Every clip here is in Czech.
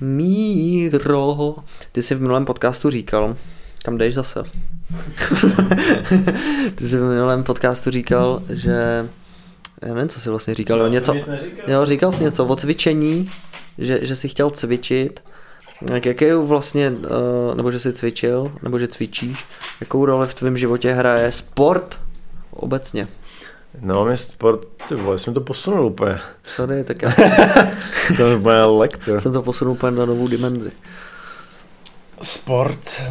Míro, ty jsi v minulém podcastu říkal, kam jdeš zase? ty jsi v minulém podcastu říkal, že já nevím, co jsi vlastně říkal, jo, něco, jo, říkal jsi něco o cvičení, že, že jsi chtěl cvičit, jak, jaké vlastně, uh, nebo že jsi cvičil, nebo že cvičíš, jakou roli v tvém životě hraje sport obecně? No, mě sport, ty vole, jsem to posunul úplně. Sorry, tak já to je úplně lekt. jsem to posunul úplně na novou dimenzi. Sport.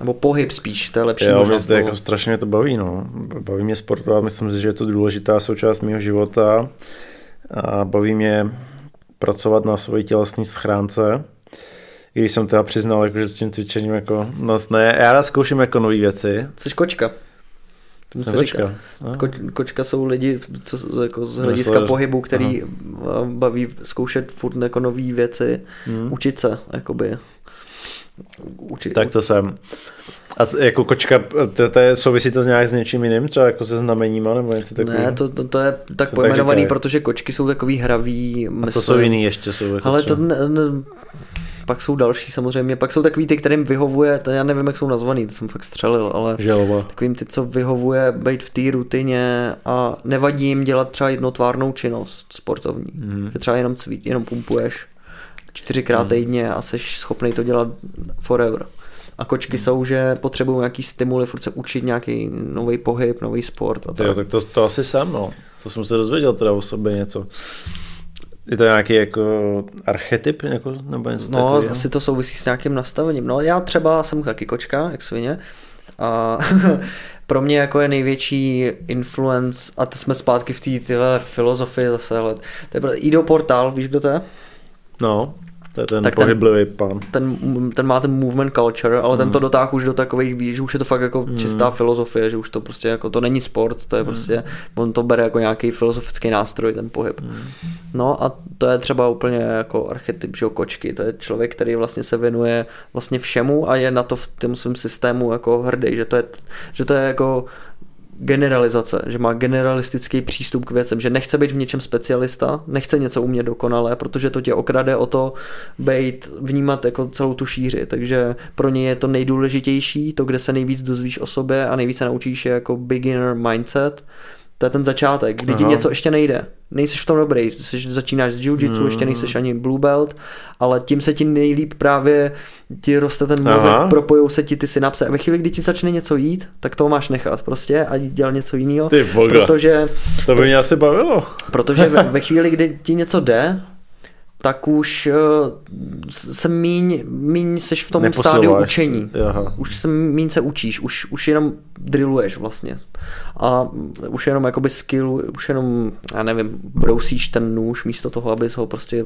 Nebo pohyb spíš, to je lepší Jo, mě to jako strašně mě to baví, no. Baví mě sportovat, myslím si, že je to důležitá součást mého života. A baví mě pracovat na svojí tělesné schránce. I když jsem teda přiznal, jako, že s tím cvičením jako, no, ne, já rád zkouším jako nové věci. Jsi kočka. To se říká. No. Ko, kočka jsou lidi co, jako z hlediska Myslel, pohybu, který aha. baví zkoušet furt jako nové věci, hmm. učit se, jakoby. Učit, tak to jsem. A jako kočka, to, to je, souvisí to nějak s něčím jiným, třeba jako se znameníma nebo něco takového? Ne, to, to, to je tak pojmenovaný, tak protože kočky jsou takový hravý. A co jsou jiný ještě? Jsou jako Ale to ne, ne, pak jsou další samozřejmě, pak jsou takový ty, kterým vyhovuje, to já nevím, jak jsou nazvaný, to jsem fakt střelil, ale Želova. takovým ty, co vyhovuje být v té rutině a nevadí jim dělat třeba jednotvárnou činnost sportovní, mm. že třeba jenom cvít, jenom pumpuješ čtyřikrát mm. týdně a jsi schopný to dělat forever. A kočky mm. jsou, že potřebují nějaký stimuly, furt se učit nějaký nový pohyb, nový sport. A tak. Jo, tak to, to asi jsem, no. To jsem se dozvěděl teda o sobě něco. Je to nějaký jako archetyp jako, nebo něco No, takový, asi to souvisí s nějakým nastavením. No, já třeba jsem taky kočka, jak svině. A pro mě jako je největší influence, a to jsme zpátky v té filozofii zase, ale to je Ido Portal, víš, kdo to je? No. To je ten tak pohyblivý ten, pán. Ten, ten má ten movement culture, ale mm. ten to dotáhl už do takových, víš, že už je to fakt jako mm. čistá filozofie, že už to prostě jako, to není sport, to je mm. prostě, on to bere jako nějaký filozofický nástroj, ten pohyb. Mm. No a to je třeba úplně jako archetyp, že kočky, to je člověk, který vlastně se věnuje vlastně všemu a je na to v tom svém systému jako hrdý, že to je, že to je jako generalizace, že má generalistický přístup k věcem, že nechce být v něčem specialista, nechce něco umět dokonale, protože to tě okrade o to být, vnímat jako celou tu šíři, takže pro ně je to nejdůležitější, to, kde se nejvíc dozvíš o sobě a nejvíce naučíš je jako beginner mindset, to je ten začátek, kdy Aha. ti něco ještě nejde. Nejsi v tom dobrý, jsi, začínáš s jiu-jitsu, hmm. ještě nejsi ani blue belt, ale tím se ti nejlíp právě ti roste ten mozek, Aha. propojou se ti ty synapse. A ve chvíli, kdy ti začne něco jít, tak to máš nechat prostě a dělat něco jiného. Ty protože... To by mě asi bavilo. Protože ve, ve chvíli, kdy ti něco jde, tak už uh, se míň, míň seš v tom stádiu učení. Aha. Už se míň se učíš, už, už jenom drilluješ vlastně. A už jenom jakoby skill, už jenom, já nevím, brousíš ten nůž místo toho, abys ho prostě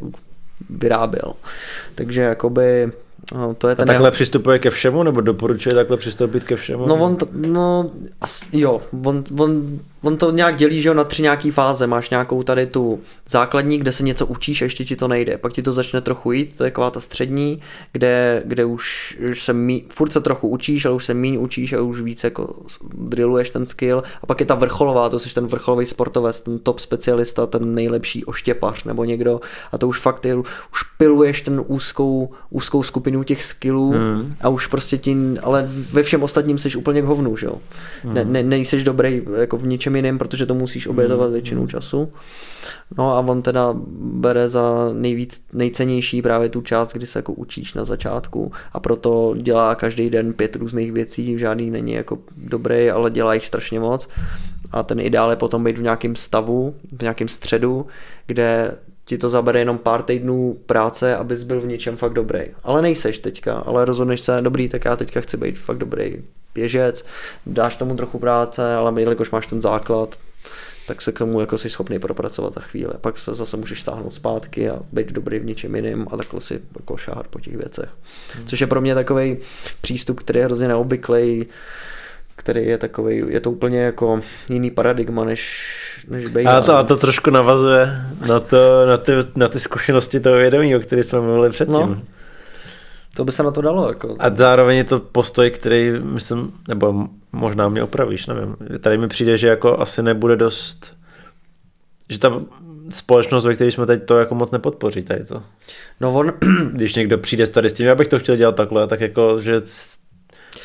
vyráběl. Takže jakoby No, to je ten a takhle jeho... přistupuje ke všemu, nebo doporučuje takhle přistoupit ke všemu? No on, to, no, as, jo, on, on on to nějak dělí, že jo, na tři nějaký fáze. Máš nějakou tady tu základní, kde se něco učíš a ještě ti to nejde. Pak ti to začne trochu jít, to je taková ta střední, kde, kde už, už se mí, furt se trochu učíš, ale už se míň učíš a už víc jako drilluješ ten skill. A pak je ta vrcholová, to jsi ten vrcholový sportovec, ten top specialista, ten nejlepší oštěpař nebo někdo. A to už fakt ty, už piluješ ten úzkou, úzkou skupinu těch skillů hmm. a už prostě tím, ale ve všem ostatním jsi úplně k hovnu, že jo. Hmm. Ne, ne, nejseš dobrý jako v ničem něčem jiným, protože to musíš obětovat mm. většinu času. No a on teda bere za nejvíc, nejcennější právě tu část, kdy se jako učíš na začátku a proto dělá každý den pět různých věcí, žádný není jako dobrý, ale dělá jich strašně moc a ten ideál je potom být v nějakém stavu, v nějakém středu, kde ti to zabere jenom pár týdnů práce, abys byl v něčem fakt dobrý. Ale nejseš teďka, ale rozhodneš se, dobrý, tak já teďka chci být fakt dobrý běžec, dáš tomu trochu práce, ale jelikož máš ten základ, tak se k tomu jako jsi schopný propracovat za chvíli. Pak se zase můžeš stáhnout zpátky a být dobrý v něčem jiným a takhle si jako šáhat po těch věcech. Hmm. Což je pro mě takový přístup, který je hrozně neobvyklý, který je takový, je to úplně jako jiný paradigma, než, než bývá. A to, a to trošku navazuje na, to, na, ty, na ty zkušenosti toho vědomí, o kterých jsme mluvili předtím. No. To by se na to dalo. Jako. A zároveň je to postoj, který myslím, nebo možná mě opravíš, nevím. Tady mi přijde, že jako asi nebude dost, že ta společnost, ve které jsme teď to jako moc nepodpoří tady to. No on... Když někdo přijde tady s tím, já bych to chtěl dělat takhle, tak jako, že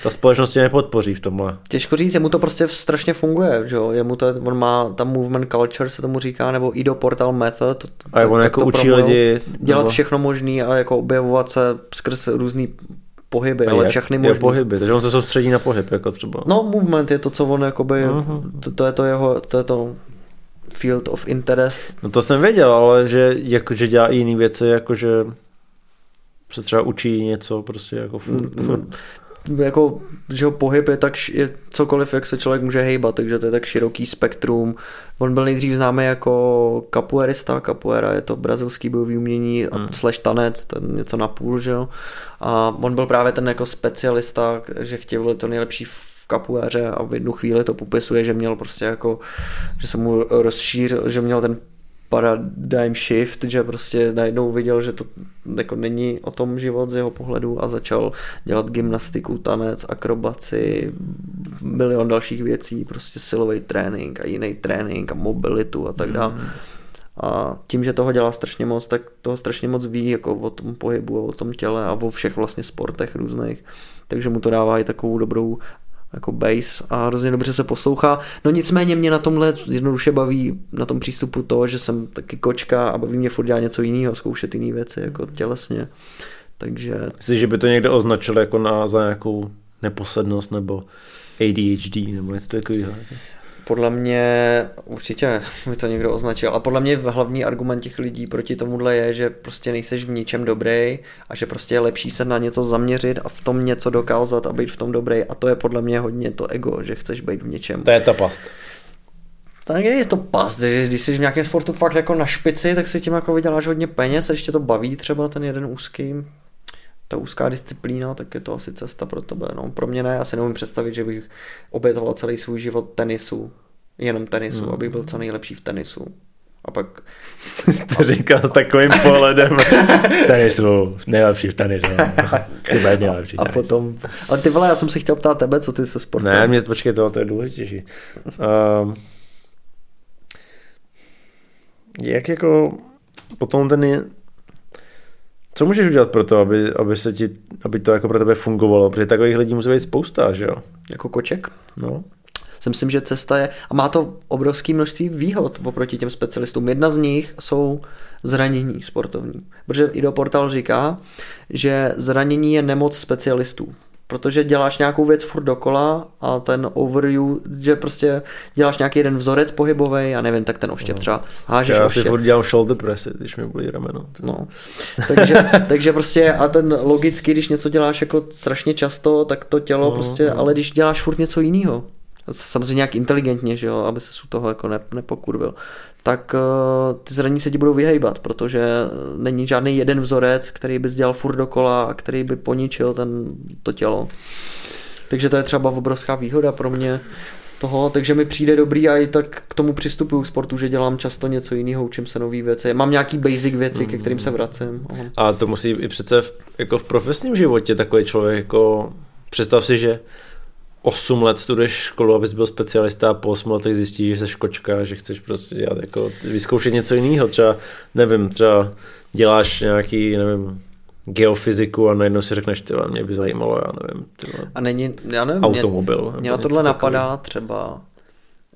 ta společnost tě nepodpoří v tomhle. Těžko říct, jemu to prostě strašně funguje, že jo, jemu to, on má tam movement culture se tomu říká, nebo IDO portal method. A on jako učí lidi. Dělat nebo... všechno možné a jako objevovat se skrz různý pohyby, ale jak, všechny možné. pohyby, takže on se soustředí na pohyb, jako třeba. No, movement je to, co on jakoby, uh-huh. to, to, je to jeho, to je to field of interest. No to jsem věděl, ale že, jako, že dělá i jiné věci, jakože se třeba učí něco prostě jako furt. Mm, jako, že ho pohyb je tak je cokoliv, jak se člověk může hejbat, takže to je tak široký spektrum. On byl nejdřív známý jako capoeirista, capoeira je to brazilský bojový umění a hmm. slash tanec, ten něco na půl, že jo. A on byl právě ten jako specialista, že chtěl to nejlepší v kapuéře a v jednu chvíli to popisuje, že měl prostě jako, že se mu rozšířil, že měl ten paradigm shift, že prostě najednou viděl, že to jako není o tom život z jeho pohledu a začal dělat gymnastiku, tanec, akrobaci, milion dalších věcí, prostě silový trénink a jiný trénink a mobilitu a tak dále. Mm. A tím, že toho dělá strašně moc, tak toho strašně moc ví jako o tom pohybu a o tom těle a o všech vlastně sportech různých. Takže mu to dává i takovou dobrou jako bass a hrozně dobře se poslouchá. No nicméně mě na tomhle jednoduše baví na tom přístupu to, že jsem taky kočka a baví mě furt dělat něco jiného, zkoušet jiné věci jako tělesně. Takže... Myslíš, že by to někdo označil jako na, za nějakou neposednost nebo ADHD nebo něco takového? Podle mě určitě by to někdo označil. A podle mě hlavní argument těch lidí proti tomuhle je, že prostě nejseš v ničem dobrý a že prostě je lepší se na něco zaměřit a v tom něco dokázat a být v tom dobrý. A to je podle mě hodně to ego, že chceš být v něčem. To je ta past. Tak je to past, že když jsi v nějakém sportu fakt jako na špici, tak si tím jako vyděláš hodně peněz a ještě to baví třeba ten jeden úzký ta úzká disciplína, tak je to asi cesta pro tebe. No, pro mě ne, já si neumím představit, že bych obětoval celý svůj život tenisu, jenom tenisu, hmm. abych byl co nejlepší v tenisu. A pak... to říkal s takovým pohledem tenisu, nejlepší v tenisu. Ty bude nejlepší A potom, ale ty vole, já jsem si chtěl ptát tebe, co ty se sportem. Ne, mě, počkej, to, to je důležitější. Um, jak jako potom ten co můžeš udělat pro to, aby, aby, se ti, aby to jako pro tebe fungovalo? Protože takových lidí musí být spousta, že jo? Jako koček? No. Si myslím, že cesta je, a má to obrovské množství výhod oproti těm specialistům. Jedna z nich jsou zranění sportovní. Protože i do portal říká, že zranění je nemoc specialistů protože děláš nějakou věc furt dokola a ten overview, že prostě děláš nějaký jeden vzorec pohybový, já nevím, tak ten oštěp no. třeba hážeš Já oštěp. si furt dělám shoulder pressy, když mi bolí rameno. No. takže, takže prostě a ten logicky, když něco děláš jako strašně často, tak to tělo no, prostě, no. ale když děláš furt něco jiného, samozřejmě nějak inteligentně, že jo, aby se u toho jako ne, nepokurvil, tak uh, ty zraní se ti budou vyhejbat, protože není žádný jeden vzorec, který bys dělal furt dokola a který by poničil ten, to tělo. Takže to je třeba obrovská výhoda pro mě toho, takže mi přijde dobrý a i tak k tomu přistupuju k sportu, že dělám často něco jiného, učím se nové věci. Mám nějaký basic věci, mm. ke kterým se vracím. A to musí i přece v, jako v profesním životě takový člověk jako představ si, že 8 let studuješ školu, abys byl specialista a po 8 letech zjistíš, že jsi kočka, že chceš prostě dělat jako, vyzkoušet něco jiného, třeba, nevím, třeba děláš nějaký, nevím, geofyziku a najednou si řekneš, ty mě by zajímalo, já nevím, tyhle, a není, já nevím, automobil. Mě, mě na tohle napadá třeba,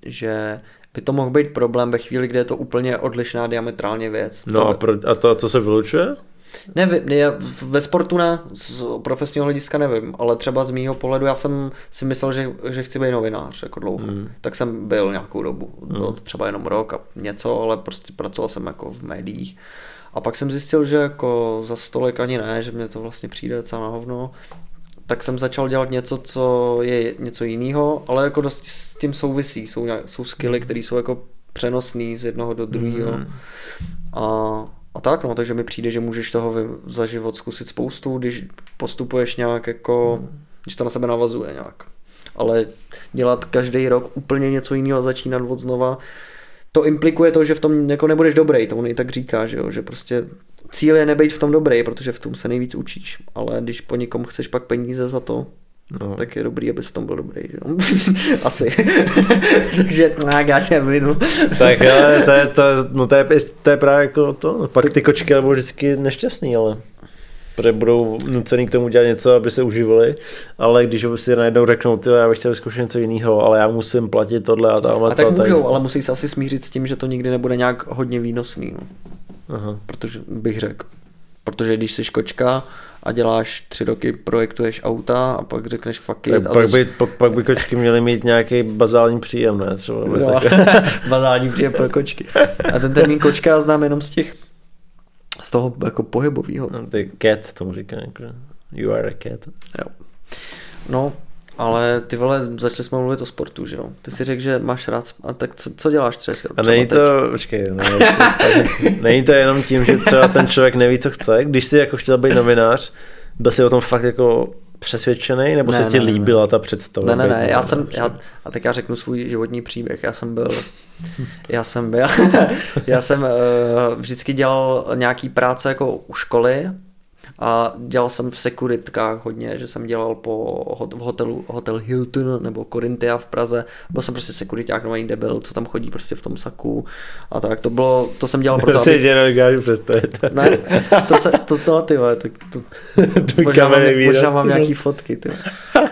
že by to mohl být problém ve chvíli, kdy je to úplně odlišná diametrálně věc. No to a, pro, a to, co se vylučuje? Nevím, já ve sportu ne, z profesního hlediska nevím, ale třeba z mýho pohledu já jsem si myslel, že, že chci být novinář jako dlouho. Mm. Tak jsem byl nějakou dobu, mm. byl třeba jenom rok a něco, ale prostě pracoval jsem jako v médiích. A pak jsem zjistil, že jako za stolek ani ne, že mě to vlastně přijde docela na hovno. Tak jsem začal dělat něco, co je něco jiného, ale jako dost s tím souvisí. Jsou, jsou skilly, mm. které jsou jako přenosný z jednoho do druhého. Mm. A a tak, no, takže mi přijde, že můžeš toho za život zkusit spoustu, když postupuješ nějak jako, hmm. když to na sebe navazuje nějak. Ale dělat každý rok úplně něco jiného a začínat od znova, to implikuje to, že v tom jako nebudeš dobrý, to on i tak říká, že, jo? že prostě cíl je nebejt v tom dobrý, protože v tom se nejvíc učíš, ale když po někom chceš pak peníze za to, No. Tak je dobrý, abys v tom byl dobrý, že jo? Asi. Takže no, já nevím. tak ale to je, to, no to je, to je právě jako to. Pak ty kočky budou vždycky nešťastný, ale protože budou nucený k tomu dělat něco, aby se uživili, ale když si najednou řeknou, ty, já bych chtěl vyzkoušet něco jiného, ale já musím platit tohle a tamhle. A tak to, můžou, ale musí se asi smířit s tím, že to nikdy nebude nějak hodně výnosný. No. Aha. Protože bych řekl. Protože když jsi kočka a děláš tři roky, projektuješ auta a pak řekneš fuck it. Tak pak, by, pak, pak by kočky měly mít nějaký bazální příjem, ne? Třeba no, bazální příjem pro kočky. A ten termín kočka znám jenom z těch z toho jako pohybového. No, ty cat tomu říká, jako, you are a cat. Jo. No, ale ty vole, začali jsme mluvit o sportu, že jo? Ty si řekl, že máš rád, a tak co, co děláš třeba? A není to, počkej, ne, není to jenom tím, že třeba ten člověk neví, co chce, když si jako chtěl být novinář, byl si o tom fakt jako přesvědčený, nebo ne, se ti ne, líbila ne. ta představa? Ne, ne, ne, já jsem, já, a tak já řeknu svůj životní příběh, já jsem byl, já jsem byl, já jsem uh, vždycky dělal nějaký práce jako u školy, a dělal jsem v sekuritkách hodně, že jsem dělal po v hotelu Hotel Hilton nebo Corinthia v Praze. Byl jsem prostě sekuriták, no kde byl, co tam chodí prostě v tom saku a tak. To bylo, to jsem dělal proto, aby... Si představit. Ne, to se, to, to ty vole, tak to, to možná, mám, možná mám nějaký fotky, ty.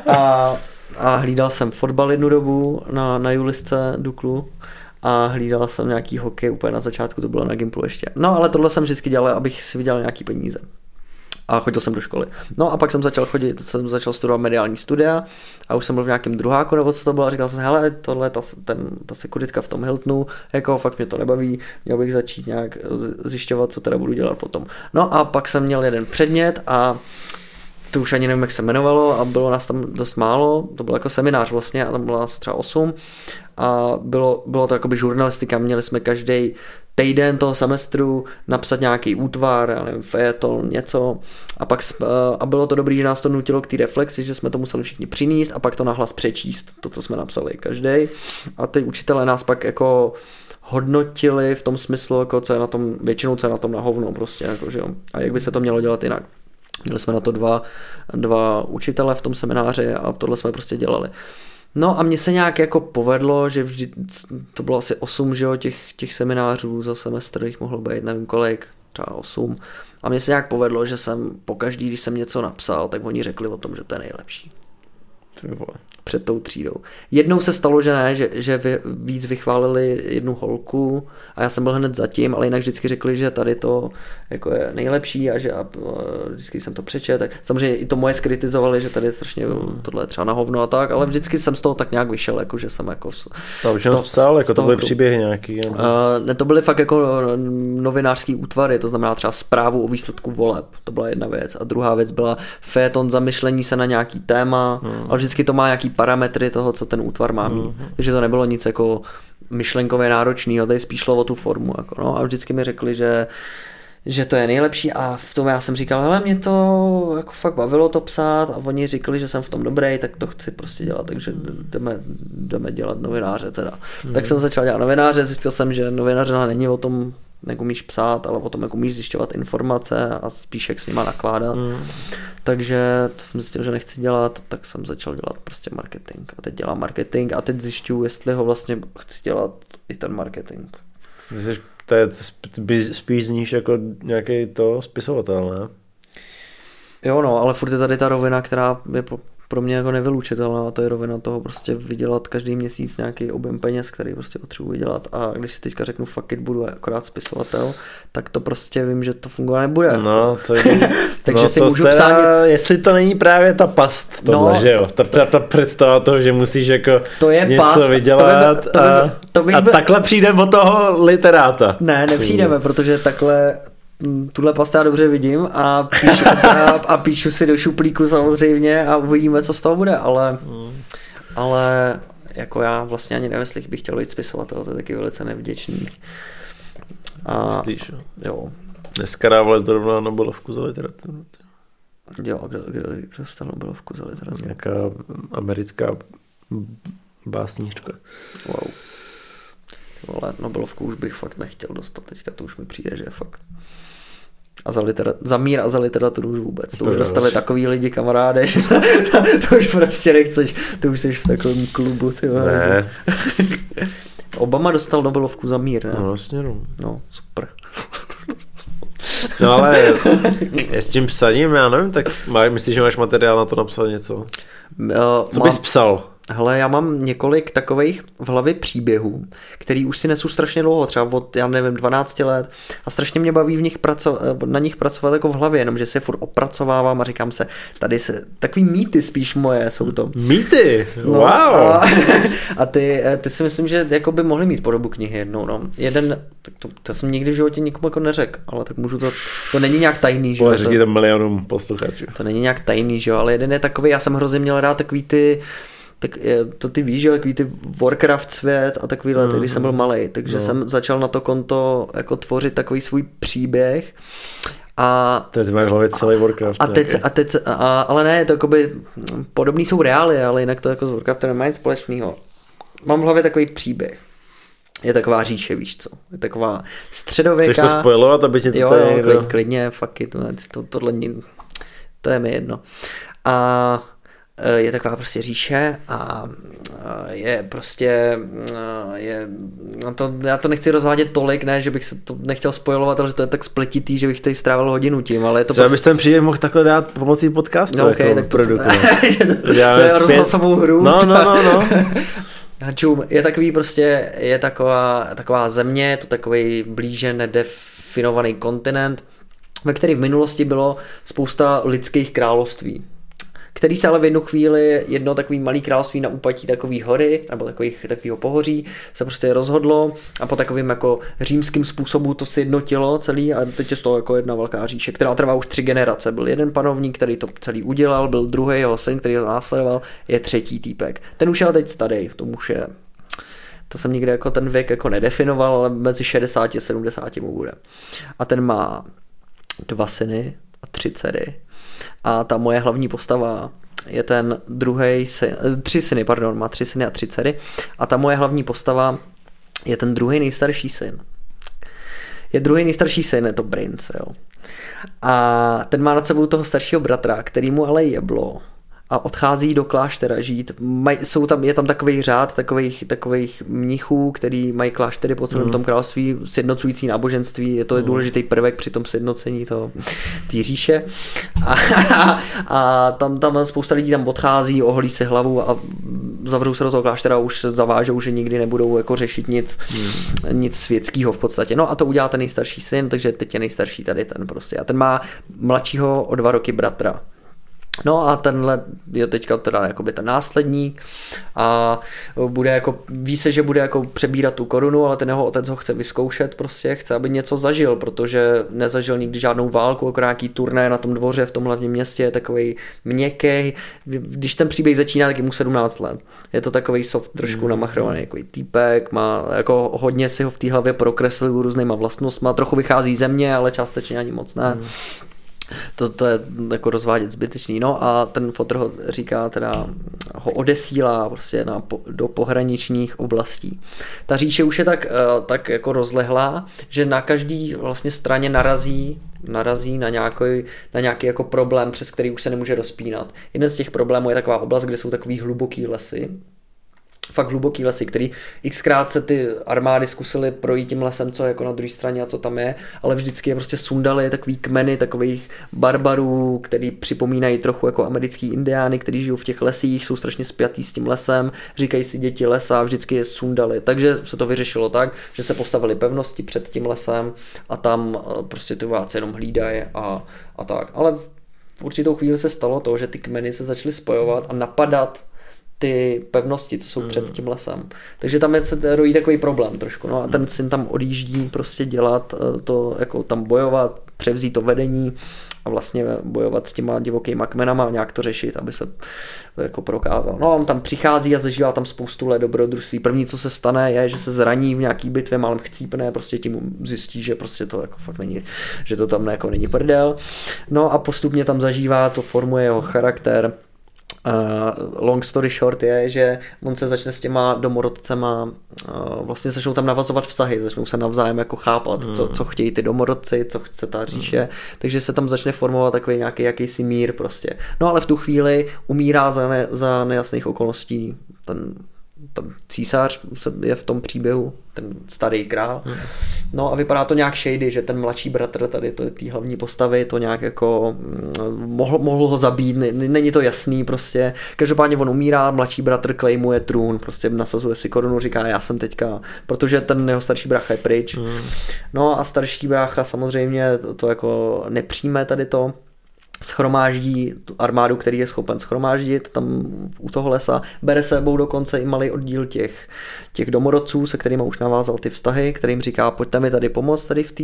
A, a hlídal jsem fotbal jednu dobu na, na Julisce Duklu a hlídal jsem nějaký hokej úplně na začátku, to bylo na Gimplu ještě. No ale tohle jsem vždycky dělal, abych si vydělal nějaký peníze a chodil jsem do školy. No a pak jsem začal chodit, jsem začal studovat mediální studia a už jsem byl v nějakém druháku nebo co to bylo a říkal jsem, hele, tohle, ta, ten, ta sekuritka v tom Hiltonu, jako fakt mě to nebaví, měl bych začít nějak zjišťovat, co teda budu dělat potom. No a pak jsem měl jeden předmět a to už ani nevím, jak se jmenovalo a bylo nás tam dost málo, to byl jako seminář vlastně a tam bylo nás třeba 8 a bylo, bylo to jakoby žurnalistika, měli jsme každý týden toho semestru napsat nějaký útvar, já nevím, fejeton, něco a pak a bylo to dobrý, že nás to nutilo k té reflexi, že jsme to museli všichni přinést a pak to nahlas přečíst, to, co jsme napsali každý a ty učitelé nás pak jako hodnotili v tom smyslu, jako co je na tom, většinou co je na tom na hovno prostě, jako, že jo. A jak by se to mělo dělat jinak. Měli jsme na to dva, dva učitele v tom semináři a tohle jsme prostě dělali. No a mně se nějak jako povedlo, že vždy, to bylo asi 8 že jo, těch, těch seminářů za semestr, jich mohlo být nevím kolik, třeba 8. A mně se nějak povedlo, že jsem po každý, když jsem něco napsal, tak oni řekli o tom, že to je nejlepší před tou třídou. Jednou se stalo, že ne, že, že vy, víc vychválili jednu holku a já jsem byl hned zatím, ale jinak vždycky řekli, že tady to jako je nejlepší a že a, vždycky jsem to přečet. Tak samozřejmě i to moje skritizovali, že tady je strašně tohle je třeba na hovno a tak, ale vždycky jsem z toho tak nějak vyšel, jako že jsem jako z, to už toho, psal, jako to byly příběhy nějaký. Uh, ne, to byly fakt jako novinářský útvary, to znamená třeba zprávu o výsledku voleb, to byla jedna věc. A druhá věc byla feton zamyšlení se na nějaký téma, hmm. ale vždycky to má nějaký parametry toho, co ten útvar má mít. Mm-hmm. Takže to nebylo nic jako myšlenkově náročného, tady spíš šlo o tu formu. Jako, no, a vždycky mi řekli, že že to je nejlepší a v tom já jsem říkal, hele, mě to jako fakt bavilo to psát a oni říkali, že jsem v tom dobrý, tak to chci prostě dělat, takže jdeme, jdeme dělat novináře teda. Mm. Tak jsem začal dělat novináře, zjistil jsem, že novinářina není o tom, jak umíš psát, ale o tom, jak umíš zjišťovat informace a spíš jak s nima nakládat. Mm. Takže to jsem zjistil, že nechci dělat, tak jsem začal dělat prostě marketing. A teď dělám marketing a teď zjišťuju, jestli ho vlastně chci dělat i ten marketing. Jsi, to je spíš zníš jako nějaký to spisovatel, ne? Jo, no, ale furt je tady ta rovina, která je pro mě jako nevylučitelná a to je rovina toho prostě vydělat každý měsíc nějaký objem peněz, který prostě potřebuji vydělat a když si teďka řeknu fuck it, budu akorát spisovatel, tak to prostě vím, že to fungovat nebude. No, to je, Takže no, si to můžu teda, psát... Jestli to není právě ta past tohle, no, že jo? Ta, ta představa toho, že musíš jako to je něco past, vydělat to by, to by, a, to by, a takhle přijde od toho literáta. Ne, nepřijdeme, protože takhle tuhle past já dobře vidím a píšu, a, a píšu si do šuplíku samozřejmě a uvidíme, co z toho bude, ale, mm. ale jako já vlastně ani nevím, jestli bych chtěl být spisovatel, to je taky velice nevděčný. A, Myslíš, jo. Dneska dával zrovna Nobelovku za literaturu. Jo, kdo, kdo, kdo dostal Nobelovku za literaturu? Nějaká americká básnířka. Wow. Ty vole, Nobelovku už bych fakt nechtěl dostat teďka, to už mi přijde, že je fakt A za, litera- za mír a za literaturu už vůbec. To už To dostali jo. takový lidi kamaráde, že to už prostě nechceš, to už jsi v takovém klubu. Ty. Ne, Obama dostal Nobelovku za mír, ne? no vlastně no. No, super. No ale s tím psaním, já nevím, tak má, myslíš, že máš materiál na to napsat něco? Uh, Co mám- bys psal? Hele, já mám několik takových v hlavě příběhů, který už si nesu strašně dlouho, třeba od, já nevím, 12 let a strašně mě baví v nich praco- na nich pracovat jako v hlavě, jenom že se furt opracovávám a říkám se, tady se, takový mýty spíš moje jsou to. Mýty, No, wow. A, a ty, ty si myslím, že jako by mohly mít podobu knihy jednou, no. Jeden, tak to, to jsem nikdy v životě nikomu jako neřekl, ale tak můžu to, to není nějak tajný, že jo, to- milionům posluchačů. to není nějak tajný, že jo, ale jeden je takový, já jsem hrozně měl rád takový ty, tak je- to ty víš, že takový ty Warcraft svět a takovýhle, mm-hmm. když jsem byl malý, takže No. jsem začal na to konto jako tvořit takový svůj příběh a Teď máš hlavě celý Warcraft. a teď, a teď, a, ale ne, to jakoby, podobný jsou reály, ale jinak to jako s Warcraftem nemá nic společného. Mám v hlavě takový příběh. Je taková říše, víš co? Je taková středověká... Chceš to spojovat, aby ti to Jo, jo, klid, klidně, fuck it, no, to, tohle, to je mi jedno. A je taková prostě říše a e, je prostě, e, je, no to, já to nechci rozvádět tolik, ne, že bych se to nechtěl spojovat, ale že to je tak spletitý, že bych tady strávil hodinu tím, ale je to Třeba prostě... bys ten příběh mohl takhle dát pomocí podcastu No, okay, jako tak to, produktu. to, rozhlasovou hru. No, no, no, no. Hačum je takový prostě, je taková, taková země, je to takový blíže nedefinovaný kontinent, ve který v minulosti bylo spousta lidských království který se ale v jednu chvíli jedno takový malý království na úpatí takový hory, nebo takových, takového pohoří, se prostě rozhodlo a po takovým jako římským způsobu to sjednotilo celý a teď je z toho jako jedna velká říše, která trvá už tři generace. Byl jeden panovník, který to celý udělal, byl druhý jeho syn, který to následoval, je třetí týpek. Ten už je ale teď starý, to už je to jsem nikdy jako ten věk jako nedefinoval, ale mezi 60 a 70 mu bude. A ten má dva syny a tři dcery. A ta moje hlavní postava je ten druhý syn, eh, tři syny, pardon, má tři syny a tři dcery. A ta moje hlavní postava je ten druhý nejstarší syn. Je druhý nejstarší syn, je to Prince, jo. A ten má nad sebou toho staršího bratra, který mu ale jeblo a odchází do kláštera žít. Maj, jsou tam, je tam takový řád takových, takových mnichů, který mají kláštery po celém mm. tom království, sjednocující náboženství, je to mm. důležitý prvek při tom sjednocení toho té říše. A, a tam, tam spousta lidí tam odchází, oholí si hlavu a zavřou se do toho kláštera a už se zavážou, že nikdy nebudou jako řešit nic, mm. nic světského v podstatě. No a to udělá ten nejstarší syn, takže teď je nejstarší tady ten prostě. A ten má mladšího o dva roky bratra. No a tenhle je teďka teda jakoby ten následník a bude jako, ví se, že bude jako přebírat tu korunu, ale ten jeho otec ho chce vyzkoušet prostě, chce, aby něco zažil, protože nezažil nikdy žádnou válku, jako nějaký turné na tom dvoře v tom hlavním městě, je takový měkký. Když ten příběh začíná, tak je mu 17 let. Je to takový soft, trošku namachrovaný, jako týpek, má jako hodně si ho v té hlavě prokreslil různýma vlastnostma, trochu vychází ze mě, ale částečně ani moc ne. Mm to, to je jako rozvádět zbytečný. No a ten fotr ho říká teda, ho odesílá prostě na, do pohraničních oblastí. Ta říše už je tak, tak jako rozlehlá, že na každý vlastně straně narazí narazí na nějaký, na nějaký jako problém, přes který už se nemůže rozpínat. Jeden z těch problémů je taková oblast, kde jsou takový hluboký lesy, fakt hluboký lesy, který xkrát se ty armády zkusily projít tím lesem, co je jako na druhé straně a co tam je, ale vždycky je prostě sundali takový kmeny takových barbarů, který připomínají trochu jako americký indiány, kteří žijou v těch lesích, jsou strašně spjatý s tím lesem, říkají si děti lesa vždycky je sundali. Takže se to vyřešilo tak, že se postavili pevnosti před tím lesem a tam prostě ty vojáci jenom hlídají a, a tak. Ale v určitou chvíli se stalo to, že ty kmeny se začaly spojovat a napadat ty pevnosti, co jsou před tím lesem. Takže tam je se rojí takový problém trošku. No a ten syn tam odjíždí prostě dělat to, jako tam bojovat, převzít to vedení a vlastně bojovat s těma divokýma kmenama a nějak to řešit, aby se to jako prokázal. No a on tam přichází a zažívá tam spoustu let dobrodružství. První, co se stane, je, že se zraní v nějaký bitvě, málem chcípne, prostě tím zjistí, že prostě to jako fakt není, že to tam jako není prdel. No a postupně tam zažívá, to formuje jeho charakter, Uh, long story short je, že on se začne s těma domorodcema, uh, vlastně začnou tam navazovat vztahy, začnou se navzájem jako chápat, mm. co, co chtějí ty domorodci, co chce ta říše, mm. takže se tam začne formovat takový nějaký jakýsi mír prostě. No ale v tu chvíli umírá za, ne, za nejasných okolností ten ten císař je v tom příběhu, ten starý král. No a vypadá to nějak shady, že ten mladší bratr tady to je té hlavní postavy, to nějak jako mm, mohl, mohl ho zabít, není to jasný prostě. Každopádně on umírá, mladší bratr klejmuje trůn, prostě nasazuje si korunu, říká já jsem teďka, protože ten jeho starší brácha je pryč. Hmm. No a starší brácha samozřejmě to, to jako nepřijme tady to, schromáždí tu armádu, který je schopen schromáždit tam u toho lesa, bere sebou dokonce i malý oddíl těch, těch domorodců, se kterými už navázal ty vztahy, kterým říká, pojďte mi tady pomoct tady v té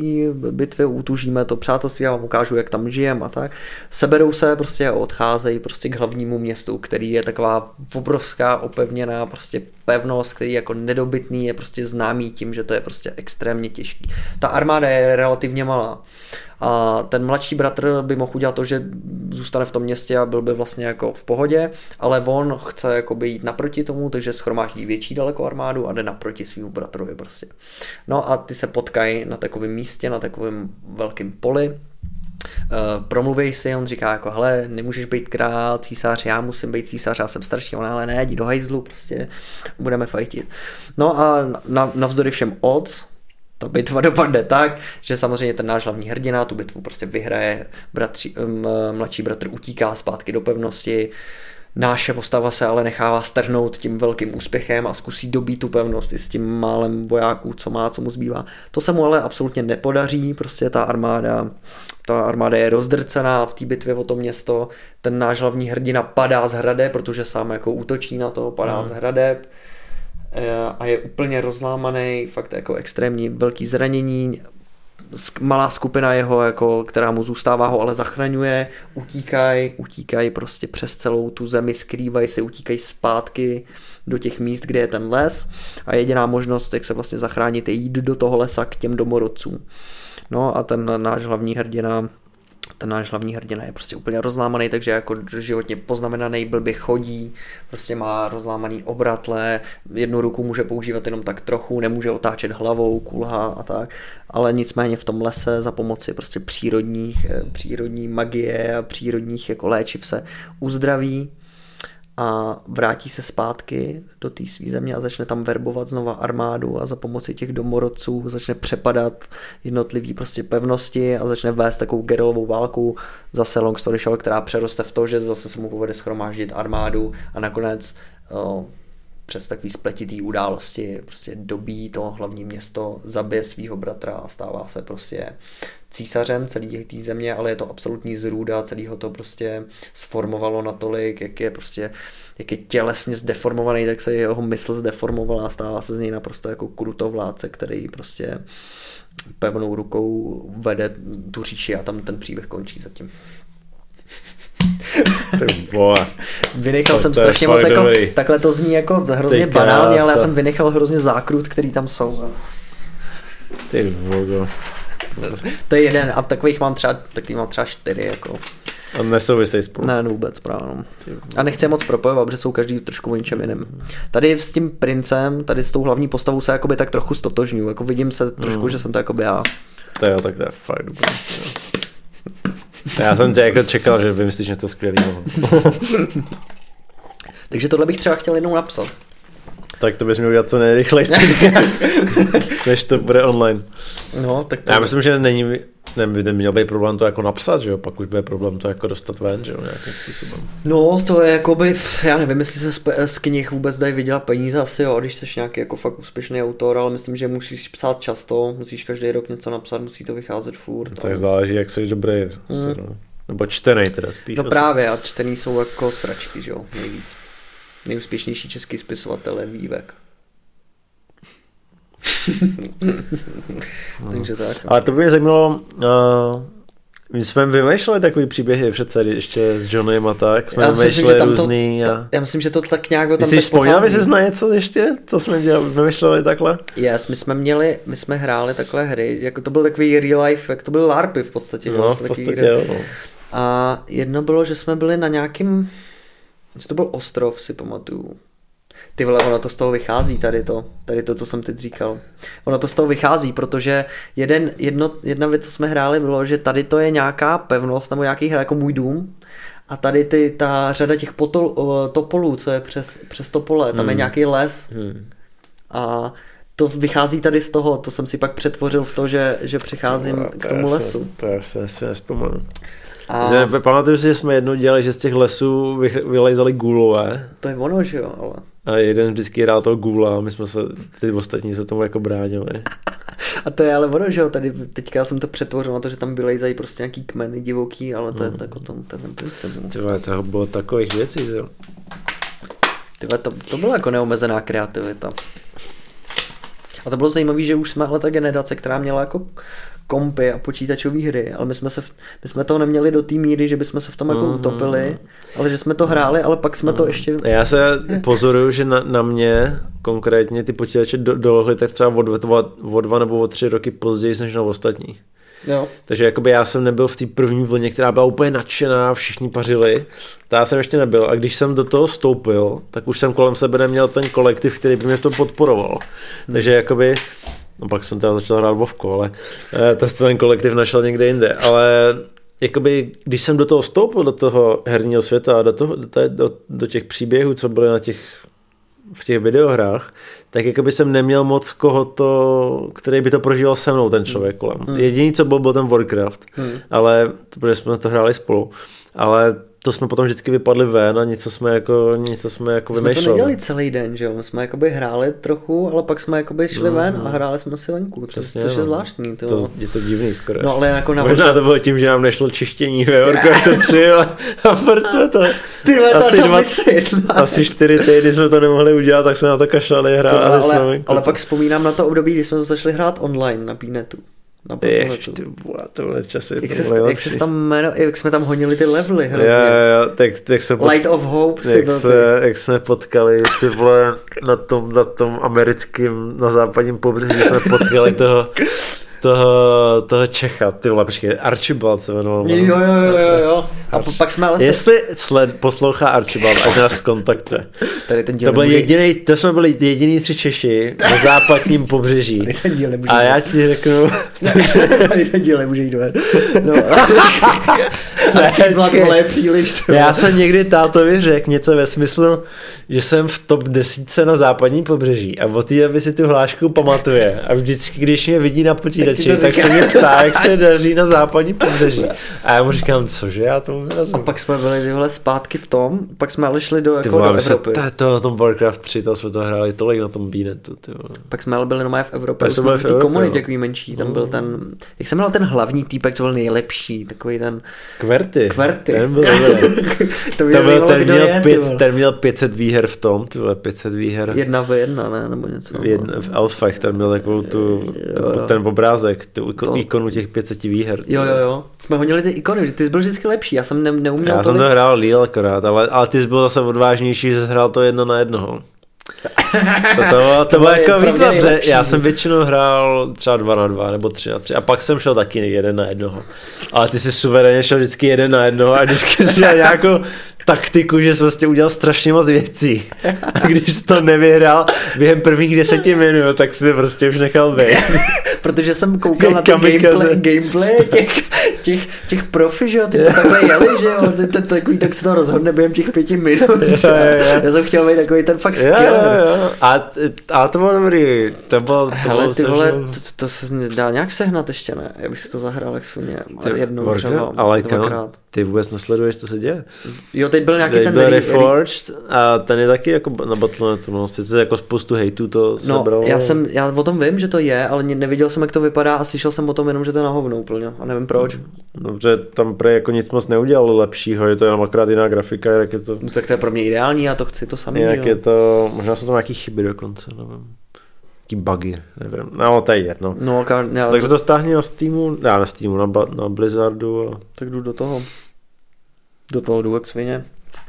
bitvě, utužíme to přátelství, já vám ukážu, jak tam žijem a tak. Seberou se prostě a odcházejí prostě k hlavnímu městu, který je taková obrovská opevněná prostě pevnost, který jako nedobytný, je prostě známý tím, že to je prostě extrémně těžký. Ta armáda je relativně malá. A ten mladší bratr by mohl udělat to, že zůstane v tom městě a byl by vlastně jako v pohodě, ale on chce jako jít naproti tomu, takže schromáždí větší daleko armádu a jde naproti svým bratrovi prostě. No a ty se potkají na takovém místě, na takovém velkém poli, Uh, promluví si, on říká jako, hele, nemůžeš být král, císař, já musím být císař, já jsem starší, on ale ne, jdi do hajzlu, prostě budeme fajtit. No a navzdory všem odds, ta bitva dopadne tak, že samozřejmě ten náš hlavní hrdina tu bitvu prostě vyhraje, bratři, mladší bratr utíká zpátky do pevnosti, Náše postava se ale nechává strhnout tím velkým úspěchem a zkusí dobít tu pevnost i s tím málem vojáků, co má, co mu zbývá. To se mu ale absolutně nepodaří, prostě ta armáda, ta armáda je rozdrcená v té bitvě o to město, ten náš hlavní hrdina padá z hrade, protože sám jako útočí na to, padá mm. z hrade, Eh, a je úplně rozlámaný, fakt jako extrémní velký zranění, malá skupina jeho, jako, která mu zůstává, ho ale zachraňuje, utíkají, utíkají prostě přes celou tu zemi, skrývají se, utíkají zpátky do těch míst, kde je ten les. A jediná možnost, jak se vlastně zachránit, je jít do toho lesa k těm domorodcům. No a ten náš hlavní hrdina ten náš hlavní hrdina je prostě úplně rozlámaný, takže jako životně poznamenaný, blbě chodí, prostě má rozlámaný obratle, jednu ruku může používat jenom tak trochu, nemůže otáčet hlavou, kulha a tak, ale nicméně v tom lese za pomoci prostě přírodních, eh, přírodní magie a přírodních jako léčiv se uzdraví a vrátí se zpátky do té své země a začne tam verbovat znova armádu a za pomoci těch domorodců začne přepadat jednotlivý prostě pevnosti a začne vést takovou gerilovou válku. Zase long story short, která přeroste v to, že zase se mu povede schromáždit armádu a nakonec o, přes takový spletitý události prostě dobí to hlavní město, zabije svého bratra a stává se prostě císařem celé té země, ale je to absolutní zrůda, celý ho to prostě sformovalo natolik, jak je prostě, jak je tělesně zdeformovaný, tak se jeho mysl zdeformovala a stává se z něj naprosto jako krutovládce, který prostě pevnou rukou vede tu říši a tam ten příběh končí zatím. Vynechal jsem strašně moc, jako, takhle to zní jako hrozně banálně, ale já jsem vynechal hrozně zákrut, který tam jsou. Ty vogo. to je jeden a takových mám třeba, takový mám třeba čtyři jako. A nesouvisejí spolu. Ne, no vůbec právě. No. A nechci je moc propojovat, protože jsou každý trošku o něčem jiném. Tady s tím princem, tady s tou hlavní postavou se jakoby tak trochu stotožňuju. Jako vidím se trošku, mm. že jsem to jakoby já. To jo, tak to je fakt dobrý. Já jsem tě jako čekal, že vymyslíš něco skvělého. Takže tohle bych třeba chtěl jednou napsat. Tak to bys měl udělat co nejrychleji, než to bude online. No, tak to... Já myslím, že není, ne, by neměl být problém to jako napsat, že jo, pak už bude problém to jako dostat ven, že jo, nějakým způsobem. No, to je jako by, já nevím, jestli se z knih vůbec dají vydělat peníze asi, jo, když jsi nějaký jako fakt úspěšný autor, ale myslím, že musíš psát často, musíš každý rok něco napsat, musí to vycházet furt. No, tak záleží, jak jsi dobrý. Hmm. No. Nebo čtený teda spíš. No asi. právě, a čtený jsou jako sračky, že jo, nejvíc nejúspěšnější český spisovatel je Vývek. Takže tak. Ale to by mě zajímalo, uh, my jsme vymýšleli takový příběhy přece ještě s Johnem a tak. Jsme já myslím, vymýšleli různý. To, a... Já myslím, že to tak nějak tam Jsi vzpomněl, jsi na něco ještě, co jsme dělali, vymýšleli takhle? Yes, my jsme měli, my jsme hráli takhle hry, jako to byl takový real life, jak to byl LARPy v podstatě. No, v podstatě jo. No. A jedno bylo, že jsme byli na nějakým Co to byl ostrov, si pamatuju. Ty vole, ono to z toho vychází, tady to, tady to, co jsem teď říkal. Ono to z toho vychází, protože jeden, jedno, jedna věc, co jsme hráli, bylo, že tady to je nějaká pevnost, nebo nějaký hra jako můj dům, a tady ty, ta řada těch potol, topolů, co je přes, přes topole, tam hmm. je nějaký les. Hmm. A to vychází tady z toho, to jsem si pak přetvořil v to, že, že přicházím to, to k tomu lesu. to já se, se nespomenu. A... pamatuju si, že jsme jednou dělali, že z těch lesů vylejzali gulové. To je ono, že jo, ale... A jeden vždycky hrál toho gula a my jsme se, ty ostatní se tomu jako bránili. A to je ale ono, že jo, tady teďka jsem to přetvořil na to, že tam vylejzají prostě nějaký kmeny divoký, ale to hmm. je tak o tom, ten princip. No. Tyhle, to bylo takových věcí, jo. Tyhle, to, to byla jako neomezená kreativita. A to bylo zajímavé, že už jsme ale ta generace, která měla jako kompy a počítačové hry, ale my jsme, se v, my jsme to neměli do té míry, že bychom se v tom jako mm-hmm. utopili, ale že jsme to hráli, ale pak jsme mm. to mhm. ještě... Já se pozoruju, že na, na mě konkrétně ty počítače do, dolohly tak třeba o dva, o dva nebo o tři roky později než na ostatní. Jo. Takže jakoby já jsem nebyl v té první vlně, která byla úplně nadšená, všichni pařili. To já jsem ještě nebyl. A když jsem do toho stoupil, tak už jsem kolem sebe neměl ten kolektiv, který by mě v tom podporoval. Hmm. Takže jakoby No pak jsem teda začal hrát Vovko, ale eh, to ten kolektiv našel někde jinde. Ale jakoby, když jsem do toho vstoupil, do toho herního světa a do, toho, do, do, do těch příběhů, co byly na těch, v těch videohrách, tak jakoby jsem neměl moc koho to, který by to prožíval se mnou, ten člověk kolem. Hmm. Jediný, co byl, byl ten Warcraft, hmm. ale protože jsme to hráli spolu. Ale to jsme potom vždycky vypadli ven a něco jsme jako, něco jsme jako jsme to nedělali celý den, že jo? My jsme jakoby hráli trochu, ale pak jsme jakoby šli ven mm, a hráli jsme si venku, Přesně, což je no. zvláštní. To, to, je to divný skoro. No ale jako na Možná to bylo tím, že nám nešlo čištění ve Warcraftu 3 a, a furt jsme to... Ty asi, dva, asi čtyři týdny jsme to nemohli udělat, tak jsme na to kašlali, hráli ale, jsme ale pak vzpomínám na to období, kdy jsme to začali hrát online na Pínetu na Jež, ty vole, tohle časy. Jak, se, jak, se tam jmeno, jak jsme tam honili ty levely hrozně. Jo, jo, tak, jak se pot, Light of Hope. Jak, se, jak jsme potkali ty vole na tom, na tom americkém, na západním pobřeží jsme potkali toho toho, toho Čecha, ty vole, počkej, Archibald se jmenoval. Jo, jo, jo, jo, jo. A Arch... pak jsme ale... Jestli sled, poslouchá Archibald, ať nás kontaktuje. Tady ten díl to, byl nemůže... jediný, to jsme byli jediný tři Češi na západním pobřeží. Tady ten díl nemůže A já ti řeknu... Tady ten díl nemůže jít ven. No. Archibald, vole, je příliš. To. Já jsem někdy tátovi řekl něco ve smyslu, že jsem v top desíce na západním pobřeží a od té doby si tu hlášku pamatuje a vždycky, když mě vidí na počítači, tak, tak se mě ptá, jak se daří na západní pobřeží. A já mu říkám, cože, já tomu nerozumím. A pak jsme byli tyhle zpátky v tom, pak jsme ale šli do, jako do Evropy. Se, to, na tom Warcraft 3, to jsme to hráli tolik na tom Bínetu. Pak jsme ale byli normálně v Evropě, jsme byli v té komunitě, jaký menší, tam byl mm. ten, jak jsem měl ten hlavní týpek, co byl nejlepší, takový ten... Kverty. Kverty. Ten byl, to, to byl, ten, měl pět, ten měl 500 výher v tom, ty vole, 500 výher. Jedna v jedna, ne, nebo něco. Jedna, v Alfach ten měl takovou tu, jo, jo. ten obrázek, tu to... ikonu těch 500 výher. Jo, jo, jo. Jsme honili ty ikony, že ty jsi byl vždycky lepší, já jsem ne, neuměl Já tolik. jsem to hrál Lille akorát, ale, ale ty jsi byl zase odvážnější, že jsi hrál to jedno na jednoho. To, to, bylo, to bylo jako výzva, protože já jsem většinou hrál třeba dva na dva nebo tři na tři a pak jsem šel taky jeden na jednoho. Ale ty jsi suverénně šel vždycky jeden na jednoho a vždycky jsi měl nějakou taktiku, že jsi vlastně udělal strašně moc věcí. A když jsi to nevyhrál během prvních deseti minut, tak si to prostě už nechal být. Protože jsem koukal na ty gameplay, gameplay těch, těch, těch profi, že jo, ty to takhle jeli, že jo, ty to, takový, tak se to rozhodne během těch pěti minut. Já jsem chtěl být takový ten fakt skill. A, a to bylo dobrý, to bylo, to Hele, bylo ty vole, to, to, se dá nějak sehnat ještě, ne? Já bych si to zahrál jak svině, jednou třeba, ale dvakrát. Ty vůbec nesleduješ, co se děje? Jo, teď byl nějaký teď ten... Byl Reforged a ten je taky jako na Battle.netu, no, sice jako spoustu hejtů to no, sebralo. já jsem, já o tom vím, že to je, ale neviděl jsem, jak to vypadá a slyšel jsem o tom jenom, že to je na hovno úplně a nevím proč. Dobře, tam pre jako nic moc neudělal lepšího, je to jenom akorát jiná grafika, jak je to... No, tak to je pro mě ideální, já to chci to samé. Jak je to, možná jsou tam nějaký chyby dokonce, nevím nějaký bugy, nevím, no to je jedno. No, já, Takže to stáhni na Steamu, já na Steamu, na, na Blizzardu. A... Tak jdu do toho. Do toho jdu jak svině.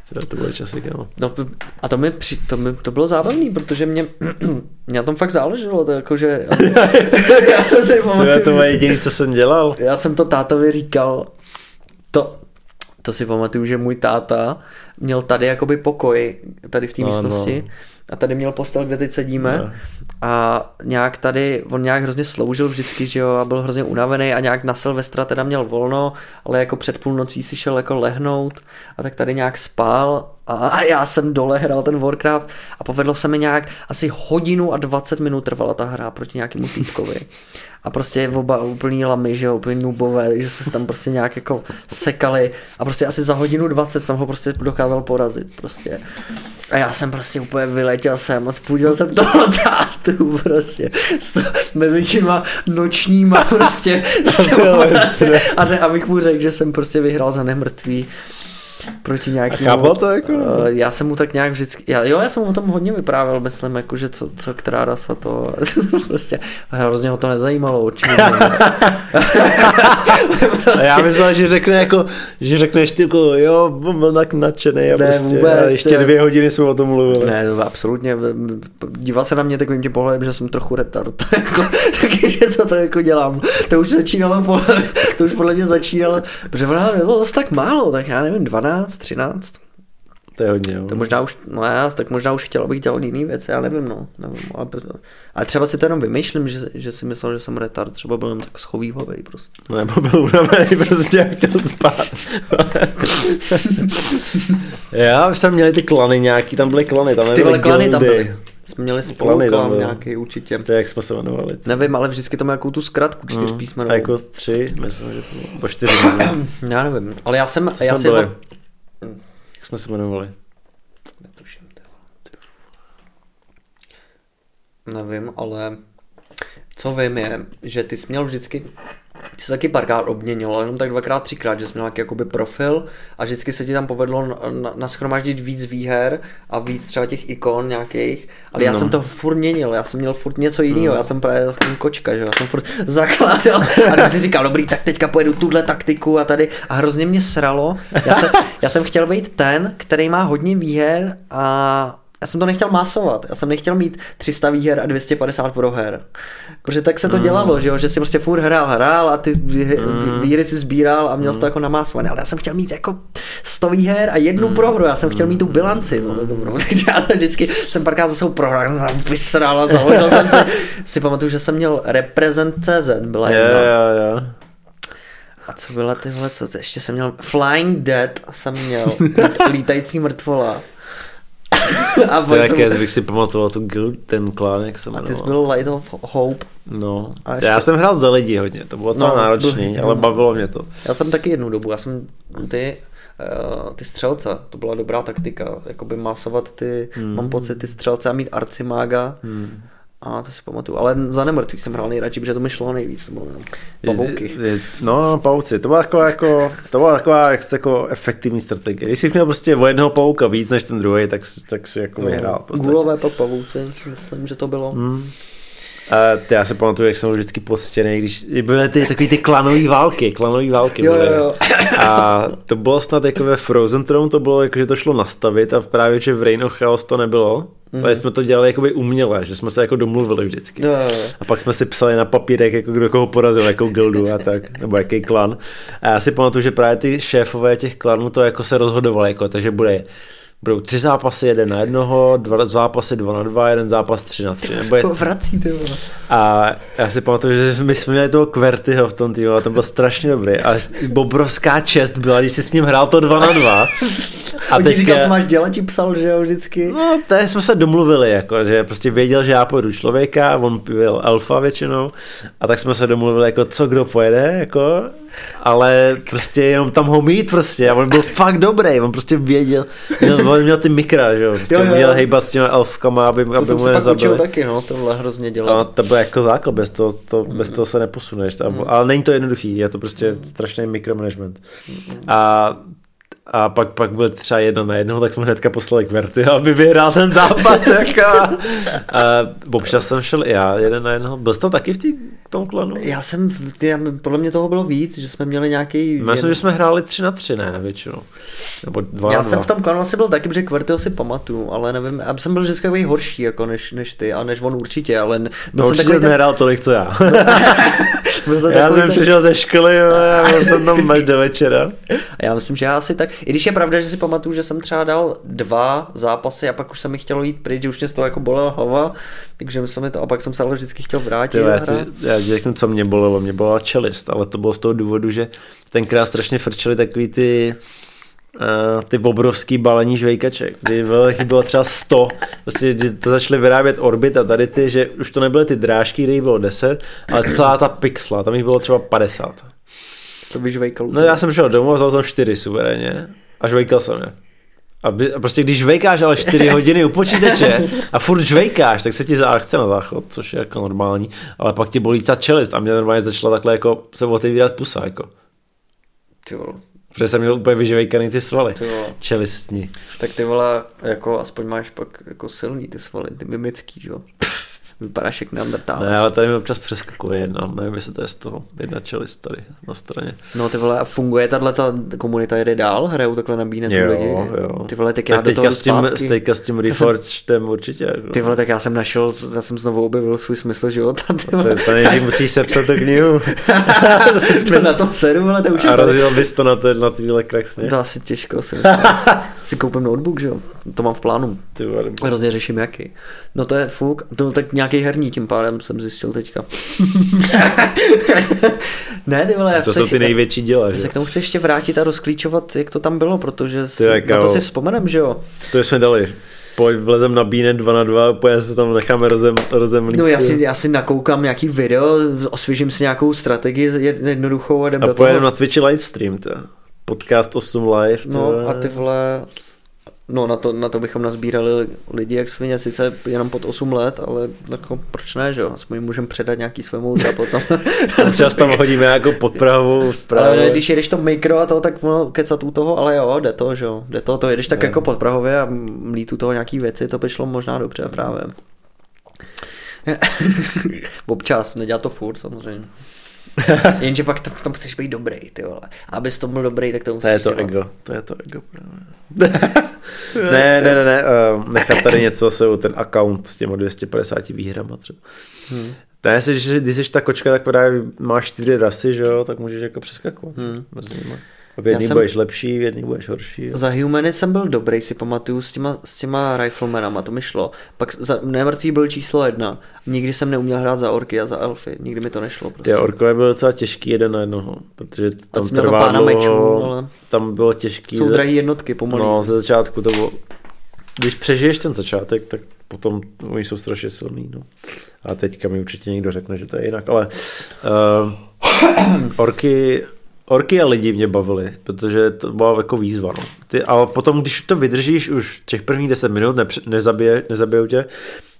Teda to bude časy, kámo. No, a to, mi, při, to, mi, to bylo zábavný, protože mě, mě na tom fakt záleželo, to jako, že já jsem si pamatuju, to je jediný, co jsem dělal. Já jsem to tátovi říkal, to, to si pamatuju, že můj táta měl tady jakoby pokoj, tady v té Ano. místnosti. A tady měl postel, kde teď sedíme. No. A nějak tady, on nějak hrozně sloužil vždycky, že jo, a byl hrozně unavený a nějak na Silvestra teda měl volno, ale jako před půlnocí si šel jako lehnout a tak tady nějak spal a, a já jsem dole hrál ten Warcraft a povedlo se mi nějak asi hodinu a 20 minut trvala ta hra proti nějakému týpkovi. A prostě oba úplný lamy, že jo, úplně nubové, takže jsme se tam prostě nějak jako sekali a prostě asi za hodinu 20 jsem ho prostě dokázal porazit prostě. A já jsem prostě úplně vyletěl jsem a spůdil jsem toho tátu prostě s to, mezi těma nočníma prostě a že, abych mu řekl, že jsem prostě vyhrál za nemrtvý proti nějakému... A chápal to jako? Uh, já jsem mu tak nějak vždycky, já, jo, já jsem mu o tom hodně vyprávěl, myslím, jako, že co, co která rasa to, prostě, hrozně ho to nezajímalo, očividně. A já myslel, že řekne jako, že řekneš ty jako, jo, byl tak nadšený a Ne, prostě vůbec, a ještě dvě hodiny jsme o tom mluvili. Ne, absolutně. Díval se na mě takovým tím pohledem, že jsem trochu retard. To takže co to jako dělám. To už začínalo, podle, to už podle mě začínalo, protože ona bylo zase tak málo, tak já nevím, 12, 13. To je hodně, jo. To možná už, no já, tak možná už chtěl, abych dělal jiný věci, já nevím, no. Nevím, ale, ale třeba si to jenom vymýšlím, že, že si myslel, že jsem retard, třeba byl jen tak schovývavý prostě. Nebo byl unavený, prostě a chtěl spát. já už jsem měli ty klany nějaký, tam byly klany, tam Ty vole klany tam byly. Jsme měli Klany spolu tam klan byly. nějaký určitě. To je, jak jsme se jmenovali. Nevím, ale vždycky to má jakou tu zkratku, čtyř Mm. písmenou. A jako tři, myslím, že to bylo. Nebo čtyři. nevím. Já nevím, ale já jsem, Co já jsme byli? ho... Jak jsme se jmenovali? Netuším. Nevím, ale co vím je, že ty jsi měl vždycky, ty jsi taky párkrát obměnil, ale jenom tak dvakrát, třikrát, že jsi měl nějaký jakoby profil a vždycky se ti tam povedlo na- na- naschromáždit víc výher a víc třeba těch ikon nějakých, ale já No. jsem to furt měnil, já jsem měl furt něco jiného, já jsem právě takový kočka, že jo, já jsem furt zakládal. A ty si říkal, dobrý, tak teďka pojedu tuhle taktiku a tady. A hrozně mě sralo, já jsem, já jsem chtěl být ten, který má hodně výher a já jsem to nechtěl masovat, já jsem nechtěl mít 300 výher a 250 proher. Protože tak se to dělalo, že jo, že si prostě furt hrál, hrál a ty vý- výhry si sbíral a měl jsi to jako namásované. Ale já jsem chtěl mít jako 100 výher a jednu prohru, já jsem chtěl mít tu bilanci, vole, dobrou. Takže já jsem vždycky, jsem párkrát za svou prohru, jsem vysral a založil jsem si, si pamatuju, že jsem měl Represent CZ, byla Jo, jedna. jo, jo. A co byla tyhle, co to ještě jsem měl, Flying Dead jsem měl, lít- lítající mrtvola. a, To je jsem- jaké, bych si pamatoval tu guild, ten klán, jak se a jmenoval. ty jsi byl Light of Hope. No, A ještě- já jsem hrál za lidi hodně, to bylo docela No, náročný, byl- ale bavilo mě to. Já jsem taky jednu dobu, já jsem ty, uh, ty střelce, to byla dobrá taktika, jakoby masovat ty, hmm. mám pocit, ty střelce a mít arcimága. Hmm. A to si pamatuju, ale za nemrtvý jsem hrál nejradši, protože to mi šlo nejvíc, to bylo pavouky. No, no, pauci, to byla taková jako, to byla taková jako, efektivní strategie. Když jsi měl prostě o jednoho pauka víc než ten druhý, tak, tak si jako vyhrál. podstatě. Gulové pak pavouci, myslím, že to bylo. Hmm. A já si pamatuju, jak jsem byl vždycky postěný, když byly ty takový ty klanový války, klanový války Jo, byly. jo, jo. A to bylo snad jako ve Frozen Throne, to bylo jako, že to šlo nastavit a právě, že v Reign of Chaos to nebylo. Mm. Takže jsme to dělali jakoby uměle, že jsme se jako domluvili vždycky. Jo, jo, jo. A pak jsme si psali na papírek, jako kdo koho porazil, jakou gildu a tak, nebo jaký klan. A já si pamatuju, že právě ty šéfové těch klanů to jako se rozhodovali, jako, takže bude budou tři zápasy, jeden na jednoho, dva zápasy dva na dva, jeden zápas tři na tři. Nebo je, Jako vrací, ty vole. a já si pamatuju, že my jsme měli toho Kvertyho v tom týmu a to byl strašně dobrý. A obrovská čest byla, když jsi s ním hrál to dva na dva. A On ti říkal, co máš dělat, ti psal, že jo, vždycky. No, to jsme se domluvili, jako, že prostě věděl, že já pojedu člověka, on byl alfa většinou, a tak jsme se domluvili, jako, co kdo pojede, jako, ale prostě jenom tam ho mít prostě, a on byl fakt dobrý, on prostě věděl, měl, on měl ty mikra, že jo, prostě Jo, jo, měl hejbat s těmi elfkama, aby, To aby mu nezabili. taky, no, tohle hrozně dělat. No, to bylo jako základ, bez toho, to, bez toho se neposuneš. A, ale není to jednoduchý, je to prostě strašný mikromanagement. A, a pak, pak byl třeba jedno na jednoho, tak jsme hnedka poslali Kverty, aby vyhrál ten zápas. jako. A občas jsem šel i já jeden na jednoho. Byl jsi tam taky v tý, tom klanu? Já jsem, já, podle mě toho bylo víc, že jsme měli nějaký... Myslím, že jsme hráli tři na tři, ne, většinou. Nebo dva Já na jsem dva. v tom klanu asi byl taky, protože Kvertyho si pamatuju, ale nevím, já jsem byl vždycky takový horší jako než, než ty, a než on určitě, ale byl No, jsem určitě ten, nehrál tolik, co já. Jsem Já jsem ten- přišel ze školy a byl jsem tam až do večera. A já myslím, že já asi tak, i když je pravda, že si pamatuju, že jsem třeba dal dva zápasy a pak už se mi chtělo jít pryč, že už mě z toho jako bolela hlava, takže se mi to, a pak jsem se ale vždycky chtěl vrátit. Ty, a já, já řeknu, co mě bolelo. Mě bolela čelist, ale to bylo z toho důvodu, že tenkrát strašně frčeli takový ty ty obrovský balení žvejkaček, kdy bylo, jich bylo třeba 100, prostě kdy to začaly vyrábět Orbit a tady ty, že už to nebyly ty drážky, kde jich bylo 10, ale celá ta pixla, tam jich bylo třeba 50. To vyžvejkal. No já jsem šel domů a vzal jsem 4 suverénně a žvejkal jsem je. A, by, a prostě když žvejkáš ale 4 hodiny u počítače a furt žvejkáš, tak se ti chce na záchod, což je jako normální, ale pak ti bolí ta čelist a mě normálně začala takhle jako se otevírat pusa, jako. Ty vole. Protože jsem měl úplně vyžvejkaný ty svaly. Ty vole. Čelistní. Tak ty vole, jako aspoň máš pak jako silný ty svaly, ty mimický, že jo? Vypadáš jak neandertálec. Ne, ale tady mi občas přeskakuje jedna, nevím, jestli to je z toho, jedna čelist tady na straně. No ty vole, a funguje tahle ta komunita jede dál? Hrajou takhle na Bínetu Jo, lidi? jo. Ty vole, tak já tak do teďka toho s tím, zpátky. teďka s tím Reforgedem určitě. Jako. Ty vole, tak já jsem našel, já jsem znovu objevil svůj smysl života. Ty to, vole. je- to nejdřív musíš sepsat tu knihu to na to seru, ale to už a rozjel bys to na, té, na týhle kraxně. To asi těžko si si koupím notebook, že jo? To mám v plánu. Ty vole, Hrozně řeším jaký. No to je fuk. No tak nějaký herní tím pádem jsem zjistil teďka. ne, ty vole, já to jsou ty největší děla, Já se že? k tomu chci ještě vrátit a rozklíčovat, jak to tam bylo, protože si, na to si vzpomenem, že jo? To jsme dali. Pojď, vlezem na bíne 2 na 2, úplně se tam necháme rozem, rozemlít. No já si, já si nakoukám nějaký video, osvěžím si nějakou strategii jed- jednoduchou a jdem a do toho. na Twitchi livestream, to. Podcast 8 live, to. No a ty vole, no na to, na to bychom nazbírali lidi jak svině, sice jenom pod 8 let, ale jako proč ne, že jo? Aspoň jim můžeme předat nějaký své moudra potom. Občas tam hodíme nějakou podprahovou zprávu. ale když jedeš to mikro a to, tak ono kecat u toho, ale jo, jde to, že jo, jde to, to jedeš tak jako pod Prahově a mlít u toho nějaký věci, to by šlo možná dobře právě. Občas, nedělá to furt samozřejmě. Jenže pak to, v tom chceš být dobrý, ty vole. A abys to byl dobrý, tak to musíš To je to dělat. ego, to je to ego ne, ne, ne, ne, uh, nechat tady něco se ten account s těma 250 výhrama třeba. Hmm. Ne, jestli, že když jsi ta kočka, tak právě máš čtyři rasy, že jo, tak můžeš jako přeskakovat. Hmm. Mezi nimi. V jedný jsem- budeš lepší, v jedný budeš horší. Jo. Za Humany jsem byl dobrý, si pamatuju, s těma, s těma riflemanama, to mi šlo. Pak za nemrtvý byl číslo jedna. Nikdy jsem neuměl hrát za orky a za elfy, nikdy mi to nešlo. Prostě. Ty orkové byly docela těžký jeden na jednoho, protože tam trvá pána dlouho, mečů, ale- tam bylo těžký. Jsou ze- drahý jednotky, pomalu. No, ze začátku to bylo, když přežiješ ten začátek, tak potom oni jsou strašně silný, no. A teďka mi určitě někdo řekne, že to je jinak, ale uh, orky, orky a lidi mě bavili, protože to byla jako výzva, no. Ty, ale potom, když to vydržíš už těch prvních 10 minut, nezabije, nezabijou tě,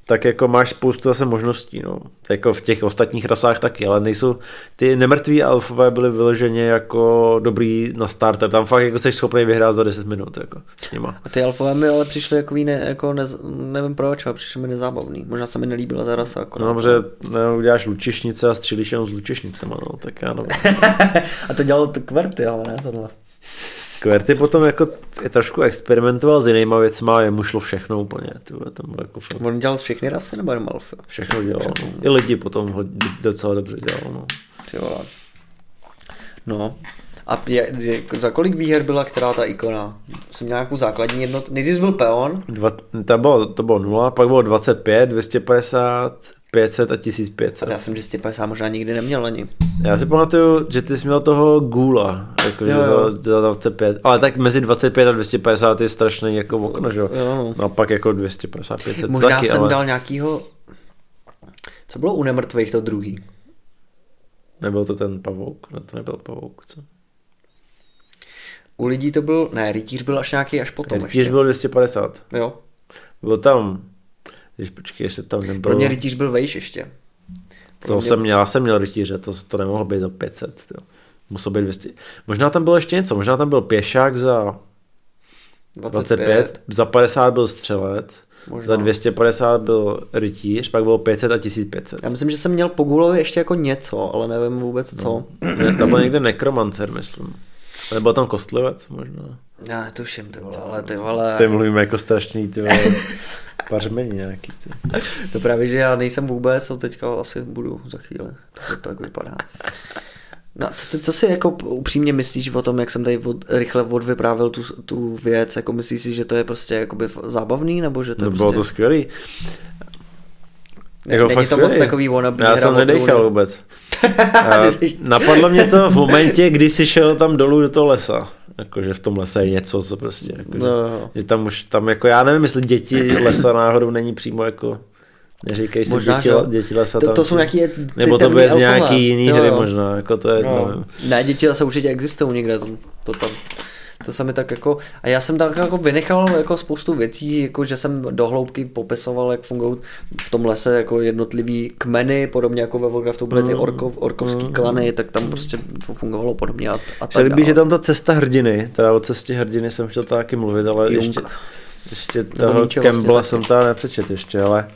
tak jako máš spoustu zase možností, no. Jako v těch ostatních rasách taky, ale nejsou, ty nemrtví alfové byly vyloženě jako dobrý na starter, tam fakt jako jsi schopný vyhrát za 10 minut, jako s nima. A ty elfové mi ale přišly jako ne, jako nez, nevím proč, ale přišly mi nezábavný. Možná se mi nelíbila ta rasa. Akorát. No, protože ne, uděláš lučišnice a střílíš jenom s lučišnicema, no, tak já nevím. a to dělalo to kverty, ale ne tohle. Kverty potom jako je trošku experimentoval s jinýma věcma, jemu šlo všechno úplně, ty vole, tam jako fakt On dělal všechny rasy nebo jenom elfy? všechno dělal, no. I lidi potom ho docela dobře dělal, no. Ty vole. No. A je, je, za kolik výher byla která ta ikona? Jsem měl nějakou základní jednot. Nejdřív byl peon. Dva, to, bylo, to bylo 0, pak bylo 25, 250, 500 a A 1500. já jsem 250 možná nikdy neměl ani. Já si pamatuju, že ty jsi měl toho gula, jako Jo, jo. za, za 25, ale tak mezi 25 a 250 je strašný jako okno, že jo? No. No a pak jako 250, 500 Možná taky, jsem ale dal nějakýho... Co bylo u nemrtvých to druhý? nebyl to ten pavouk, ne, to nebyl pavouk, co? U lidí to byl... Ne, rytíř byl až nějaký až potom Rytíř ještě. byl 250. Jo. Byl tam, když počkej, ještě tam Pro nebyl. mě rytíř byl vejš ještě. to mě- jsem měl, já jsem měl rytíře, to, to nemohlo být za 500. To. Muselo být 200. Možná tam bylo ještě něco, možná tam byl pěšák za 25. 25, za 50 byl střelec, Možná. za 250 byl rytíř, pak bylo 500 a 1500. Já myslím, že jsem měl po Gulovi ještě jako něco, ale nevím vůbec co. Ne, Tam byl někde nekromancer, myslím. Nebo tam kostlivec možná. Já netuším, ty vole, ale ty vole. Ty mluvíme jako strašný, ty vole. pařmení nějaký. Ty. To právě, že já nejsem vůbec, a teďka asi budu za chvíli. To tak vypadá. No, co, co si jako upřímně myslíš o tom, jak jsem tady od, rychle odvyprávil tu, tu věc, jako myslíš si, že to je prostě jakoby zábavný, nebo že to No je bylo prostě... to skvělý. Ne, Jako není fakt to moc skvělý. takový wannabe Já jsem nedechal vůbec. Napadlo mě to v momentě, kdy jsi šel tam dolů do toho lesa. Jakože v tom lese je něco, co prostě, jako, No, že, tam už, tam jako, já nevím, jestli děti lesa náhodou není přímo jako, neříkej si Možná, děti, děti lesa To, tam. to jsou nějaký ty Nebo to bude z nějaký jiný Jo, hry možná, jako to je, nevím. Ne, děti zase určitě existují někde, to, to tam. To se mi tak jako, a já jsem tak jako vynechal jako spoustu věcí, jako že jsem do hloubky popisoval, jak fungují v tom lese jako jednotlivý kmeny, podobně jako ve Warcraftu byly ty orkov, orkovský klany, tak tam prostě to fungovalo podobně a, a tak líbí, že tam ta cesta hrdiny, teda o cestě hrdiny jsem chtěl taky mluvit, ale Jung. ještě, ještě toho vlastně Campbella taky. jsem tam nepřečet ještě, ale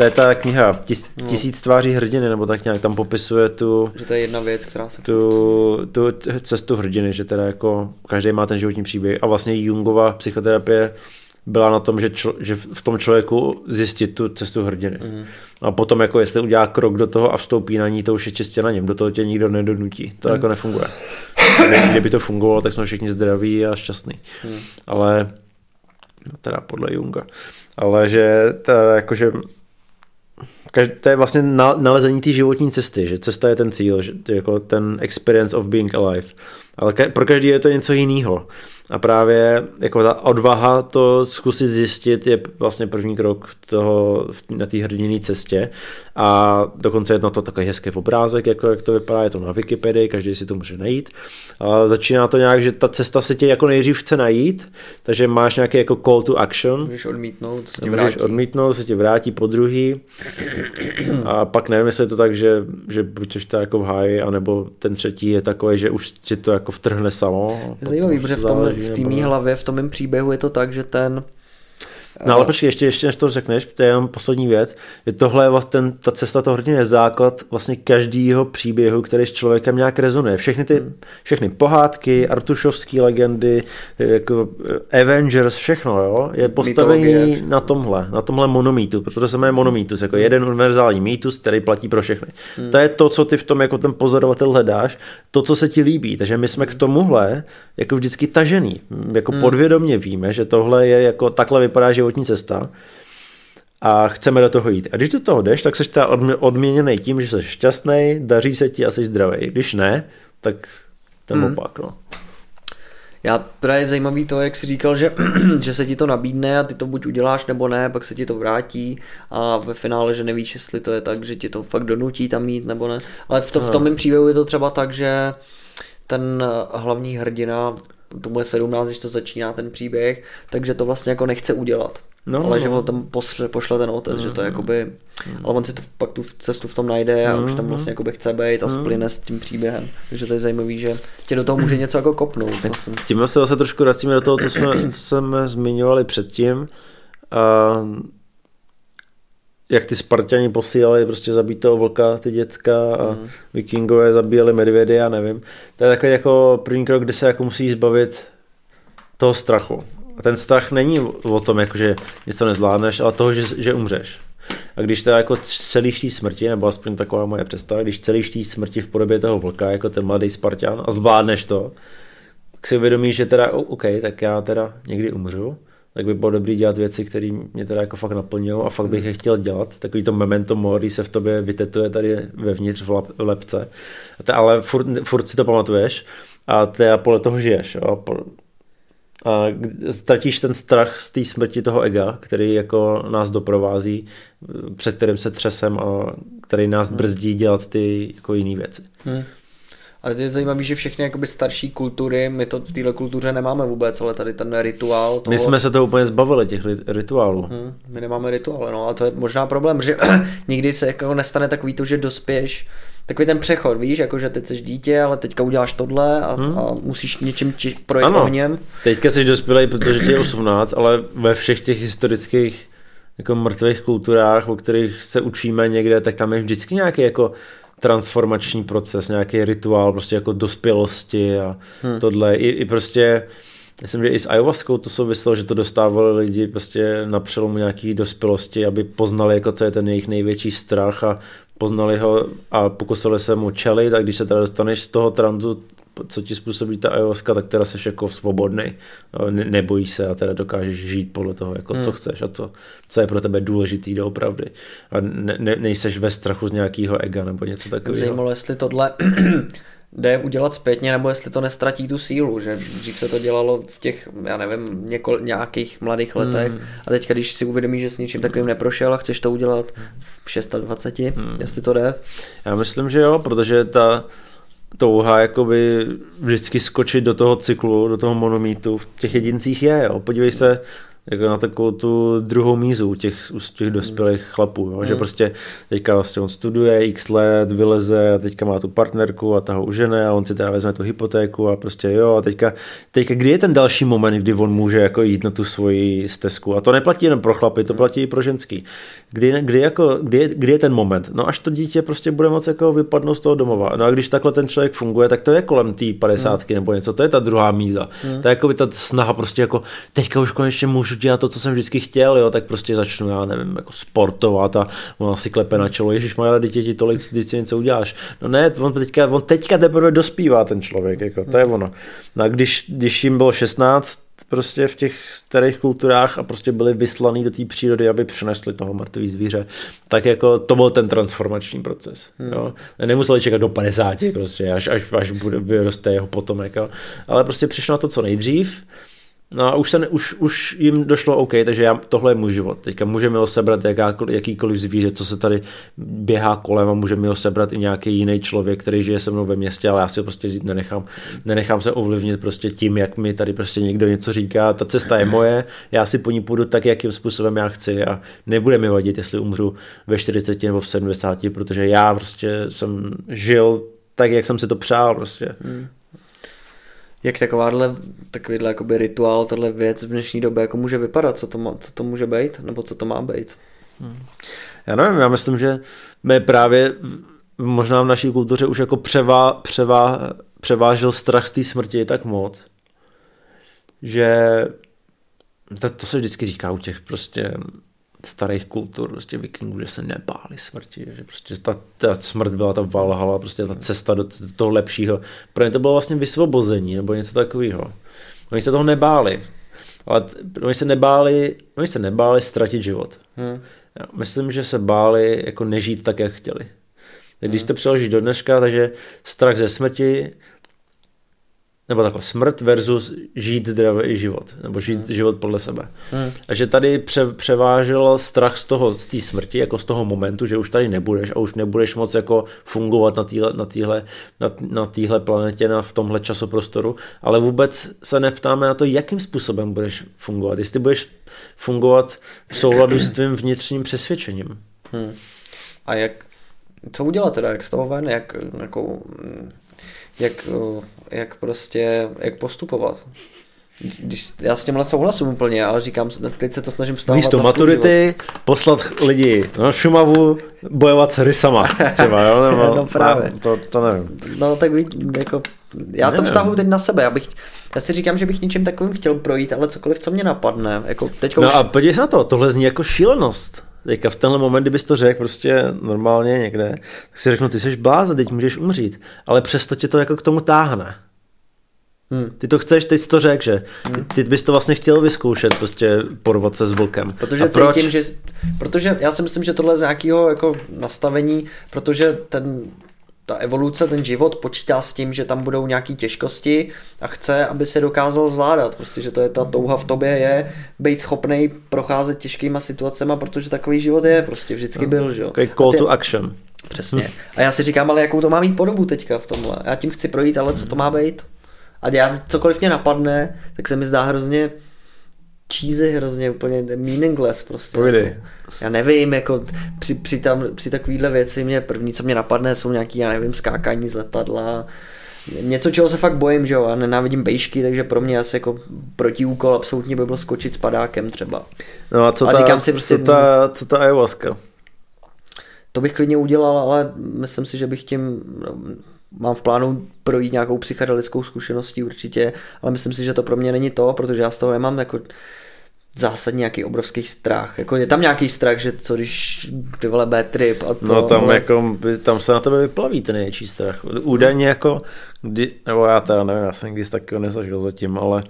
to je ta kniha tis, No. Tisíc tváří hrdiny, nebo tak nějak tam popisuje tu, Že to je jedna věc, která se tu, tu cestu hrdiny, že teda jako každý má ten životní příběh a vlastně Jungova psychoterapie byla na tom, že, člo, že v tom člověku zjistit tu cestu hrdiny. Mm. A potom jako jestli udělá krok do toho a vstoupí na ní, to už je čistě na něm, do toho tě nikdo nedonutí. To mm. jako nefunguje. Kdyby- to fungovalo, tak jsme všichni zdraví a šťastní. Mm. Ale, no teda podle Junga. Ale že ta, jakože to je vlastně na, nalezení té životní cesty, že cesta je ten cíl, že jako ten experience of being alive. Ale pro každý je to něco jiného. A právě jako ta odvaha to zkusit zjistit je vlastně první krok toho, na té hrdinné cestě. A dokonce je na to takový hezký obrázek, jako jak to vypadá, je to na Wikipedii, každý si to může najít. A začíná to nějak, že ta cesta se tě jako nejdřív chce najít, takže máš nějaký jako call to action, můžeš odmítnout, to se ti Můžeš vrátí. odmítnout, se ti vrátí po druhý. A pak nevím, jestli je to tak, že, že buď jsi to jako v háji, anebo ten třetí je takový, že už ti to jako vtrhne samo. Je zajímavý, protože v, to tom, záleží, v té mý hlavě, v tom mém příběhu je to tak, že ten No ale počkej, ještě, ještě než to řekneš, to je jenom poslední věc, je tohle je vlastně, ten, ta cesta toho hrdiny je základ vlastně každého příběhu, který s člověkem nějak rezonuje. Všechny ty, všechny pohádky, artušovské legendy, jako Avengers, všechno, jo, je postavený Mytologie. na tomhle, na tomhle monomýtu, protože se jmenuje monomýtus, jako jeden univerzální mýtus, který platí pro všechny. To je to, co ty v tom jako ten pozorovatel hledáš, to, co se ti líbí. Takže my jsme k tomuhle jako vždycky tažený. Jako podvědomě víme, že tohle je jako takhle vypadá životní cesta a chceme do toho jít. A když do toho jdeš, tak jsi odmě- odměněný tím, že jsi šťastný, daří se ti a jsi zdravý. Když ne, tak ten Hmm. opak. No. Já právě zajímavý to, jak jsi říkal, že, že se ti to nabídne a ty to buď uděláš nebo ne, pak se ti to vrátí a ve finále, že nevíš, jestli to je tak, že ti to fakt donutí tam mít nebo ne. Ale v, to, v tom mém příběhu je to třeba tak, že ten eh, hlavní hrdina, tomu je 17, když to začíná ten příběh, takže to vlastně jako nechce udělat. No, No, ale no. že ho tam pošle, pošle ten otec, mm. že to je jakoby, ale on si to pak tu cestu v tom najde a už tam vlastně jakoby chce být a splyne s tím příběhem. Takže to je zajímavý, že tě do toho může něco jako kopnout. Vlastně. Tím se zase trošku vracíme do toho, co jsme, co jsme zmiňovali předtím. A jak ty Spartani posílali prostě zabít toho vlka, ty dětka a mm. vikingové zabíjeli medvědy, já nevím. To je takový jako první krok, kde se jako musí zbavit toho strachu. A ten strach není o tom, jako, že něco nezvládneš, ale toho, že, že umřeš. A když teda jako celíš té smrti, nebo aspoň taková moje představa, když celíš té smrti v podobě toho vlka, jako ten mladý Spartan a zvládneš to, tak si uvědomíš, že teda, OK, tak já teda někdy umřu, tak by bylo dobrý dělat věci, které mě teda jako fakt naplňují a fakt bych je chtěl dělat. Takový to memento mori se v tobě vytetuje tady vevnitř v, lepce. Ale furt, furt, si to pamatuješ a ty a podle toho žiješ. Jo? A ztratíš ten strach z té smrti toho ega, který jako nás doprovází, před kterým se třesem a který nás brzdí dělat ty jako jiné věci. Hmm. Ale to je zajímavé, že všechny jakoby starší kultury, my to v této kultuře nemáme vůbec, ale tady ten rituál toho... My jsme se to úplně zbavili, těch rituálů. Hmm, my nemáme rituály, no a to je možná problém, že nikdy se jako nestane takový to, že dospěješ takový ten přechod, víš, jako že teď jsi dítě, ale teďka uděláš tohle a, hmm. a musíš něčím či, projít Ano. ohněm. Teďka jsi dospělý, protože ti je 18, ale ve všech těch historických jako mrtvých kulturách, o kterých se učíme někde, tak tam je vždycky nějaký jako transformační proces, nějaký rituál prostě jako dospělosti a hmm. tohle. I, I prostě Myslím, že i s ayahuaskou to souviselo, že to dostávali lidi prostě na přelomu nějaký dospělosti, aby poznali, jako co je ten jejich největší strach a poznali ho a pokusili se mu čelit a když se teda dostaneš z toho tranzu, co ti způsobí ta ayahuasca, tak teda seš jako svobodný, no, ne, nebojíš se a teda dokážeš žít podle toho, jako hmm. co chceš a co, co je pro tebe důležitý doopravdy. A ne, ne, nejseš ve strachu z nějakého ega nebo něco takového. Mě zajímalo, jestli tohle jde udělat zpětně, nebo jestli to nestratí tu sílu, že dřív se to dělalo v těch, já nevím, něko, nějakých mladých letech hmm. a teď, když si uvědomíš, že s něčím takovým neprošel a chceš to udělat v 26, hmm. jestli to jde? Já myslím, že jo, protože ta touha jakoby vždycky skočit do toho cyklu, do toho monomítu v těch jedincích je. Jo. Podívej se, jako na takovou tu druhou mízu těch, u těch dospělých chlapů, jo? Mm. že prostě teďka vlastně on studuje x let, vyleze a teďka má tu partnerku a ta ho užene a on si teda vezme tu hypotéku a prostě jo a teďka, teďka kdy je ten další moment, kdy on může jako jít na tu svoji stezku a to neplatí jen pro chlapy, to platí i pro ženský. Kdy, kdy, jako, kdy, je, kdy je ten moment? No až to dítě prostě bude moc jako vypadnout z toho domova. No a když takhle ten člověk funguje, tak to je kolem té padesátky mm. nebo něco, to je ta druhá míza. Mm. To je jako by ta snaha prostě jako teďka už konečně můžu dělat to, co jsem vždycky chtěl, jo, tak prostě začnu, já nevím, jako sportovat a on asi klepe na čelo, ježiš, moje dítě ti tolik, když si něco uděláš. No ne, on teďka, on teďka teprve dospívá ten člověk, jako, to je ono. No a když, když jim bylo 16, prostě v těch starých kulturách a prostě byli vyslaný do té přírody, aby přinesli toho mrtvý zvíře, tak jako to byl ten transformační proces. Hmm. Jo. Nemuseli čekat do 50, prostě, až, až, až bude, vyroste jeho potomek, jo. ale prostě přišlo na to co nejdřív No a už, se ne, už, už jim došlo OK, takže já, tohle je můj život. Teďka můžeme ho sebrat jakákoliv, jakýkoliv zvíře, co se tady běhá kolem a můžeme ho sebrat i nějaký jiný člověk, který žije se mnou ve městě, ale já si ho prostě říct nenechám. Nenechám se ovlivnit prostě tím, jak mi tady prostě někdo něco říká. Ta cesta je moje, já si po ní půjdu tak, jakým způsobem já chci a nebude mi vadit, jestli umřu ve 40 nebo v 70, protože já prostě jsem žil tak, jak jsem si to přál prostě. Hmm jak takováhle, takovýhle jakoby rituál, tahle věc v dnešní době jako může vypadat, co to, má, co to může být, nebo co to má být. Hmm. Já nevím, já myslím, že my právě možná v naší kultuře už jako převá, převá, převážil strach z té smrti tak moc, že to, to se vždycky říká u těch prostě starých kultur, prostě vikingů, že se nebáli smrti, že prostě ta, ta smrt byla ta valhala, prostě ta cesta do, do toho lepšího. Pro ně to bylo vlastně vysvobození nebo něco takového. Oni se toho nebáli, ale oni se nebáli, oni se nebáli ztratit život. Hmm. Já myslím, že se báli jako nežít tak, jak chtěli. Když hmm. to přeložíš do dneška, takže strach ze smrti nebo takhle smrt versus žít zdravý život, nebo žít hmm. život podle sebe. Hmm. A že tady pře, převážel strach z toho, z té smrti, jako z toho momentu, že už tady nebudeš a už nebudeš moc jako fungovat na téhle na týhle, na, na týhle planetě, na, v tomhle časoprostoru, ale vůbec se neptáme na to, jakým způsobem budeš fungovat. Jestli budeš fungovat v souladu s tvým vnitřním přesvědčením. Hmm. A jak, co udělat teda, jak z toho ven, jak, jako, jak, jak prostě, jak postupovat. Když, já s tímhle souhlasím úplně, ale říkám, teď se to snažím vstávat Místo maturity poslat lidi na Šumavu bojovat s rysama třeba, jo? Nebo, no právě. To, to nevím. No tak ví, jako, já to vztahuji teď na sebe, já, bych, já si říkám, že bych něčím takovým chtěl projít, ale cokoliv, co mě napadne. Jako teďka no už... a podívej se na to, tohle zní jako šílenost. Teďka v tenhle moment, kdybys to řekl prostě normálně někde, tak si řeknu, ty jsi blázen, teď můžeš umřít, ale přesto tě to jako k tomu táhne. Hmm. Ty to chceš, ty jsi to řekl, že hmm. ty, ty bys to vlastně chtěl vyzkoušet, prostě porvat se s vlkem. Protože A proč? cítím, že, protože já si myslím, že tohle z nějakého jako nastavení, protože ten ta evoluce, ten život počítá s tím, že tam budou nějaké těžkosti a chce, aby se dokázal zvládat. Prostě, že to je ta touha v tobě je být schopný procházet těžkýma situacemi, protože takový život je, prostě vždycky byl, že jo. Okay, call ty... to action. Přesně. A já si říkám, ale jakou to má mít podobu teďka v tomhle. Já tím chci projít, ale co to má být? A já cokoliv mě napadne, tak se mi zdá hrozně cheesy, hrozně úplně meaningless prostě. Povídej. Jako, já nevím, jako při, při, tam, při takovýhle věci mě první, co mě napadne, jsou nějaký, já nevím, skákání z letadla, něco, čeho se fakt bojím, že jo, a nenávidím bejšky, takže pro mě asi jako protiúkol absolutně by byl skočit s padákem třeba. No a co, a ta, říkám si prostě, co, ta, co ta ayahuasca? To bych klidně udělal, ale myslím si, že bych tím mám v plánu projít nějakou psychedelickou zkušeností určitě, ale myslím si, že to pro mě není to, protože já z toho nemám jako zásadní nějaký obrovský strach. Jako je tam nějaký strach, že co když ty vole bad trip a to. No tam ale... jako, tam se na tebe vyplaví ten největší strach. Údajně jako, kdy, nebo já to nevím, já jsem když taky nezažil zatím, ale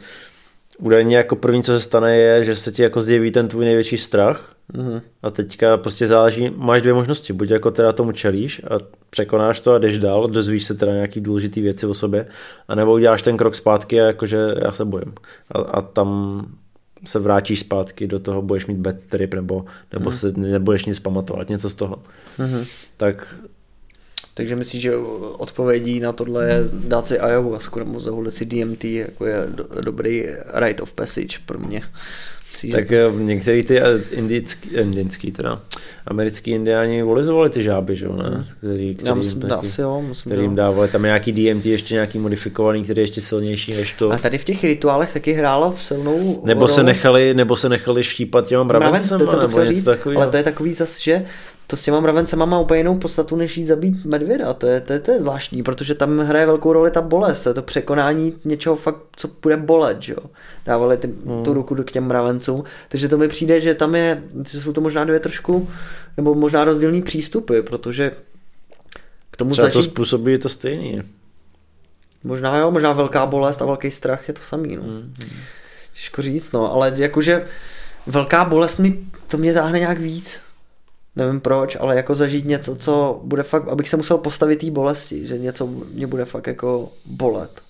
údajně jako první, co se stane, je, že se ti jako zjeví ten tvůj největší strach mm-hmm. a teďka prostě záleží, máš dvě možnosti, buď jako teda tomu čelíš a překonáš to a jdeš dál, dozvíš se teda nějaký důležitý věci o sobě, anebo uděláš ten krok zpátky a jakože já se bojím. A, a tam se vrátíš zpátky do toho, budeš mít bad trip nebo, nebo mm. se nebudeš nic pamatovat, něco z toho. Mm-hmm. Tak takže myslím, že odpovědí na tohle je dát si ayahuasku nebo zavolit si DMT, jako je do, dobrý rite of passage pro mě. Myslím, tak to... některý ty indický, indický teda, americký indiáni volizovali ty žáby, že jo, ne? Hmm. Který, který, Já myslím, taky, asi jo, myslím, který jim dávali, tam nějaký DMT ještě nějaký modifikovaný, který je ještě silnější než to. A tady v těch rituálech taky hrála v silnou nebo se nechali, nebo se nechali štípat těma mravencem, nebo něco takového. Ale to je takový zase, že to s těma mravencema má úplně jinou podstatu, než jít zabít medvěda. To je, to, je, to je zvláštní, protože tam hraje velkou roli ta bolest, to je to překonání něčeho fakt, co bude bolet, že jo. Dávali ty, hmm. tu ruku k těm mravencům, takže to mi přijde, že tam je, že jsou to možná dvě trošku, nebo možná rozdílný přístupy, protože k tomu Třeba začít... to způsobí to stejný. Možná jo, možná velká bolest a velký strach je to samý, no. Hmm. Těžko říct, no, ale jakože velká bolest mi, to mě záhne nějak víc nevím proč, ale jako zažít něco, co bude fakt, abych se musel postavit té bolesti, že něco mě bude fakt jako bolet.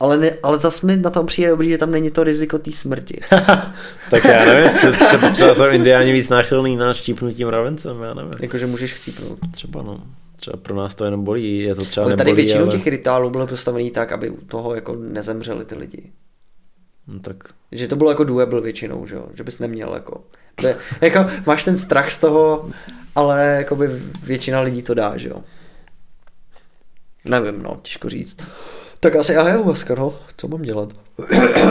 Ale, ne, ale zas mi na tom přijde dobrý, že tam není to riziko té smrti. tak já nevím, třeba, třeba jsou indiáni víc náchylný na štípnutím mravencem, já nevím. Jakože můžeš chcípnout. Třeba no. Třeba pro nás to jenom bolí, je to třeba ale nebolí, tady většinu ale... těch rituálů bylo postavený tak, aby u toho jako nezemřeli ty lidi. No tak. Že to bylo jako doable většinou, že, jo? že bys neměl jako to jako, máš ten strach z toho, ale jakoby většina lidí to dá, že jo. Nevím, no, těžko říct. Tak asi ayahuasca, no, co mám dělat?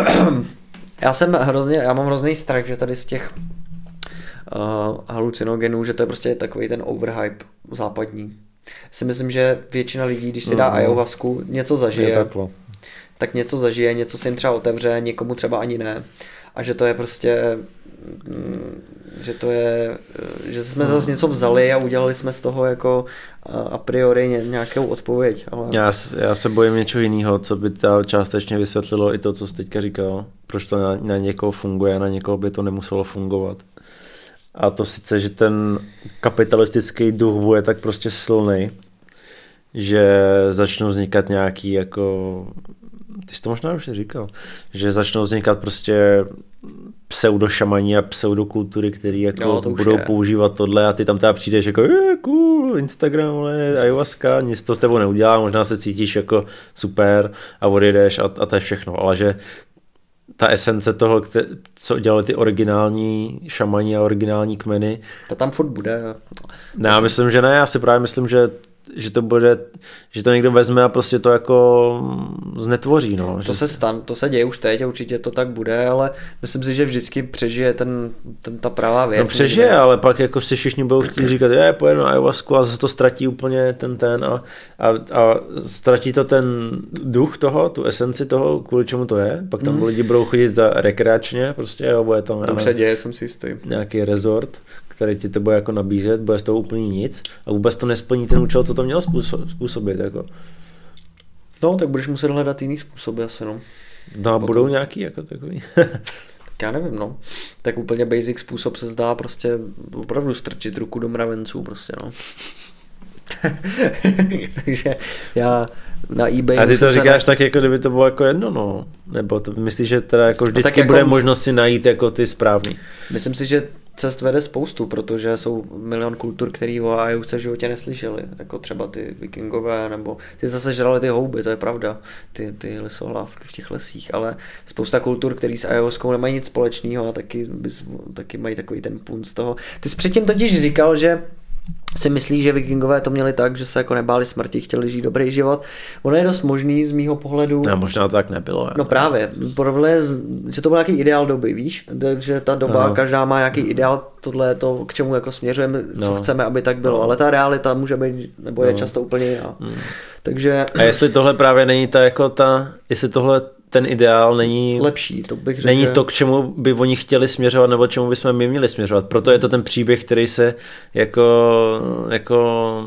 já jsem hrozně, já mám hrozný strach, že tady z těch uh, halucinogenů, že to je prostě takový ten overhype západní. Si myslím, že většina lidí, když si dá mm. ayahuasku, něco zažije, tak něco zažije, něco se jim třeba otevře, někomu třeba ani ne. A že to je prostě že to je, že jsme zase něco vzali a udělali jsme z toho jako a priori nějakou odpověď. Ale... Já, já se bojím něčeho jiného, co by ta částečně vysvětlilo i to, co jsi teďka říkal, proč to na, na někoho funguje na někoho by to nemuselo fungovat. A to sice, že ten kapitalistický duch bude tak prostě silný, že začnou vznikat nějaký jako ty jsi to možná už říkal, že začnou vznikat prostě pseudošamaní a pseudokultury, které jako jo, to budou je. používat tohle a ty tam teda přijdeš jako je, cool, Instagram, ale ayahuasca, nic to s tebou neudělá, možná se cítíš jako super a odjedeš a, a to je všechno, ale že ta esence toho, co dělali ty originální šamani a originální kmeny. Ta tam furt bude. Ne, já myslím, že ne, já si právě myslím, že že to bude, že to někdo vezme a prostě to jako znetvoří. No. To, že se stan, to se děje už teď a určitě to tak bude, ale myslím si, že vždycky přežije ten, ten ta pravá věc. No přežije, někde. ale pak jako si všichni budou chtít říkat, je, pojedu na ayahuasku a zase to ztratí úplně ten ten a, a, a ztratí to ten duch toho, tu esenci toho, kvůli čemu to je. Pak tam mm. lidi budou chodit za rekreačně, prostě jo, bude tam. To už se děje, jsem si jistý. Nějaký resort, který ti to bude jako nabízet, bude z toho úplně nic a vůbec to nesplní ten účel, co to mělo způsobit. Jako. No, tak budeš muset hledat jiný způsoby asi, no. No a Potom... budou nějaký jako takový. já nevím, no. Tak úplně basic způsob se zdá prostě opravdu strčit ruku do mravenců prostě, no. Takže já na eBay... A ty to říkáš na... tak, jako kdyby to bylo jako jedno, no. Nebo to myslíš, že teda jako no vždycky no bude jako... možnost si najít jako ty správný. Myslím si, že cest vede spoustu, protože jsou milion kultur, který o Ajuce v životě neslyšeli, jako třeba ty vikingové, nebo ty zase žrali ty houby, to je pravda, ty, ty lisohlávky v těch lesích, ale spousta kultur, který s Ajovskou nemají nic společného a taky, bys, taky mají takový ten punt z toho. Ty jsi předtím totiž říkal, že si myslí, že vikingové to měli tak, že se jako nebáli smrti, chtěli žít dobrý život. Ono je dost možný z mýho pohledu. No, možná to tak nebylo. No právě, podle, že to byl nějaký ideál doby, víš? Takže ta doba, no. každá má nějaký ideál, tohle je to, k čemu jako směřujeme, no. co chceme, aby tak bylo. No. Ale ta realita může být, nebo je no. často úplně jiná. Hmm. Takže... A jestli tohle právě není ta, jako ta, jestli tohle ten ideál není lepší, to bych řekl. Není to, k čemu by oni chtěli směřovat, nebo čemu bychom my měli směřovat. Proto je to ten příběh, který se jako, jako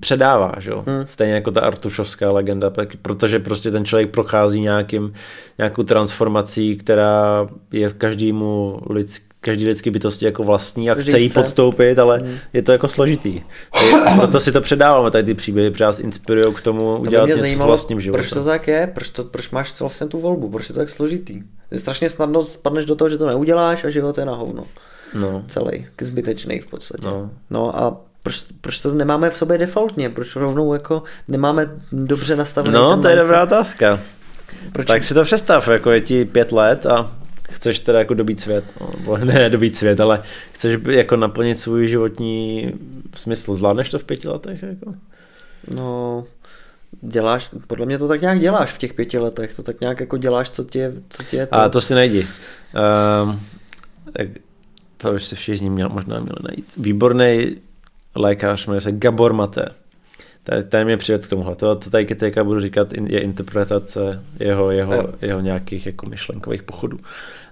předává, že? Hmm. Stejně jako ta Artušovská legenda, protože prostě ten člověk prochází nějakým, nějakou transformací, která je každému lidský každý lidský bytosti jako vlastní a chce jí podstoupit, ale hmm. je to jako složitý. Proto si to předáváme, tady ty příběhy, protože nás inspirují k tomu udělat něco zajímalo, s vlastním životem. Proč to tak je? Proč, to, proč máš vlastně tu volbu? Proč je to tak složitý? Je strašně snadno spadneš do toho, že to neuděláš a život je na hovno. No. Celý, zbytečný v podstatě. No, no a proč, proč to nemáme v sobě defaultně? Proč rovnou jako nemáme dobře nastavený No, to je dobrá otázka. Proč? Tak si to představ, jako je ti pět let a chceš teda jako dobít svět, no, ne dobít svět, ale chceš jako naplnit svůj životní smysl. Zvládneš to v pěti letech? Jako? No, děláš, podle mě to tak nějak děláš v těch pěti letech, to tak nějak jako děláš, co tě, co tě to... A to si najdi. Um, tak to už si všichni měl, možná měli najít. Výborný lékař, jmenuje se Gabor Mate. Ten mě přived k tomuhle. To, co tady teďka budu říkat, je interpretace jeho, jeho, jeho nějakých jako myšlenkových pochodů.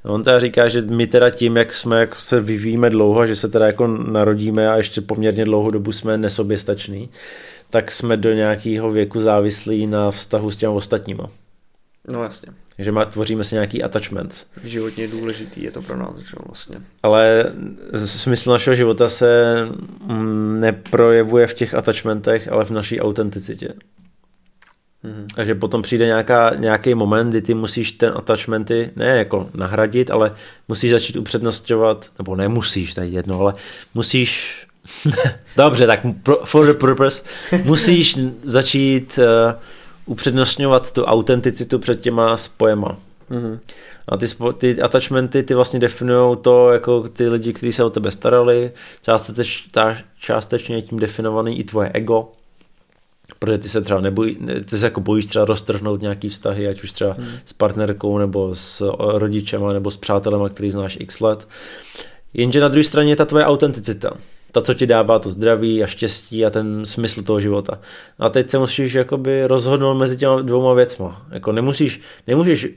On teda říká, že my teda tím, jak jsme jak se vyvíjíme dlouho, že se teda jako narodíme a ještě poměrně dlouhou dobu jsme nesoběstační, tak jsme do nějakého věku závislí na vztahu s těmi ostatníma. No jasně. Takže má, tvoříme si nějaký attachment. Životně důležitý je to pro nás, že vlastně. Ale smysl našeho života se mm, neprojevuje v těch attachmentech, ale v naší autenticitě. Mm-hmm. Takže potom přijde nějaká, nějaký moment, kdy ty musíš ten attachmenty ne jako nahradit, ale musíš začít upřednostňovat, nebo nemusíš, tady jedno, ale musíš Dobře, tak for the purpose musíš začít uh, upřednostňovat tu autenticitu před těma spojema. Mm-hmm. A ty, spo, ty attachmenty, ty vlastně definují to, jako ty lidi, kteří se o tebe starali, částeč, ta, částečně tím definovaný i tvoje ego, protože ty se třeba nebojí, ty se jako bojíš třeba roztrhnout nějaký vztahy, ať už třeba hmm. s partnerkou, nebo s rodičema, nebo s přátelema, který znáš x let. Jenže na druhé straně je ta tvoje autenticita ta, co ti dává to zdraví a štěstí a ten smysl toho života. A teď se musíš jakoby rozhodnout mezi těma dvouma věcma. Jako nemusíš, nemůžeš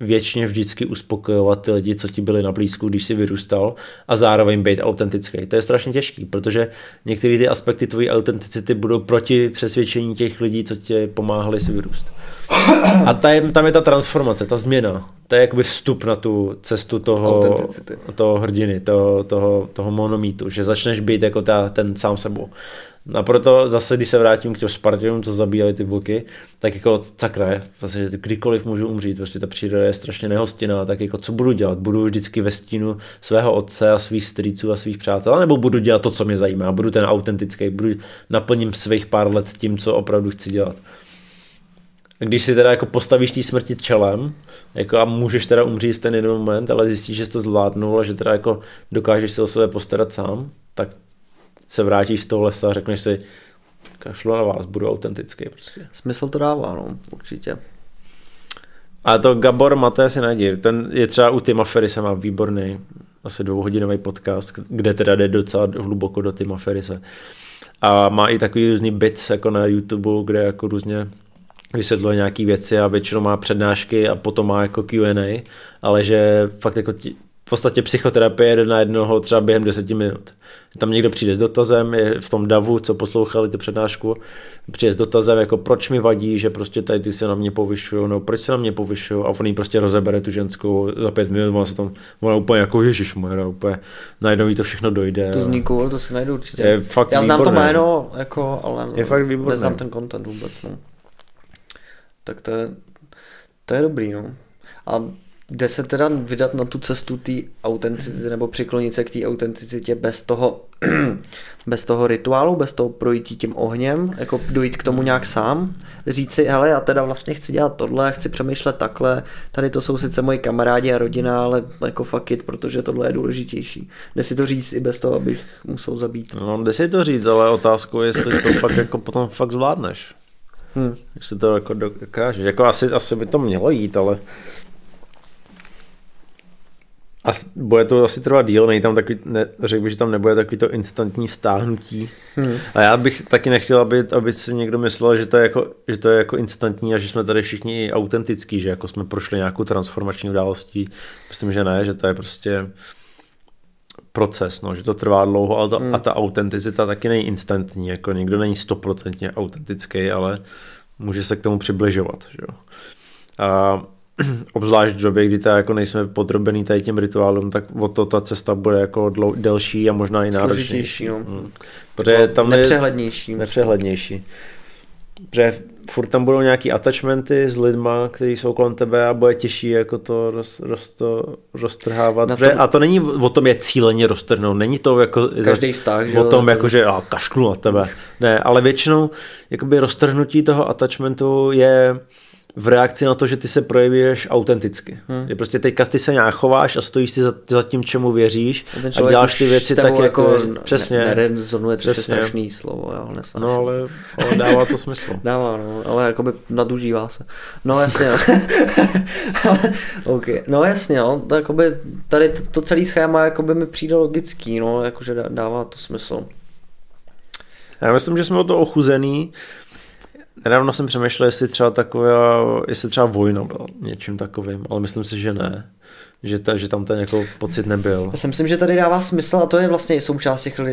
věčně vždycky uspokojovat ty lidi, co ti byli na blízku, když jsi vyrůstal a zároveň být autentický. To je strašně těžký, protože některé ty aspekty tvojí autenticity budou proti přesvědčení těch lidí, co tě pomáhali si vyrůst. A tam, tam je ta transformace, ta změna. To je jakoby vstup na tu cestu toho, toho hrdiny, toho, toho, toho monomítu, že začneš být jako ta, ten sám sebou. A proto zase, když se vrátím k těm Spartanům, co zabíjeli ty vlky, tak jako sakra vlastně kdykoliv můžu umřít, prostě ta příroda je strašně nehostinná, tak jako co budu dělat? Budu vždycky ve stínu svého otce a svých strýců a svých přátel, nebo budu dělat to, co mě zajímá, budu ten autentický, budu naplním svých pár let tím, co opravdu chci dělat když si teda jako postavíš té smrti čelem jako a můžeš teda umřít v ten jeden moment, ale zjistíš, že jsi to zvládnul a že teda jako dokážeš se o sebe postarat sám, tak se vrátíš z toho lesa a řekneš si, kašlu na vás, budu autentický prostě. Smysl to dává, no, určitě. A to Gabor Maté si najdi, ten je třeba u Tima Ferise má výborný asi dvouhodinový podcast, kde teda jde docela hluboko do Tima Ferise. A má i takový různý bits jako na YouTube, kde jako různě vysvětluje nějaké věci a většinou má přednášky a potom má jako Q&A, ale že fakt jako ti, v podstatě psychoterapie jede na jednoho třeba během deseti minut. Tam někdo přijde s dotazem, je v tom davu, co poslouchali tu přednášku, přijde s dotazem, jako proč mi vadí, že prostě tady ty se na mě povyšují, no proč se na mě povyšují a on jí prostě rozebere tu ženskou za pět minut, ona se tam, ona úplně jako ježiš úplně najednou jí to všechno dojde. To zní cool, to si najdu určitě. Je fakt Já znám výborné. to jméno, jako, ale je fakt výborné. neznám ten content vůbec. No tak to je, to je dobrý, no. A Kde se teda vydat na tu cestu té autenticity nebo přiklonit se k té autenticitě bez toho, bez toho rituálu, bez toho projít tím ohněm, jako dojít k tomu nějak sám, říct si, hele, já teda vlastně chci dělat tohle, chci přemýšlet takhle, tady to jsou sice moji kamarádi a rodina, ale jako fuck it, protože tohle je důležitější. Jde si to říct i bez toho, abych musel zabít. No, jde si to říct, ale otázkou je, jestli to fakt jako potom fakt zvládneš. Hmm. Jestli to jako dokážeš. Jako asi, asi by to mělo jít, ale a bude to asi trvat díl, nej tam takový, ne, řekl bych, že tam nebude takový to instantní vstáhnutí. Hmm. A já bych taky nechtěl, aby, aby si někdo myslel, že to, je jako, že to je jako instantní a že jsme tady všichni autentický, že jako jsme prošli nějakou transformační událostí. Myslím, že ne, že to je prostě proces, no, že to trvá dlouho ale to, hmm. a ta autenticita taky není instantní, jako někdo není stoprocentně autentický, ale může se k tomu přibližovat. Že jo. A obzvlášť v době, kdy ta jako nejsme podrobený tady těm rituálům, tak o to ta cesta bude jako dlou, delší a možná i náročnější. No. Hmm. Protože tam nepřehlednější. Je, nepřehlednější. Protože furt tam budou nějaký attachmenty s lidma, kteří jsou kolem tebe a bude těžší jako to, roz, roz, to roztrhávat. Tom... a to není o tom je cíleně roztrhnout, není to jako Každý vztah, že o tom jako, že a, kašknu na tebe. Ne, ale většinou jakoby roztrhnutí toho attachmentu je v reakci na to, že ty se projevuješ autenticky. Hmm. Je prostě teďka ty se nějak chováš a stojíš si za, za tím, čemu věříš a, a děláš ty věci tak jako, jako přesně. Ne, nerezonuje, což je strašný slovo, já ho No ale, ale dává to smysl. dává, no, ale jakoby nadužívá se. No jasně, no. okay. no jasně, no, to, jakoby, tady to, to celý schéma jakoby mi přijde logický, no, jakože dává to smysl. Já myslím, že jsme o to ochuzený, Nedávno jsem přemýšlel, jestli třeba taková, jestli třeba vojna byl něčím takovým, ale myslím si, že ne. Že, ta, že tam ten jako pocit nebyl. Já si myslím, že tady dává smysl a to je vlastně součást těch uh,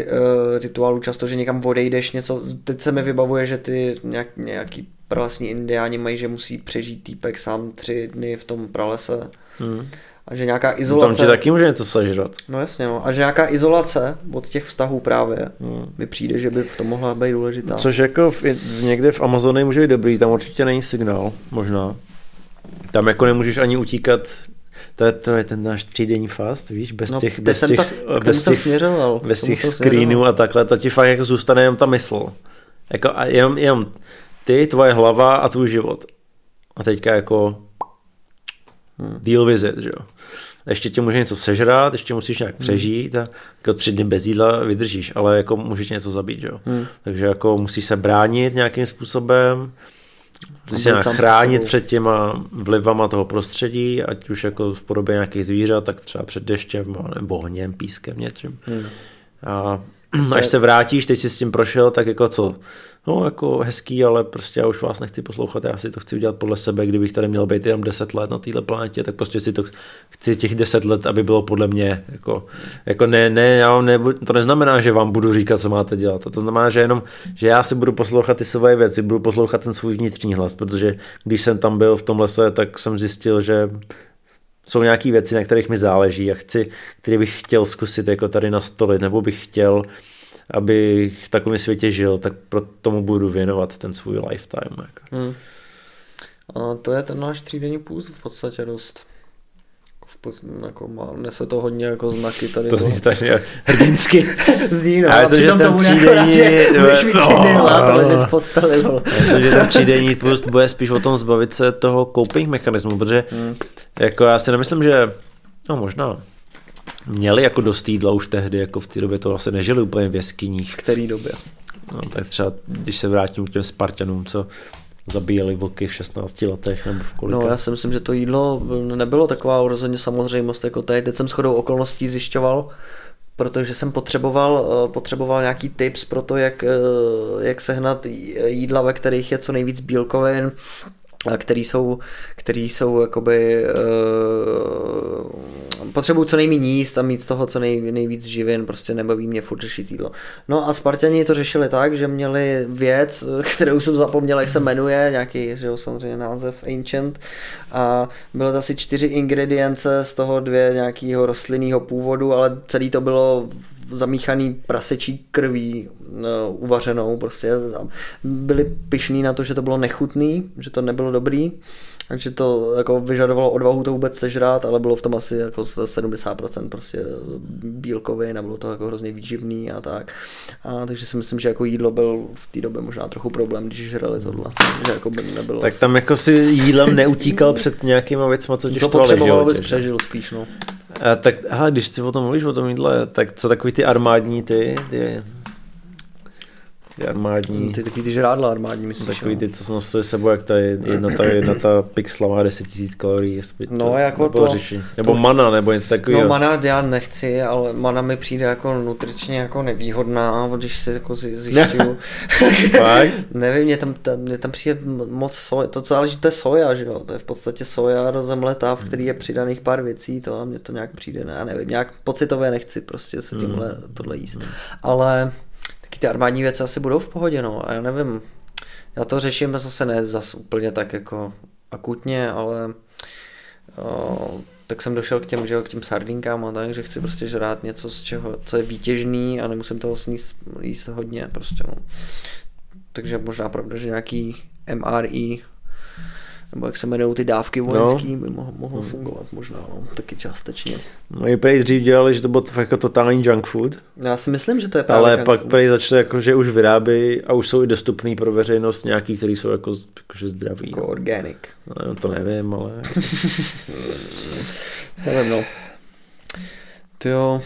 rituálů často, že někam odejdeš něco, teď se mi vybavuje, že ty nějak, nějaký pralesní indiáni mají, že musí přežít týpek sám tři dny v tom pralese. Hmm a že nějaká izolace... No tam ti taky může něco sežrat. No jasně, no. A že nějaká izolace od těch vztahů právě hmm. mi přijde, že by v tom mohla být důležitá. Což jako v, někde v Amazonii může být dobrý, tam určitě není signál, možná. Tam jako nemůžeš ani utíkat to je, to je ten náš třídenní fast, víš, bez no, těch, bez těch, ta, bez těch, směřoval, bez těch screenů a takhle, to ti fakt jako zůstane jenom ta mysl. Jako a jenom, jenom ty, tvoje hlava a tvůj život. A teďka jako hmm. deal with it, že jo ještě tě může něco sežrat, ještě musíš nějak hmm. přežít a jako tři dny bez jídla vydržíš, ale jako můžeš něco zabít, jo. Hmm. Takže jako musíš se bránit nějakým způsobem, musíš se nějak chránit před těma vlivama toho prostředí, ať už jako v podobě nějakých zvířat, tak třeba před deštěm nebo ohněm, pískem, něčím. Hmm. A až se vrátíš, teď jsi s tím prošel, tak jako co? No jako hezký, ale prostě já už vás nechci poslouchat, já si to chci udělat podle sebe, kdybych tady měl být jenom 10 let na této planetě, tak prostě si to chci těch 10 let, aby bylo podle mě, jako, jako ne, ne, já ne, to neznamená, že vám budu říkat, co máte dělat, a to znamená, že jenom, že já si budu poslouchat ty svoje věci, budu poslouchat ten svůj vnitřní hlas, protože když jsem tam byl v tom lese, tak jsem zjistil, že jsou nějaké věci, na kterých mi záleží a chci, které bych chtěl zkusit jako tady nastolit, nebo bych chtěl abych v takovém světě žil, tak pro tomu budu věnovat ten svůj lifetime. Jako. Hmm. A to je ten náš třídenní půst v podstatě dost. Jako v jako má, nese to hodně jako znaky tady. To zní strašně hrdinsky. zní, no. A myslím, že ten třídenní... Budeš mít tři dny ležet v posteli. No. Myslím, že ten třídenní půst bude spíš o tom zbavit se toho coping mechanismu, protože hmm. jako já si nemyslím, že No možná měli jako dost jídla už tehdy, jako v té době to asi nežili úplně v jeskyních. V které době? No, tak třeba, když se vrátím k těm Spartanům, co zabíjeli vlky v 16 letech nebo v kolika. No já si myslím, že to jídlo nebylo taková rozhodně samozřejmost jako teď. Teď jsem shodou okolností zjišťoval, protože jsem potřeboval, eh, potřeboval nějaký tips pro to, jak, eh, jak sehnat jídla, ve kterých je co nejvíc bílkovin, který jsou, který jsou jakoby uh, potřebují co nejméně jíst a mít z toho co nej, nejvíc živin, prostě nebaví mě furt řešit jídlo. No a Spartani to řešili tak, že měli věc, kterou jsem zapomněl, jak se jmenuje, nějaký, že jo, samozřejmě název Ancient. A bylo to asi čtyři ingredience, z toho dvě nějakého rostlinného původu, ale celý to bylo zamíchaný prasečí krví uh, uvařenou, prostě. Byli pišní na to, že to bylo nechutný, že to nebylo dobrý Takže to jako vyžadovalo odvahu to vůbec sežrát, ale bylo v tom asi jako 70% prostě bílkovin nebylo to jako hrozně výživný a tak. A takže si myslím, že jako jídlo byl v té době možná trochu problém, když žrali tohle. Že jako by nebylo tak tam jako si jídlem neutíkal před nějakýma věcma, co tě To potřeboval, bys přežil spíš, no. A tak, aha, když si o tom mluvíš, o tom jídle, tak co takový ty armádní ty, ty ty armádní. Ty takový ty žrádla armádní, myslíš? Takový ty, co se nosili sebou, jak ta jedna ta, jedna ta pixla má 10 000 kalorií. Jestli no, to jako to... Řešení. Nebo to... mana, nebo něco takového. No mana já nechci, ale mana mi přijde jako nutričně jako nevýhodná, když si jako zjišťuju. Nevím, mě tam, tam, mě tam přijde moc soja, to záleží, to je soja, že jo, to je v podstatě soja rozemletá, v který je přidaných pár věcí, to a mě to nějak přijde, ne, já nevím, nějak pocitově nechci prostě se tímhle mm. tohle jíst. Mm. Ale taky ty armádní věci asi budou v pohodě, no. A já nevím, já to řeším zase ne zase úplně tak jako akutně, ale o, tak jsem došel k těm, že k těm sardinkám a tak, že chci prostě žrát něco, z čeho, co je výtěžný a nemusím toho sníst jíst hodně prostě, no. Takže možná pravda, že nějaký MRI nebo jak se jmenují ty dávky vojenský, no. by mohlo, mohlo hmm. fungovat možná, no, taky částečně. No i prej dřív dělali, že to bylo jako totální junk food. Já si myslím, že to je právě Ale pak food. prej začali jako, že už vyrábějí a už jsou i dostupný pro veřejnost nějaký, který jsou jako, jakože zdraví. Jako no. organic. No, to nevím, ale... nevím, no. Ty jo,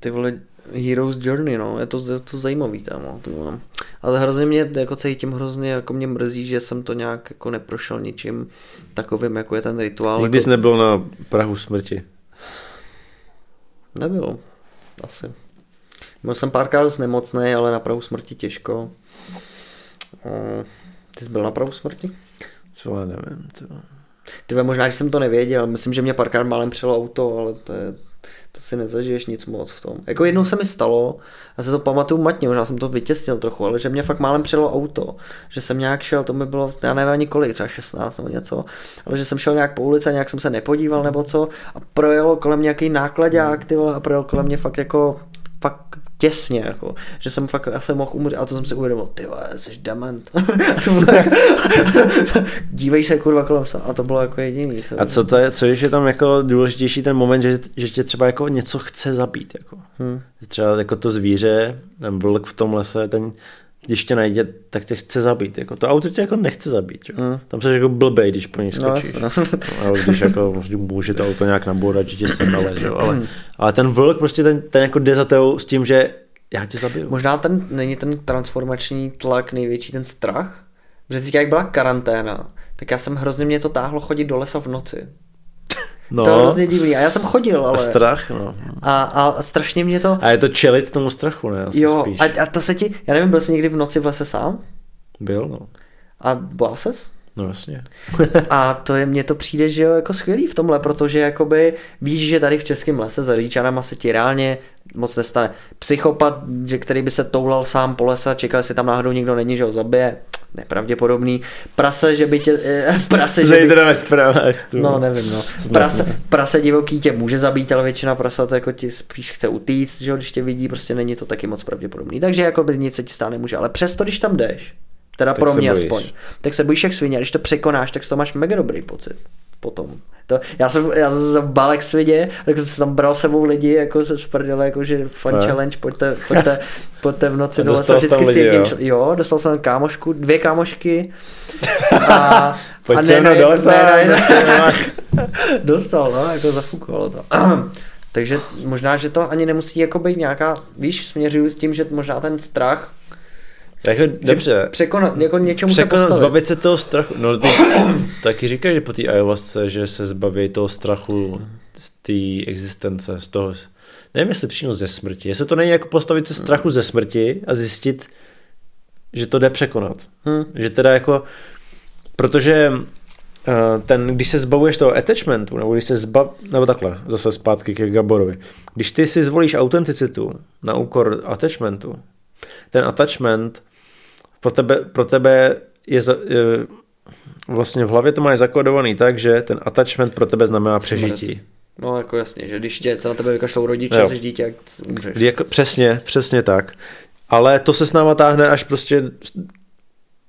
ty vole, Hero's Journey, no, je to, je to zajímavý tam, no, to mám. Ale hrozně mě, jako celý tím hrozně, jako mě mrzí, že jsem to nějak jako neprošel ničím takovým, jako je ten rituál. Nikdy jako... jsi nebyl na Prahu smrti? Nebyl, asi. Byl jsem párkrát dost nemocný, ale na Prahu smrti těžko. Ty jsi byl na Prahu smrti? Co já nevím, co... Ty možná, že jsem to nevěděl, myslím, že mě párkrát málem přelo auto, ale to je to si nezažiješ nic moc v tom. Jako jednou se mi stalo, já se to pamatuju matně, možná jsem to vytěsnil trochu, ale že mě fakt málem přijelo auto, že jsem nějak šel, to mi bylo, já nevím ani kolik, třeba 16 nebo něco, ale že jsem šel nějak po ulici a nějak jsem se nepodíval nebo co a projelo kolem nějaký vole, a projel kolem mě fakt jako fakt těsně, jako, že jsem fakt asi mohl umřít a to jsem si uvědomil, ty vole, jsi dement. dívej se kurva kolem se a to bylo jako jediný. Co a co, to je, co je, že tam jako důležitější ten moment, že, že tě třeba jako něco chce zabít, jako. Hmm. Třeba jako to zvíře, ten vlk v tom lese, ten když tě najde, tak tě chce zabít. Jako to auto tě jako nechce zabít. Jo. Mm. Tam se jako blbej, když po něj no, skočíš. No, ale když jako může to auto nějak nabourat, že tě že jo. Ale, mm. ale ten vlk prostě ten, ten jako jde za tebou s tím, že já tě zabiju. Možná ten, není ten transformační tlak největší ten strach? Protože teď jak byla karanténa, tak já jsem hrozně mě to táhlo chodit do lesa v noci. No. To je hrozně divný. A já jsem chodil, ale... A strach, no. A, a strašně mě to... A je to čelit tomu strachu, ne? Asi jo, spíš. A, a, to se ti... Já nevím, byl jsi někdy v noci v lese sám? Byl, no. A bál ses? No jasně. a to je, mně to přijde, že jo, jako skvělý v tomhle, protože jakoby víš, že tady v českém lese za říčanama se ti reálně moc nestane. Psychopat, že který by se toulal sám po lese a čekal, jestli tam náhodou nikdo není, že ho zabije, nepravděpodobný. Prase, že by tě... Eh, prase, že by... ve zprávách. No, nevím, no. Prase, prase divoký tě může zabít, ale většina prasat jako ti spíš chce utíct, že když tě vidí, prostě není to taky moc pravděpodobný. Takže jako by nic se ti stát nemůže. Ale přesto, když tam jdeš, teda tak pro mě aspoň, tak se bojíš jak svině. Když to překonáš, tak to máš mega dobrý pocit potom. To, já jsem, já jsem bál jak svidě, tak jsem tam bral sebou lidi, jako se sprdele, jako že fun ne. challenge, pojďte, pojďte, pojďte v noci dole se vždycky s jedním, jo? jo? dostal jsem kámošku, dvě kámošky a, Pojď a ne, ne, dole ne, ne, ne, dostal, no, jako zafukovalo to. Takže možná, že to ani nemusí jako být nějaká, víš, směřuju s tím, že možná ten strach jako, dobře. Překonat, jako něčemu překonat, se postavit. zbavit se toho strachu. No, ty, taky říkáš, že po té ayahuasce, že se zbaví toho strachu z té existence, z toho, nevím, jestli přímo ze smrti. Jestli to není jako postavit se strachu ze smrti a zjistit, že to jde překonat. Hmm. Že teda jako, protože eh, ten, když se zbavuješ toho attachmentu, nebo když se zbav, nebo takhle, zase zpátky ke Gaborovi, když ty si zvolíš autenticitu na úkor attachmentu, ten attachment pro tebe, pro tebe je, je vlastně v hlavě to máš zakodovaný tak, že ten attachment pro tebe znamená přežití. No jako jasně, že když tě se na tebe vykašlou rodiče, jsi dítě, jak umřeš. Jako, přesně, přesně tak. Ale to se s náma táhne až prostě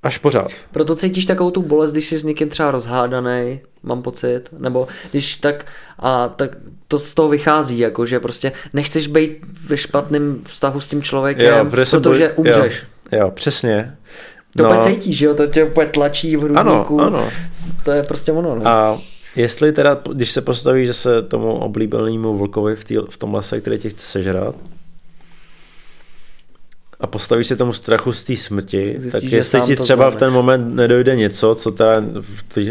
až pořád. Proto cítíš takovou tu bolest, když jsi s někým třeba rozhádaný, mám pocit, nebo když tak, a tak to z toho vychází, jako že prostě nechceš být ve špatném vztahu s tím člověkem, jo, protože, protože boj... umřeš. Jo, jo, přesně. To no. cítíš, že jo, to tě úplně tlačí v hrudníku. Ano, ano. To je prostě ono. Ne? A jestli teda, když se postavíš zase tomu oblíbenému vlkovi v, tý, v tom lese, který tě chce sežrat, a postavíš se tomu strachu z té smrti, Zjistíš, tak jestli ti třeba v ten moment nedojde něco, co teda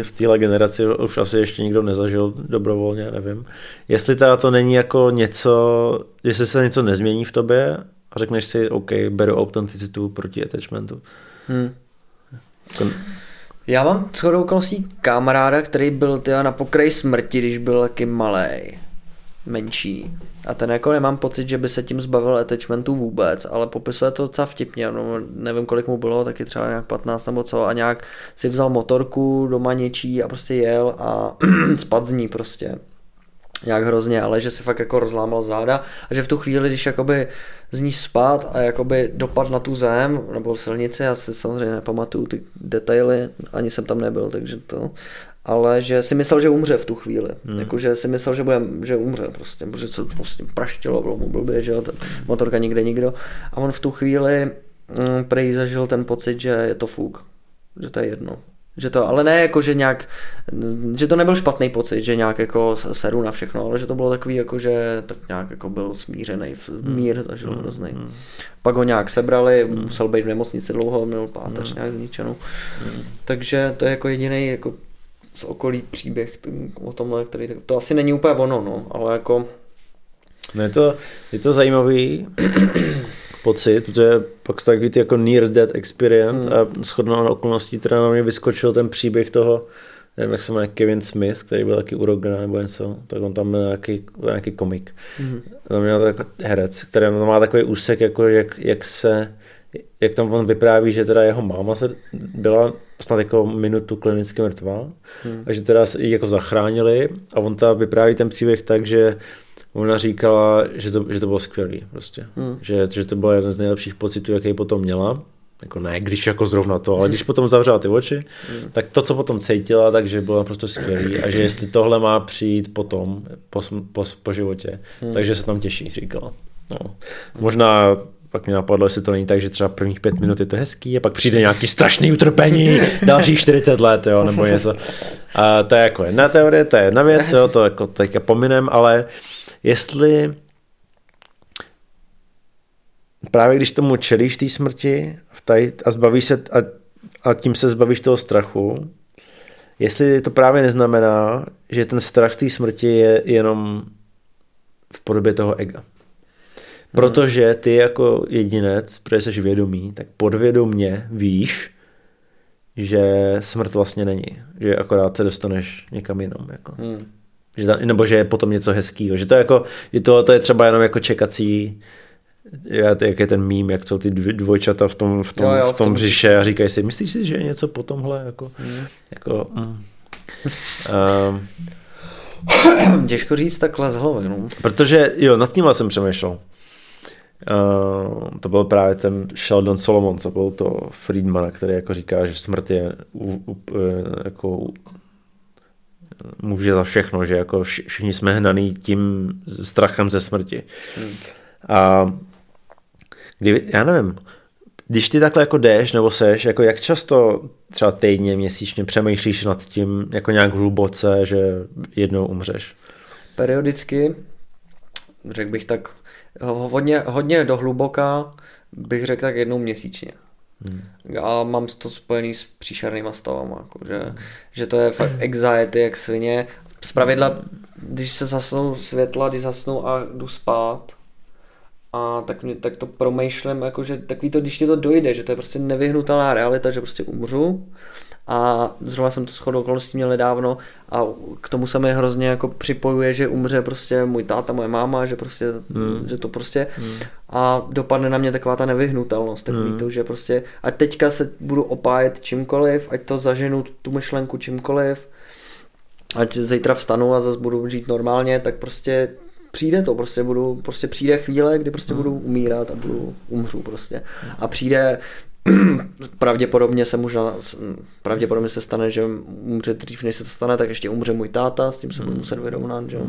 v téhle generaci už asi ještě nikdo nezažil dobrovolně, nevím. Jestli teda to není jako něco, jestli se něco nezmění v tobě a řekneš si, OK, beru autenticitu proti attachmentu. Hmm. Jako... Já mám shodou okolností kamaráda, který byl tyjo, na pokraji smrti, když byl taky malý, menší. A ten jako nemám pocit, že by se tím zbavil attachmentu vůbec, ale popisuje to docela vtipně, no, nevím kolik mu bylo, taky třeba nějak 15 nebo co a nějak si vzal motorku doma něčí a prostě jel a spad z ní prostě nějak hrozně, ale že si fakt jako rozlámal záda a že v tu chvíli, když jakoby z ní spát a jakoby dopad na tu zem nebo silnici, já si samozřejmě nepamatuju ty detaily, ani jsem tam nebyl, takže to, ale že si myslel, že umře v tu chvíli. Hmm. Jako, že si myslel, že, bude, že umře prostě, protože se prostě praštilo, bylo mu blbě, že jo, motorka nikde nikdo. A on v tu chvíli mm, prej zažil ten pocit, že je to fuk, že to je jedno. Že to, ale ne jako, že nějak, že to nebyl špatný pocit, že nějak jako seru na všechno, ale že to bylo takový jako, že tak nějak jako byl smířený, hmm. mír zažil hmm. hrozný. Hmm. Pak ho nějak sebrali, hmm. musel být v nemocnici dlouho, měl páteř hmm. nějak zničenou. Hmm. Takže to je jako jediný jako z okolí příběh o tomhle, který, to asi není úplně ono, no, ale jako... No je to, je to zajímavý pocit, protože pak to takový ty jako near death experience hmm. a shodnou na okolností teda na mě vyskočil ten příběh toho, nevím, jak se jmenuje Kevin Smith, který byl taky u Rogana nebo něco, tak on tam byl nějaký, nějaký komik. Mm. Tam měl takový herec, který má takový úsek, jako jak, jak se jak tam on vypráví, že teda jeho máma se byla snad jako minutu klinicky mrtvá hmm. a že teda ji jako zachránili a on tam vypráví ten příběh tak, že ona říkala, že to, že to bylo skvělý prostě. Hmm. Že, že to byl jeden z nejlepších pocitů, jaký potom měla. Jako ne, když jako zrovna to, ale když potom zavřela ty oči, hmm. tak to, co potom cítila, takže bylo naprosto skvělý a že jestli tohle má přijít potom, po, po, po životě, hmm. takže se tam těší, říkala. No. Možná pak mě napadlo, jestli to není tak, že třeba prvních pět minut je to hezký a pak přijde nějaký strašný utrpení, dalších 40 let, jo, nebo něco. A to je jako jedna teorie, to je jedna věc, jo, to jako teďka pominem, ale jestli právě když tomu čelíš té smrti a zbavíš se a, a tím se zbavíš toho strachu, jestli to právě neznamená, že ten strach z té smrti je jenom v podobě toho ega. Protože ty jako jedinec, protože jsi vědomý, tak podvědomně víš, že smrt vlastně není. Že akorát se dostaneš někam jinam. Jako. Hmm. Že ta, nebo že je potom něco hezkého. Že to, jako, že to, to je třeba jenom jako čekací jak je ten mím, jak jsou ty dvojčata v tom, v tom, jo, jo, v tom, v tom břiše a říkají si, myslíš si, že je něco po tomhle? Jako, hmm. jako, mm. um, Těžko říct takhle z hlavy. No. Protože jo, nad tím jsem přemýšlel. Uh, to byl právě ten Sheldon Solomon, co byl to Friedman, který jako říká, že smrt je u, u, eh, jako může za všechno, že jako všichni jsme hnaný tím strachem ze smrti. Hmm. A kdy, já nevím, když ty takhle jako jdeš nebo seš, jako jak často třeba týdně, měsíčně přemýšlíš nad tím jako nějak hluboce, že jednou umřeš? Periodicky, řekl bych tak hodně, hodně dohluboká, bych řekl tak jednou měsíčně. Hmm. A mám to spojený s příšernýma stavama, jako, že, hmm. že to je fakt anxiety jak svině. Z pravidla, když se zasnou světla, když zasnou a jdu spát, a tak, mě, tak to promýšlím, jako, že takový to, když ti to dojde, že to je prostě nevyhnutelná realita, že prostě umřu a zrovna jsem to shodou okolností měl nedávno a k tomu se mi hrozně jako připojuje, že umře prostě můj táta, moje máma, že prostě, hmm. že to prostě hmm. a dopadne na mě taková ta nevyhnutelnost, takový hmm. to, že prostě a teďka se budu opájet čímkoliv, ať to zaženu tu myšlenku čímkoliv, ať zítra vstanu a zase budu žít normálně, tak prostě přijde to, prostě budu, prostě přijde chvíle, kdy prostě hmm. budu umírat a budu umřu prostě. A přijde pravděpodobně se možná, pravděpodobně se stane, že umře dřív, než se to stane, tak ještě umře můj táta, s tím se budu muset vyrovnat, že jo.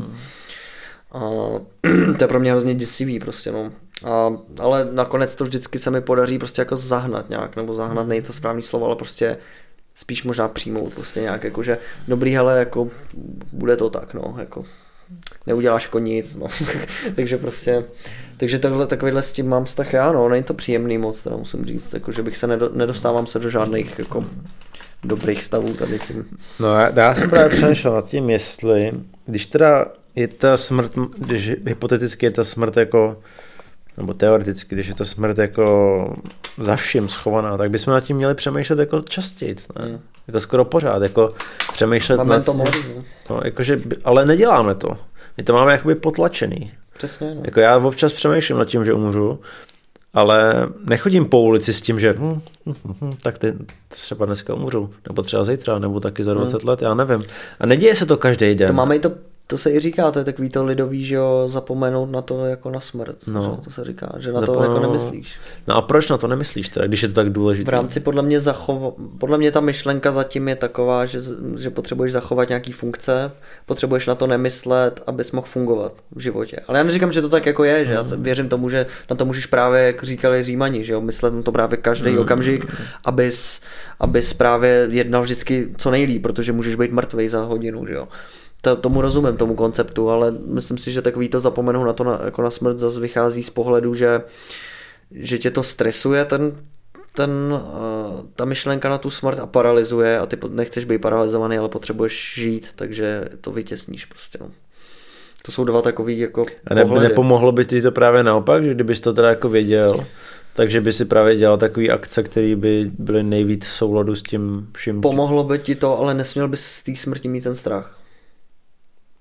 A to je pro mě hrozně děsivý prostě, no. A, ale nakonec to vždycky se mi podaří prostě jako zahnat nějak, nebo zahnat není to správný slovo, ale prostě spíš možná přijmout prostě nějak, jakože dobrý, hele, jako bude to tak, no, jako neuděláš jako nic, no. takže prostě, takže takhle, takovýhle s tím mám vztah já, no, není to příjemný moc, teda musím říct, jako, že bych se nedo, nedostávám se do žádných jako dobrých stavů tady tím. No já, já jsem právě přemýšlel nad tím, jestli, když teda je ta smrt, když hypoteticky je ta smrt jako nebo teoreticky, když je ta smrt jako za vším schovaná, tak bychom nad tím měli přemýšlet jako častěji, ne? Mm. Jako skoro pořád, jako přemýšlet máme nad to mladý, no. no, jakože, ale neděláme to. My to máme jakoby potlačený. Přesně, no. Jako já občas přemýšlím nad tím, že umřu, ale nechodím po ulici s tím, že hm, hm, hm, hm tak ty třeba dneska umřu, nebo třeba zítra, nebo taky za 20 hmm. let, já nevím. A neděje se to každý den. To máme i to to se i říká, to je takový to lidový, že jo, zapomenout na to jako na smrt. No. Že? To se říká, že na Zapomenu... to jako nemyslíš. No a proč na to nemyslíš teda, když je to tak důležité? V rámci podle mě zachov... podle mě ta myšlenka zatím je taková, že, že potřebuješ zachovat nějaký funkce, potřebuješ na to nemyslet, abys mohl fungovat v životě. Ale já neříkám, že to tak jako je, že já mm. věřím tomu, že na to můžeš právě, jak říkali Římani, že jo, myslet na to právě každý mm. okamžik, abys, abys právě jednal vždycky co nejlíp, protože můžeš být mrtvý za hodinu, že jo to, tomu rozumím, tomu konceptu, ale myslím si, že takový to zapomenou na to na, jako na smrt zase vychází z pohledu, že, že tě to stresuje ten, ten, uh, ta myšlenka na tu smrt a paralyzuje a ty nechceš být paralizovaný, ale potřebuješ žít, takže to vytěsníš prostě. No. To jsou dva takový jako A ne, nepomohlo by ti to právě naopak, že kdybys to teda jako věděl, takže by si právě dělal takový akce, které by byly nejvíc v souladu s tím vším. Pomohlo by ti to, ale nesměl bys z té smrti mít ten strach.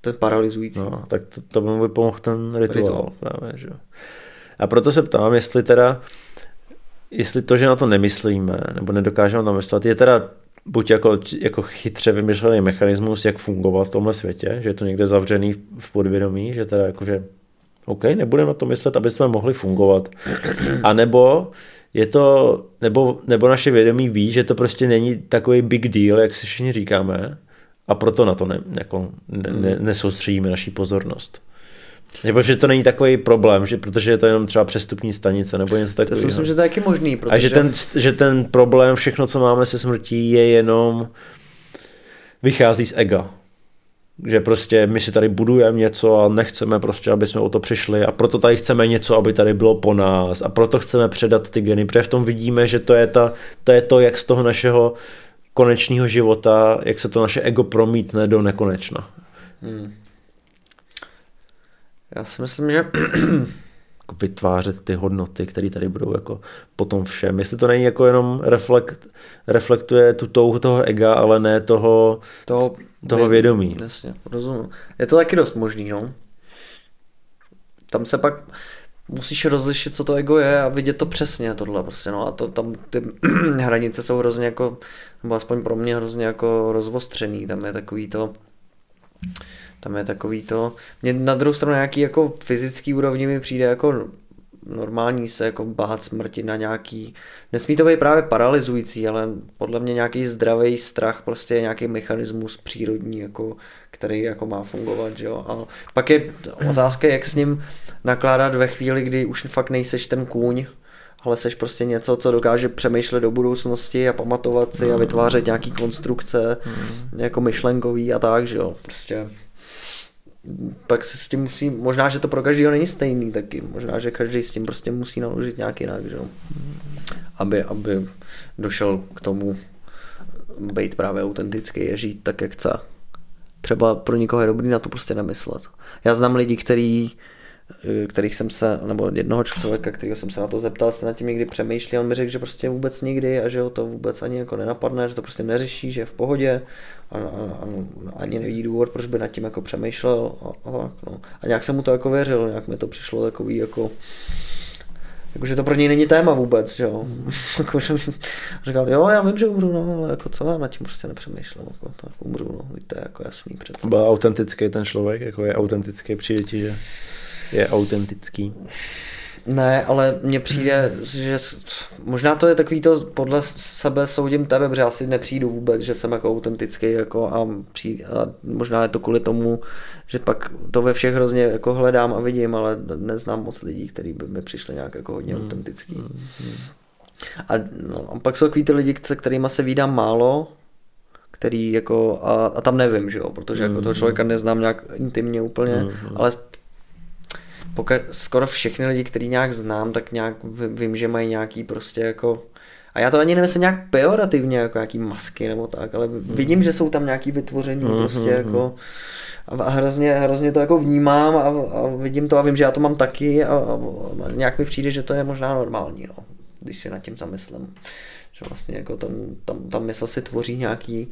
To je paralyzující. No, tak to, to by pomohl ten rituál. rituál. Právě, že? A proto se ptám, jestli teda, jestli to, že na to nemyslíme, nebo nedokážeme namyslet, je teda buď jako, jako chytře vymyšlený mechanismus, jak fungovat v tomhle světě, že je to někde zavřený v podvědomí, že teda jakože OK, nebudeme na to myslet, aby jsme mohli fungovat. A nebo je to, nebo, nebo naše vědomí ví, že to prostě není takový big deal, jak si všichni říkáme, a proto na to ne, jako, ne, ne, hmm. nesoustředíme naší pozornost. Nebo že to není takový problém, že, protože je to jenom třeba přestupní stanice nebo něco takového. To si myslím, že to je taky možný. Protože... A že ten, že ten problém, všechno, co máme se smrtí, je jenom vychází z ega. Že prostě my si tady budujeme něco a nechceme prostě, aby jsme o to přišli a proto tady chceme něco, aby tady bylo po nás a proto chceme předat ty geny, protože v tom vidíme, že to je, ta, to, je to, jak z toho našeho konečného života, jak se to naše ego promítne do nekonečna. Hmm. Já si myslím, že jako vytvářet ty hodnoty, které tady budou jako potom všem. Jestli to není jako jenom reflekt, reflektuje tu touhu toho ega, ale ne toho, toho, toho vědomí. Jasně, rozumím. Je to taky dost možný, no. Tam se pak, musíš rozlišit, co to ego je a vidět to přesně tohle prostě, no a to, tam ty hranice jsou hrozně jako, nebo aspoň pro mě hrozně jako rozvostřený, tam je takový to, tam je takový to, mě na druhou stranu nějaký jako fyzický úrovni mi přijde jako normální se jako bát smrti na nějaký, nesmí to být právě paralyzující, ale podle mě nějaký zdravý strach prostě nějaký mechanismus přírodní, jako, který jako má fungovat, že jo. A pak je otázka, jak s ním nakládat ve chvíli, kdy už fakt nejseš ten kůň, ale seš prostě něco, co dokáže přemýšlet do budoucnosti a pamatovat si a vytvářet nějaký konstrukce, mm. jako myšlenkový a tak, že jo. Prostě tak se s tím musí, možná, že to pro každého není stejný taky, možná, že každý s tím prostě musí naložit nějak jinak, že? Aby, aby došel k tomu být právě autentický a žít tak, jak chce. Třeba pro někoho je dobrý na to prostě nemyslet. Já znám lidi, který kterých jsem se, nebo jednoho člověka, kterého jsem se na to zeptal, se na tím někdy přemýšlí, on mi řekl, že prostě vůbec nikdy a že ho to vůbec ani jako nenapadne, že to prostě neřeší, že je v pohodě a, a, a ani nevidí důvod, proč by nad tím jako přemýšlel a, a tak, no. A nějak jsem mu to jako věřil, nějak mi to přišlo takový jako Jakože to pro něj není téma vůbec, že jo. Jako, říkal, jo, já vím, že umřu, no, ale jako co, já nad tím prostě nepřemýšlím, jako to umřu, no, je jako jasný přece. Byl autentický ten člověk, jako je autentický, přijde ti, že je autentický. Ne, ale mně přijde, že možná to je takový to, podle sebe soudím tebe, protože já si nepřijdu vůbec, že jsem jako autentický jako a, přijde, a možná je to kvůli tomu, že pak to ve všech hrozně jako hledám a vidím, ale neznám moc lidí, kteří by mi přišli nějak jako hodně hmm. autentický. Hmm. A, no, a pak jsou takový ty lidi, se kterými se vídám málo, který jako, a, a tam nevím, že jo, protože jako toho hmm. člověka neznám nějak intimně úplně, mm, ale pokud skoro všechny lidi, který nějak znám, tak nějak vím, že mají nějaký prostě jako a já to ani nemyslím nějak pejorativně, jako nějaký masky nebo tak, ale vidím, že jsou tam nějaký vytvoření mm-hmm. prostě jako a hrozně, hrozně to jako vnímám a, a vidím to a vím, že já to mám taky a, a, a nějak mi přijde, že to je možná normální, no, když si nad tím zamyslím. Že vlastně jako tam, tam, tam mysl si tvoří nějaký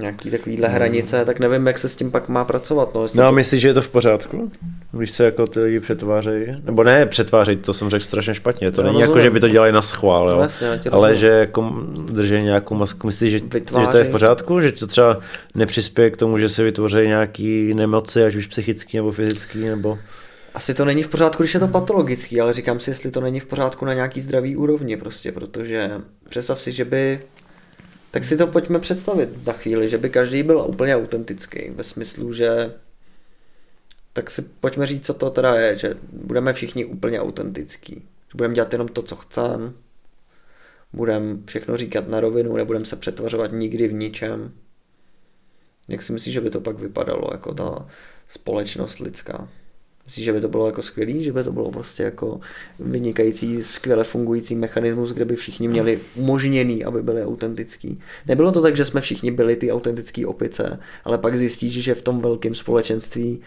nějaký takovýhle hranice, tak nevím, jak se s tím pak má pracovat. No, no a to... myslíš, že je to v pořádku? Když se jako ty lidi přetvářejí? Nebo ne přetvářejí, to jsem řekl strašně špatně. To no, není jako, že by to dělali na schvál, jo? Vlastně, ale že jako drží nějakou masku. Myslíš, že, že to je v pořádku? Že to třeba nepřispěje k tomu, že se vytvoří nějaký nemoci, ať už psychický nebo fyzický, nebo... Asi to není v pořádku, když je to patologický, ale říkám si, jestli to není v pořádku na nějaký zdravý úrovni prostě, protože představ si, že by tak si to pojďme představit na chvíli, že by každý byl úplně autentický, ve smyslu, že tak si pojďme říct, co to teda je, že budeme všichni úplně autentický. Že budeme dělat jenom to, co chceme, budeme všechno říkat na rovinu, nebudeme se přetvařovat nikdy v ničem. Jak si myslíš, že by to pak vypadalo, jako ta společnost lidská? Myslíš, že by to bylo jako skvělý, že by to bylo prostě jako vynikající, skvěle fungující mechanismus, kde by všichni měli umožněný, aby byli autentický. Nebylo to tak, že jsme všichni byli ty autentické opice, ale pak zjistíš, že v tom velkém společenství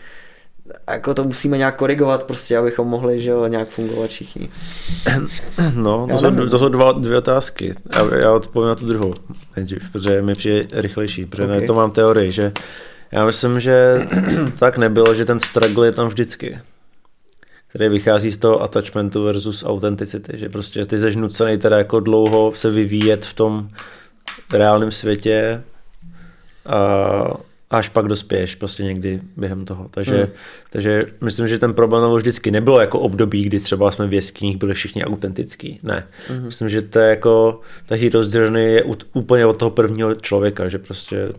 jako to musíme nějak korigovat prostě, abychom mohli že jo, nějak fungovat všichni. No, to, jsou, to jsou dva, dvě otázky. Já, já odpovím na tu druhou nejdřív, protože mi přijde rychlejší, protože okay. to mám teorii, že já myslím, že tak nebylo, že ten struggle je tam vždycky který vychází z toho attachmentu versus authenticity, že prostě ty jsi nucený teda jako dlouho se vyvíjet v tom reálném světě a až pak dospěješ prostě někdy během toho. Takže, hmm. takže myslím, že ten problém vždycky nebylo jako období, kdy třeba jsme v jeskyních byli všichni autentický. Ne. Hmm. Myslím, že to je jako, ta journey je úplně od toho prvního člověka, že prostě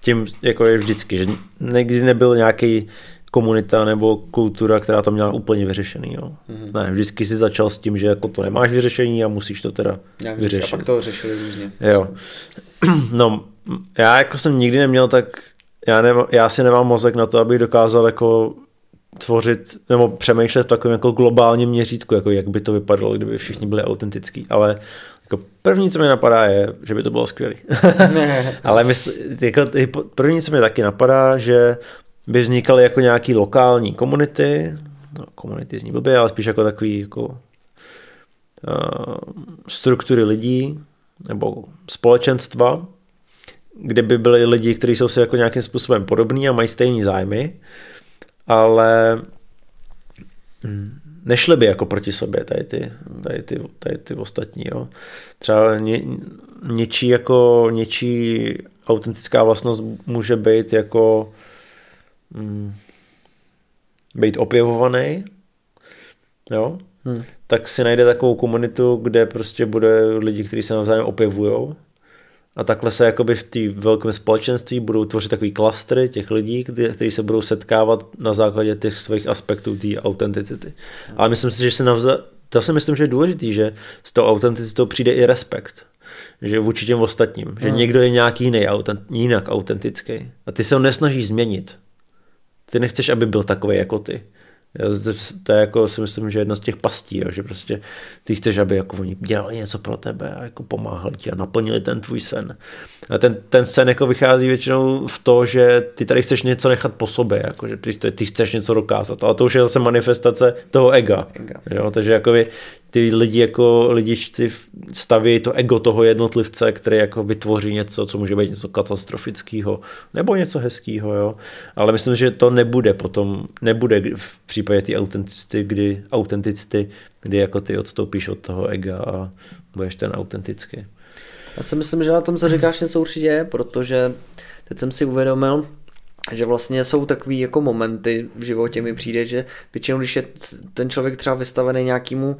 tím jako je vždycky, že někdy nebyl nějaký komunita nebo kultura, která to měla úplně vyřešený. Jo. Mm-hmm. Ne, vždycky si začal s tím, že jako to nemáš vyřešení a musíš to teda Jak vyřešit. A pak to řešili různě. Jo. No, já jako jsem nikdy neměl tak, já, ne, já si nemám mozek na to, abych dokázal jako tvořit nebo přemýšlet v takovém jako globálním měřítku, jako jak by to vypadalo, kdyby všichni byli autentický, ale jako první, co mi napadá, je, že by to bylo skvělé. Ale mysl, jako, první, co mi taky napadá, že by vznikaly jako nějaký lokální komunity, no, komunity zní blbě, ale spíš jako takový jako uh, struktury lidí nebo společenstva, kde by byli lidi, kteří jsou si jako nějakým způsobem podobní a mají stejné zájmy, ale hm, nešly by jako proti sobě tady ty, tady ty, tady ty ostatní. Jo. Třeba ně, něčí, jako, něčí autentická vlastnost může být jako mm, být opěvovaný, jo, hmm. tak si najde takovou komunitu, kde prostě bude lidi, kteří se navzájem opěvují a takhle se jakoby v té velkém společenství budou tvořit takový klastry těch lidí, kteří se budou setkávat na základě těch svých aspektů té autenticity. Ale myslím si, že se navza... to si myslím, že je důležitý, že s tou autenticitou přijde i respekt. Že vůči těm ostatním. Že hmm. někdo je nějaký jiný, jinak autentický. A ty se ho nesnažíš změnit. Ty nechceš, aby byl takový jako ty. To je jako si myslím, že jedna z těch pastí, jo, že prostě ty chceš, aby jako oni dělali něco pro tebe a jako pomáhali ti a naplnili ten tvůj sen. A ten, ten sen jako vychází většinou v to, že ty tady chceš něco nechat po sobě, jako, že ty, ty chceš něco dokázat, ale to už je zase manifestace toho ega. ega. Jo, takže jako ty lidi jako lidičci staví to ego toho jednotlivce, který jako vytvoří něco, co může být něco katastrofického nebo něco hezkého, jo. Ale myslím, že to nebude potom, nebude v případě té autenticity, kdy, autenticity, kdy jako ty odstoupíš od toho ega a budeš ten autentický. Já si myslím, že na tom, co říkáš, něco určitě je, protože teď jsem si uvědomil, že vlastně jsou takový jako momenty v životě mi přijde, že většinou, když je ten člověk třeba vystavený nějakému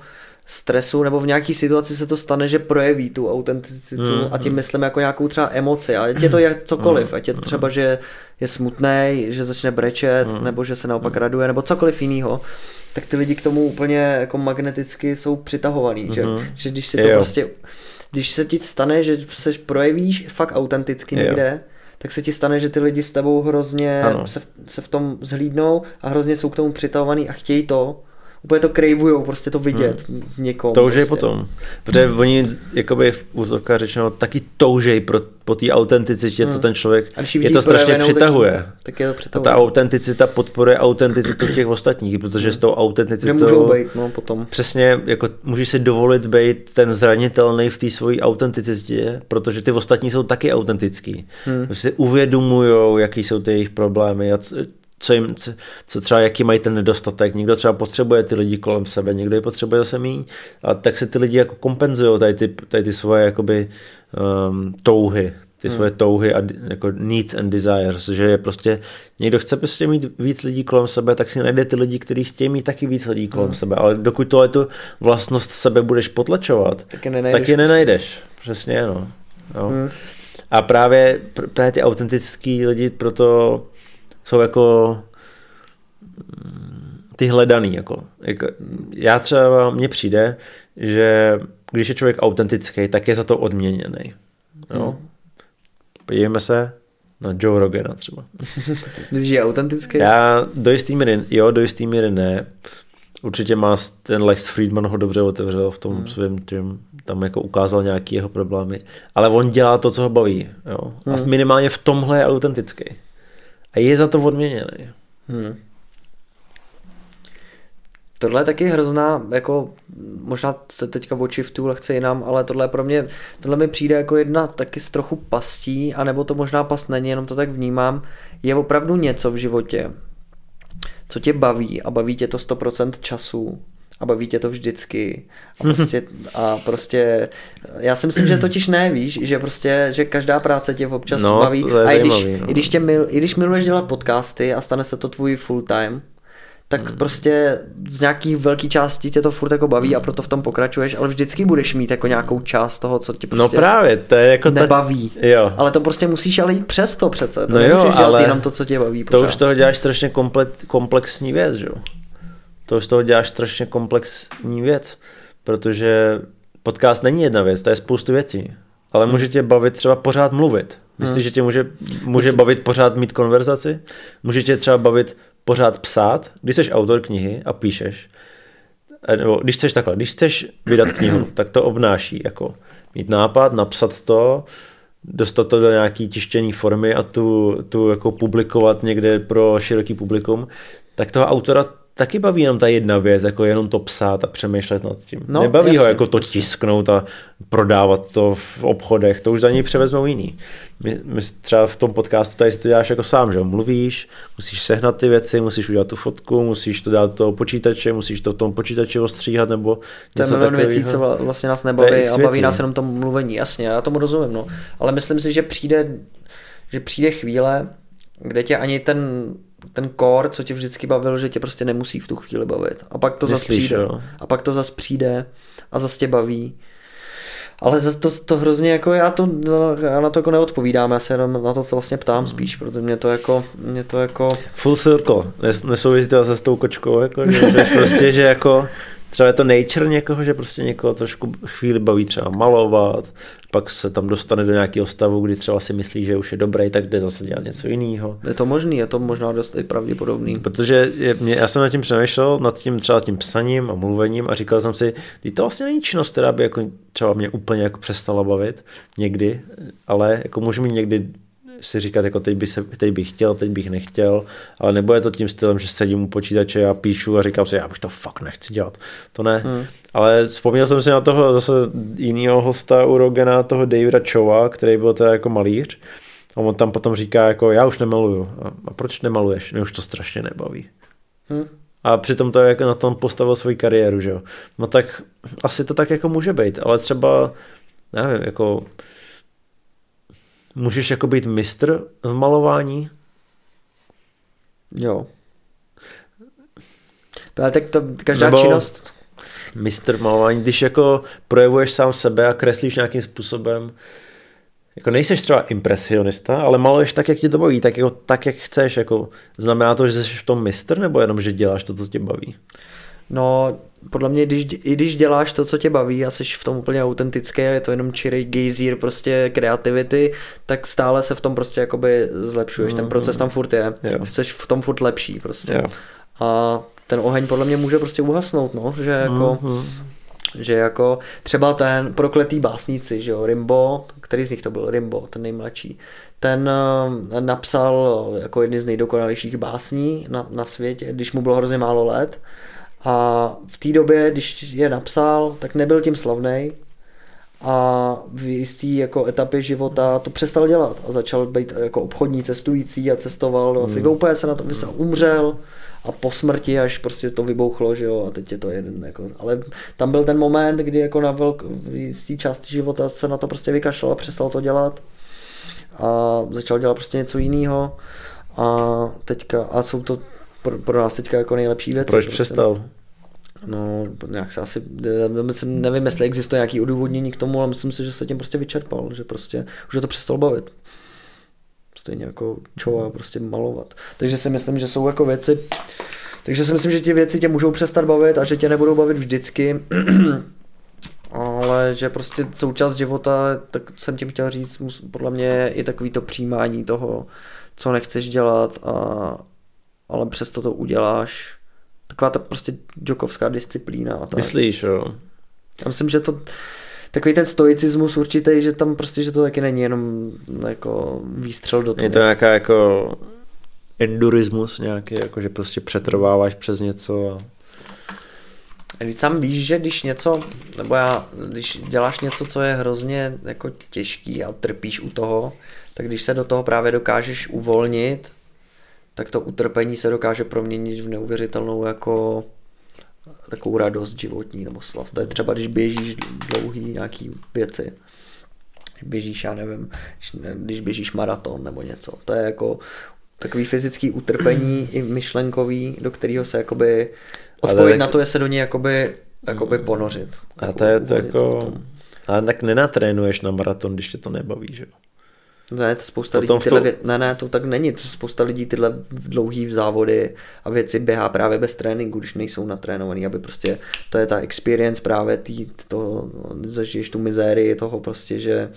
stresu nebo v nějaký situaci se to stane, že projeví tu autenticitu mm, a tím mm. myslím jako nějakou třeba emoci, ale ať je to je cokoliv, mm, ať je to třeba, že je smutný, že začne brečet, mm, nebo že se naopak mm. raduje, nebo cokoliv jiného, tak ty lidi k tomu úplně jako magneticky jsou přitahovaný, mm, že, mm-hmm. že když si to jo. prostě, když se ti stane, že se projevíš fakt autenticky někde, jo tak se ti stane, že ty lidi s tebou hrozně se, se v tom zhlídnou a hrozně jsou k tomu přitahovaný a chtějí to úplně to krejvujou, prostě to vidět hmm. v někom. Toužej prostě. potom. Protože hmm. oni, jakoby v úzovkách řečeno, taky toužej pro, po té autenticitě, hmm. co ten člověk, je to strašně přitahuje. Tak, tak je to přitahuje. A ta autenticita podporuje autenticitu těch ostatních, protože hmm. s tou autenticitou... Nemůžou být, no, potom. Přesně, jako můžeš si dovolit být ten zranitelný v té svojí autenticitě, protože ty ostatní jsou taky autentický. Hmm. Si uvědomují, jaký jsou ty jejich problémy a co, jim, co, třeba, jaký mají ten nedostatek. Někdo třeba potřebuje ty lidi kolem sebe, někdo je potřebuje zase méně. A tak se ty lidi jako kompenzují tady ty, tady ty svoje jakoby, um, touhy, ty hmm. svoje touhy a jako needs and desires, že je prostě někdo chce prostě mít víc lidí kolem sebe, tak si najde ty lidi, kteří chtějí mít taky víc lidí kolem hmm. sebe, ale dokud tohle tu vlastnost sebe budeš potlačovat, tak je nenajdeš. Tak je nenajdeš. Přesně, no. no. Hmm. A právě, právě ty autentický lidi proto jsou jako mm, ty hledaný. Jako, jako, já třeba, mně přijde, že když je člověk autentický, tak je za to odměněný. Jo? Hmm. Podívejme se na Joe Rogana třeba. Myslíš, že je autentický? Já do jistý míry, jo, do jistý míry ne. Určitě má ten Lex Friedman ho dobře otevřel v tom hmm. svém tím, tam jako ukázal nějaký jeho problémy. Ale on dělá to, co ho baví. Jo? Hmm. A minimálně v tomhle je autentický a je za to odměněný. Hmm. Tohle je taky hrozná, jako možná se teďka oči v tu lehce jinam, ale tohle pro mě, tohle mi přijde jako jedna taky z trochu pastí, anebo to možná past není, jenom to tak vnímám, je opravdu něco v životě, co tě baví a baví tě to 100% času a baví tě to vždycky a prostě, a prostě já si myslím, že totiž ne, víš, že prostě, že každá práce tě občas no, baví a i když, no. i, když tě mil, i když miluješ dělat podcasty a stane se to tvůj full time, tak hmm. prostě z nějaký velký části tě to furt jako baví a proto v tom pokračuješ, ale vždycky budeš mít jako nějakou část toho, co tě no prostě no právě, to je jako nebaví. Ta... Jo. Ale to prostě musíš ale jít přes to přece. To no jo, dělat ale jenom to, co tě baví. To pořád. už toho děláš strašně komplet, komplexní věc, že jo? To z toho děláš strašně komplexní věc, protože podcast není jedna věc, to je spoustu věcí. Ale hmm. může tě bavit třeba pořád mluvit. Myslíš, hmm. že tě může, může bavit pořád mít konverzaci? Může tě třeba bavit pořád psát, když jsi autor knihy a píšeš. Eh, nebo když chceš takhle, když chceš vydat knihu, tak to obnáší jako mít nápad, napsat to, dostat to do nějaký tištěný formy a tu, tu jako publikovat někde pro široký publikum, tak toho autora taky baví jenom ta jedna věc, jako jenom to psát a přemýšlet nad tím. No, Nebaví jasný. ho jako to tisknout a prodávat to v obchodech, to už za něj převezmou jiný. My, my třeba v tom podcastu tady si to děláš jako sám, že mluvíš, musíš sehnat ty věci, musíš udělat tu fotku, musíš to dát do toho počítače, musíš to v tom počítači ostříhat nebo něco To je věcí, co vlastně nás nebaví a baví nás jenom to mluvení, jasně, já tomu rozumím, no. Ale myslím si, že přijde, že přijde chvíle, kde tě ani ten ten core, co tě vždycky bavil, že tě prostě nemusí v tu chvíli bavit. A pak to zase přijde. Jo. A pak to zase přijde a zase tě baví. Ale zase to, to hrozně jako já to, já na to jako neodpovídám, já se jenom na to vlastně ptám hmm. spíš, protože mě to jako, mě to jako... Full circle, nesouvisí to zase s tou kočkou, jako, že prostě, že jako třeba je to nature někoho, že prostě někoho trošku chvíli baví třeba malovat, pak se tam dostane do nějakého stavu, kdy třeba si myslí, že už je dobrý, tak jde zase dělat něco jiného. Je to možný, je to možná dost i pravděpodobný. Protože je, mě, já jsem nad tím přemýšlel, nad tím třeba tím psaním a mluvením a říkal jsem si, že to vlastně není činnost, která by jako třeba mě úplně jako přestala bavit někdy, ale jako můžu mít někdy si říkat, jako teď, by se, teď bych chtěl, teď bych nechtěl, ale nebo je to tím stylem, že sedím u počítače a píšu a říkám si, já bych to fakt nechci dělat. To ne. Hmm. Ale vzpomněl jsem si na toho zase jiného hosta u Rogena, toho Davida Chowa, který byl teda jako malíř. A on tam potom říká, jako já už nemaluju. A, a proč nemaluješ? Mě už to strašně nebaví. Hmm. A přitom to jako na tom postavil svoji kariéru, že jo. No tak asi to tak jako může být, ale třeba, nevím, jako můžeš jako být mistr v malování, Jo. Ale tak to každá Nebo- činnost, Mistr malování, když jako projevuješ sám sebe a kreslíš nějakým způsobem, jako nejseš třeba impresionista, ale maluješ tak, jak tě to baví, tak, jako, tak jak chceš. Jako, znamená to, že jsi v tom mistr, nebo jenom, že děláš to, co tě baví? no podle mě, když, i když děláš to, co tě baví a jsi v tom úplně autentický a je to jenom čirý gejzír prostě kreativity, tak stále se v tom prostě jakoby zlepšuješ. Ten proces tam furt je. Jo. Jsi v tom furt lepší prostě. Jo. A ten oheň podle mě může prostě uhasnout, no, že jako, Mhm. že jako třeba ten prokletý básníci, že jo, Rimbo, který z nich to byl, Rimbo, ten nejmladší, ten eh, napsal jako jedny z nejdokonalejších básní na, na světě, když mu bylo hrozně málo let a v té době, když je napsal, tak nebyl tím slavný a v jistý jako etapě života to přestal dělat a začal být jako obchodní cestující a cestoval do Afriky. Úplně se na to vysel, umřel a po smrti až prostě to vybouchlo, že jo, a teď je to jeden, jako, ale tam byl ten moment, kdy jako na velk, v jistý části života se na to prostě vykašlal a přestal to dělat a začal dělat prostě něco jiného. A teďka, a jsou to pro, pro nás teďka jako nejlepší věci. Proč prostě. přestal? No, nějak se asi, myslím, nevím, jestli existuje nějaký odůvodnění k tomu, ale myslím si, že se tím prostě vyčerpal, že prostě už je to přestal bavit. Stejně jako čova prostě malovat. Takže si myslím, že jsou jako věci, takže si myslím, že ty věci tě můžou přestat bavit a že tě nebudou bavit vždycky. ale že prostě součást života, tak jsem tím chtěl říct, podle mě je i takový to přijímání toho, co nechceš dělat, a, ale přesto to uděláš. Taková ta prostě jokovská disciplína. A tak. Myslíš, jo? Já myslím, že to takový ten stoicismus určitý, že tam prostě, že to taky není jenom jako výstřel do toho. Je to nějaká jako endurismus nějaký, jako že prostě přetrváváš přes něco a A Když sám víš, že když něco, nebo já, když děláš něco, co je hrozně jako těžký a trpíš u toho, tak když se do toho právě dokážeš uvolnit, tak to utrpení se dokáže proměnit v neuvěřitelnou jako takovou radost životní nebo slast. To je třeba, když běžíš dlouhý nějaký věci. Když běžíš, já nevím, když, běžíš maraton nebo něco. To je jako takový fyzický utrpení i myšlenkový, do kterého se jakoby odpověď tak- na to je se do něj jakoby, jakoby ponořit. A Jako to je to jako... Ale tak nenatrénuješ na maraton, když tě to nebaví, že jo? Ne, to spousta Potom lidí tyhle tom- vě... ne, ne, to tak není. To spousta lidí tyhle dlouhý závody a věci běhá právě bez tréninku, když nejsou natrénovaný, aby prostě, to je ta experience právě tý, to, zažiješ tu mizérii toho prostě, že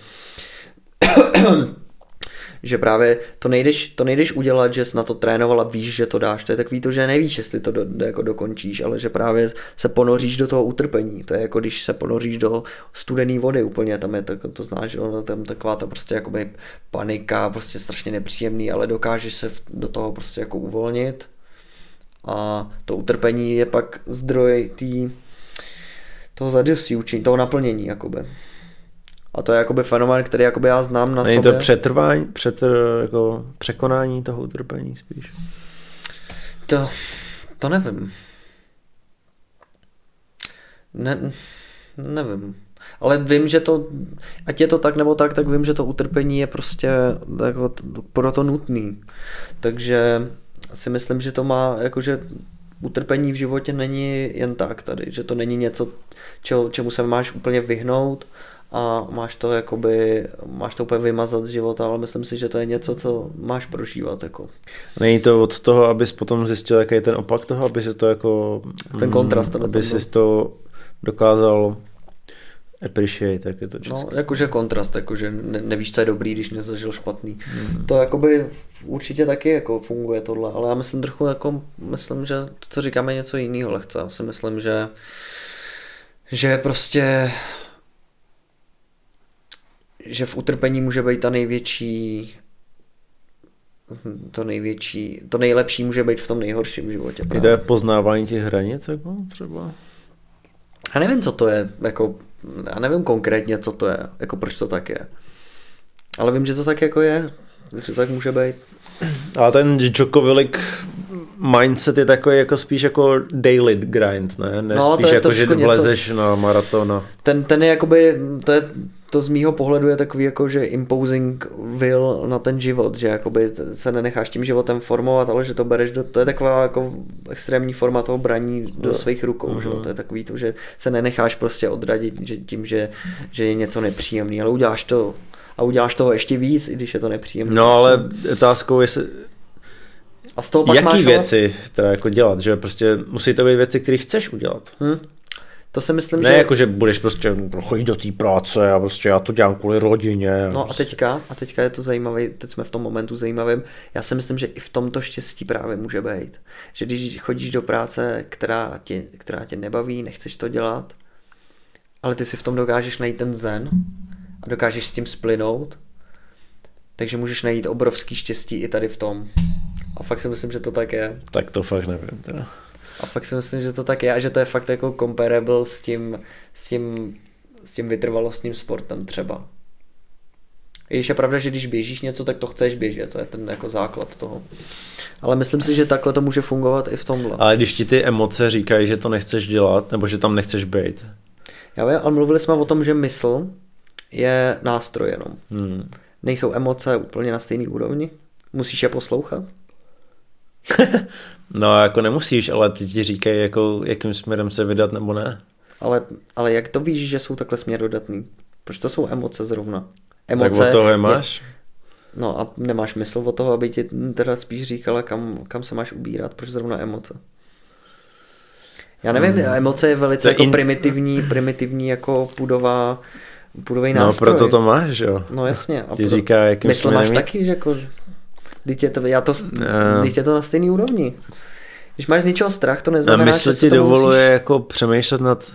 že právě to nejdeš, to nejdeš udělat, že jsi na to trénoval a víš, že to dáš. To je takový to, že nevíš, jestli to do, do, jako dokončíš, ale že právě se ponoříš do toho utrpení. To je jako když se ponoříš do studené vody úplně, tam je tak, to znáš, ono, tam taková ta prostě jakoby panika, prostě strašně nepříjemný, ale dokážeš se do toho prostě jako uvolnit a to utrpení je pak zdroj tý, toho zadosti učení, toho naplnění jakoby. A to je jakoby fenomén, který jakoby já znám na Není sobě. to přetrvání, přetr, jako překonání toho utrpení spíš. To, to nevím. Ne, nevím. Ale vím, že to, ať je to tak nebo tak, tak vím, že to utrpení je prostě jako proto nutný. Takže si myslím, že to má, jakože utrpení v životě není jen tak tady, že to není něco, čeho, čemu se máš úplně vyhnout a máš to jakoby, máš to úplně vymazat z života, ale myslím si, že to je něco, co máš prožívat. Jako. Není to od toho, abys potom zjistil, jaký je ten opak toho, aby si to jako... Ten mm, kontrast tam Aby si to dokázal appreciate, jak je to No, česky. jakože kontrast, jakože ne, nevíš, co je dobrý, když nezažil špatný. Mm. To jakoby určitě taky jako funguje tohle, ale já myslím trochu jako, myslím, že to, co říkáme, je něco jiného lehce. Já si myslím, že že prostě že v utrpení může být ta největší to největší, to nejlepší může být v tom nejhorším životě. Je Právě. to poznávání těch hranic, jako třeba? Já nevím, co to je, jako, já nevím konkrétně, co to je, jako proč to tak je. Ale vím, že to tak jako je, že to tak může být. A ten Djokovic mindset je takový jako spíš jako daily grind, ne? ne No, to spíš je jako, že trošku něco- vlezeš na maraton. a- Ten, ten je jakoby, to, je, to z mýho pohledu je takový jako, že imposing will na ten život, že jakoby se nenecháš tím životem formovat, ale že to bereš do, to je taková jako extrémní forma toho braní do No. svých rukou, že jo? Mhm. to je takový to, že se nenecháš prostě odradit že tím, že, že je něco nepříjemný, ale uděláš to a uděláš toho ještě víc, i když je to nepříjemné. No ale otázkou je, se- a z toho pak jaký máš, ale- věci teda jako dělat, že prostě musí to být věci, které chceš udělat. Hm? To si myslím, Ne že... jako, že budeš prostě chodit do té práce a prostě já to dělám kvůli rodině. No a prostě. teďka, a teďka je to zajímavý, teď jsme v tom momentu zajímavým, já si myslím, že i v tomto štěstí právě může být. Že když chodíš do práce, která tě, která tě nebaví, nechceš to dělat, ale ty si v tom dokážeš najít ten zen a dokážeš s tím splynout, takže můžeš najít obrovský štěstí i tady v tom. A fakt si myslím, že to tak je. Tak to fakt nevím teda. A fakt si myslím, že to tak je a že to je fakt jako comparable s tím, s tím, s tím vytrvalostním sportem třeba. I když je pravda, že když běžíš něco, tak to chceš běžet, to je ten jako základ toho. Ale myslím si, že takhle to může fungovat i v tomhle. Ale když ti ty emoce říkají, že to nechceš dělat, nebo že tam nechceš být. Já vím, ale mluvili jsme o tom, že mysl je nástroj jenom. Hmm. Nejsou emoce úplně na stejný úrovni, musíš je poslouchat. No jako nemusíš, ale ty ti říkají, jako, jakým směrem se vydat nebo ne. Ale, ale jak to víš, že jsou takhle směrodatný? Proč to jsou emoce zrovna? tak od toho je máš. No a nemáš mysl o toho, aby ti teda spíš říkala, kam, kam se máš ubírat, proč zrovna emoce? Já nevím, hmm. emoce je velice je jako in- primitivní, primitivní jako pudová, pudový No nástroj. proto to máš, jo. No jasně. A Ti pro- říká, jakým Mysl směrem máš jít. taky, že jako, teď je to, já to, No. teď je to na stejný úrovni. Když máš z něčeho strach, to neznamená, mysl že ti dovoluje jako přemýšlet nad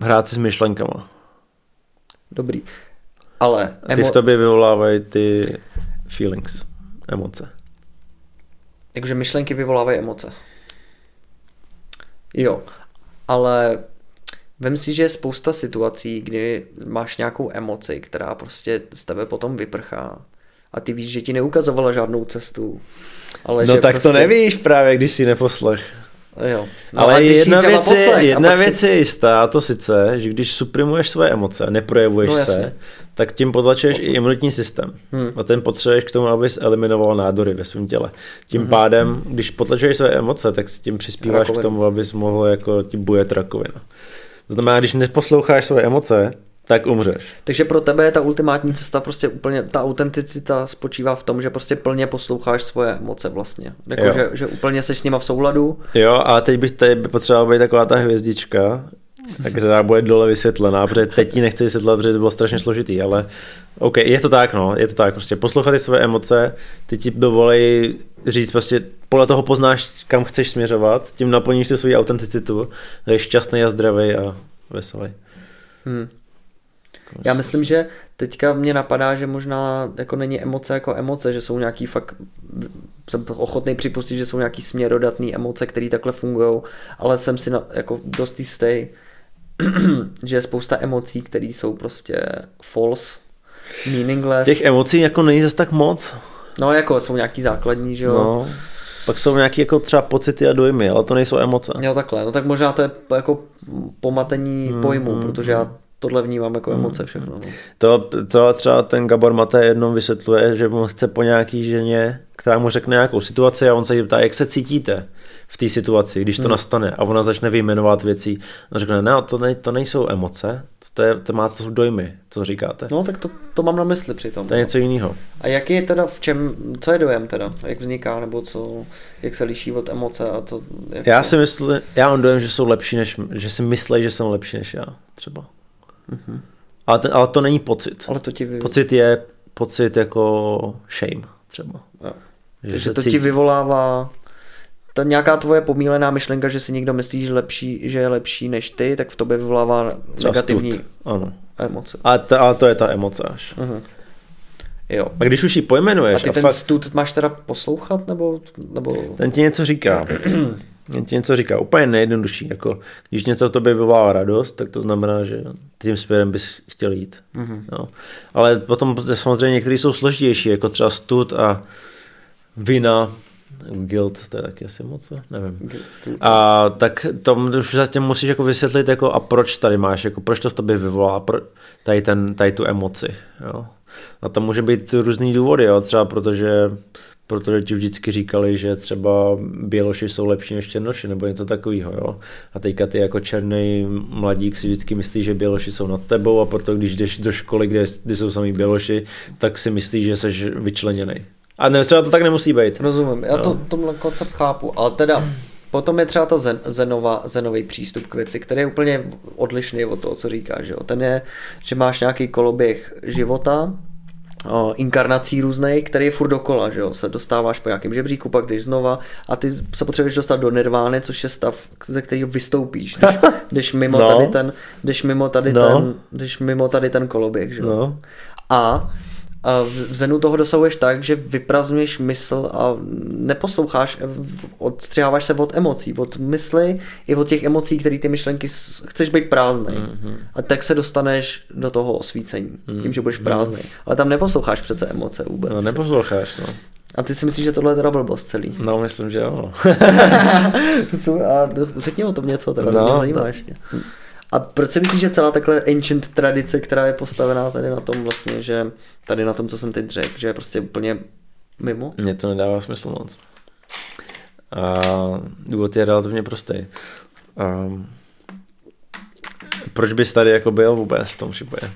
hrát si s myšlenkama. Dobrý. Ale A ty v tobě vyvolávají ty feelings, emoce. Takže myšlenky vyvolávají emoce. Jo, ale vem si, že je spousta situací, kdy máš nějakou emoci, která prostě z tebe potom vyprchá a ty víš, že ti neukazovala žádnou cestu. Ale No že tak prostě, to nevíš právě, když si neposlech. Jo. No, ale ty si jedna věc, je, poslech jedna pak si- věc je jistá, a to sice, že když suprimuješ své emoce a neprojevuješ No, no, jasně. se, tak tím potlačuješ i imunitní systém. Hmm. A ten potřebuješ k tomu, abys eliminoval nádory ve svém těle. Tím Mhm. pádem, když potlačuješ své emoce, tak s tím přispíváš Rakovinu. k tomu, abys mohl jako ti bujet rakovina. To znamená, když neposloucháš své emoce, tak umřeš. Takže pro tebe je ta ultimátní cesta prostě úplně, ta autenticita spočívá v tom, že prostě plně posloucháš svoje emoce vlastně. Jako, že, že úplně seš s nima v souladu. Jo, a teď bych tady by potřeboval být taková ta hvězdička, která bude dole vysvětlená, protože teď ji nechci vysvětlit, protože to bylo strašně složitý, ale OK, je to tak, no, je to tak, prostě poslouchat ty své emoce, ty ti dovolí říct prostě, podle toho poznáš, kam chceš směřovat, tím naplníš tu svoji autenticitu, jsi šťastný a zdravý a veselý. Hmm. Já myslím, že teďka mě napadá, že možná jako není emoce jako emoce, že jsou nějaký fakt, jsem ochotný připustit, že jsou nějaký směrodatné emoce, které takhle fungují, ale jsem si na, jako dost jistý, že je spousta emocí, které jsou prostě false, meaningless. Těch emocí jako není zase tak moc, No jako jsou nějaký základní, že jo. no. Pak jsou nějaké jako třeba pocity a dojmy, ale to nejsou emoce. Jo takhle, no tak možná to je jako pomatení Hmm, pojmu, hmm, protože já tohle vnímám jako emoce všechno. No. To, to třeba ten Gabor Mate jednou vysvětluje, že on chce po nějaký ženě, která mu řekne nějakou situaci a on se jí ptá, jak se cítíte v té situaci, když to Hmm. nastane a ona začne vyjmenovat věci. On řekne, ne, to, ne, to nejsou emoce, to, je, to má to jsou dojmy, co říkáte. No tak to, to mám na mysli přitom. To je něco jiného. A jaký je teda v čem, co je dojem teda, jak vzniká, nebo co, jak se liší od emoce a co, jak Já to... si myslím, já mám dojem, že jsou lepší, než, že si myslí, že jsem lepší než já, třeba. Mhm. Ale, ten, ale to není pocit. Ale to ti, vy... Pocit je pocit jako shame, třeba. Jo. Že Takže to ti cítí- vyvolává ta nějaká tvoje pomílená myšlenka, že si někdo myslí, že, lepší, že je lepší než ty, tak v tobě vyvolává třeba negativní stud. Ano. emoce. Ale to, ale to je ta emoce až. Mhm. Jo. A když už ji pojmenuješ A ty a ten fakt, stud máš teda poslouchat, nebo, nebo... ten ti něco říká. ti něco říká. Úplně nejjednodušší. Jako, když něco v tobě vyvolá radost, tak to znamená, že tím směrem bys chtěl jít. Mhm. Jo. Ale potom samozřejmě některé jsou složitější, jako třeba stud a vina, Guild, to je taky asi moc, nevím. A tak to už zatím musíš jako vysvětlit, jako a proč tady máš, jako proč to v tobě vyvolá, pro, tady, ten, tady tu emoci, jo. A tam může být různý důvody, jo, třeba protože protože ti vždycky říkali, že třeba běloši jsou lepší než černoši, nebo něco takového, jo. A teďka ty jako černý mladík si vždycky myslí, že běloši jsou nad tebou a proto když jdeš do školy, kde, kde jsou samý běloši, tak si myslí, že jsi vyčleněný. A ne, třeba to tak nemusí být. Rozumím, já no. to, tomhle koncept chápu, ale teda potom je třeba ta zen, zenova, zenový přístup k věci, který je úplně odlišný od toho, co říkáš. Jo. Ten je, že máš nějaký koloběh života, o, inkarnací různých, který je furt dokola, že jo, se dostáváš po nějakém žebříku, pak jdeš znova a ty se potřebuješ dostat do nirvány, což je stav, ze kterého vystoupíš, když, když mimo no. tady ten, když mimo tady no. ten, když mimo tady ten koloběh, že jo. No. A a v Zenu toho dosahuješ tak, že vyprazňuješ mysl a neposloucháš, odstřiháváš se od emocí, od mysli i od těch emocí, které ty myšlenky chceš být prázdný. Mm-hmm. A tak se dostaneš do toho osvícení, mm-hmm. tím, že budeš prázdný. Ale tam neposloucháš přece emoce vůbec. No neposloucháš, no. A ty si myslíš, že tohle je teda blbost celý? No, myslím, že jo. a řekni o tom něco, teda no, mě zajímá to... ještě. A proč si myslíš, že celá takhle ancient tradice, která je postavená tady na tom vlastně, že tady na tom, co jsem teď řekl, že je prostě úplně mimo? Mně to nedává smysl moc. A důvod je relativně prostý. Um, proč bys tady jako byl vůbec v tom případě?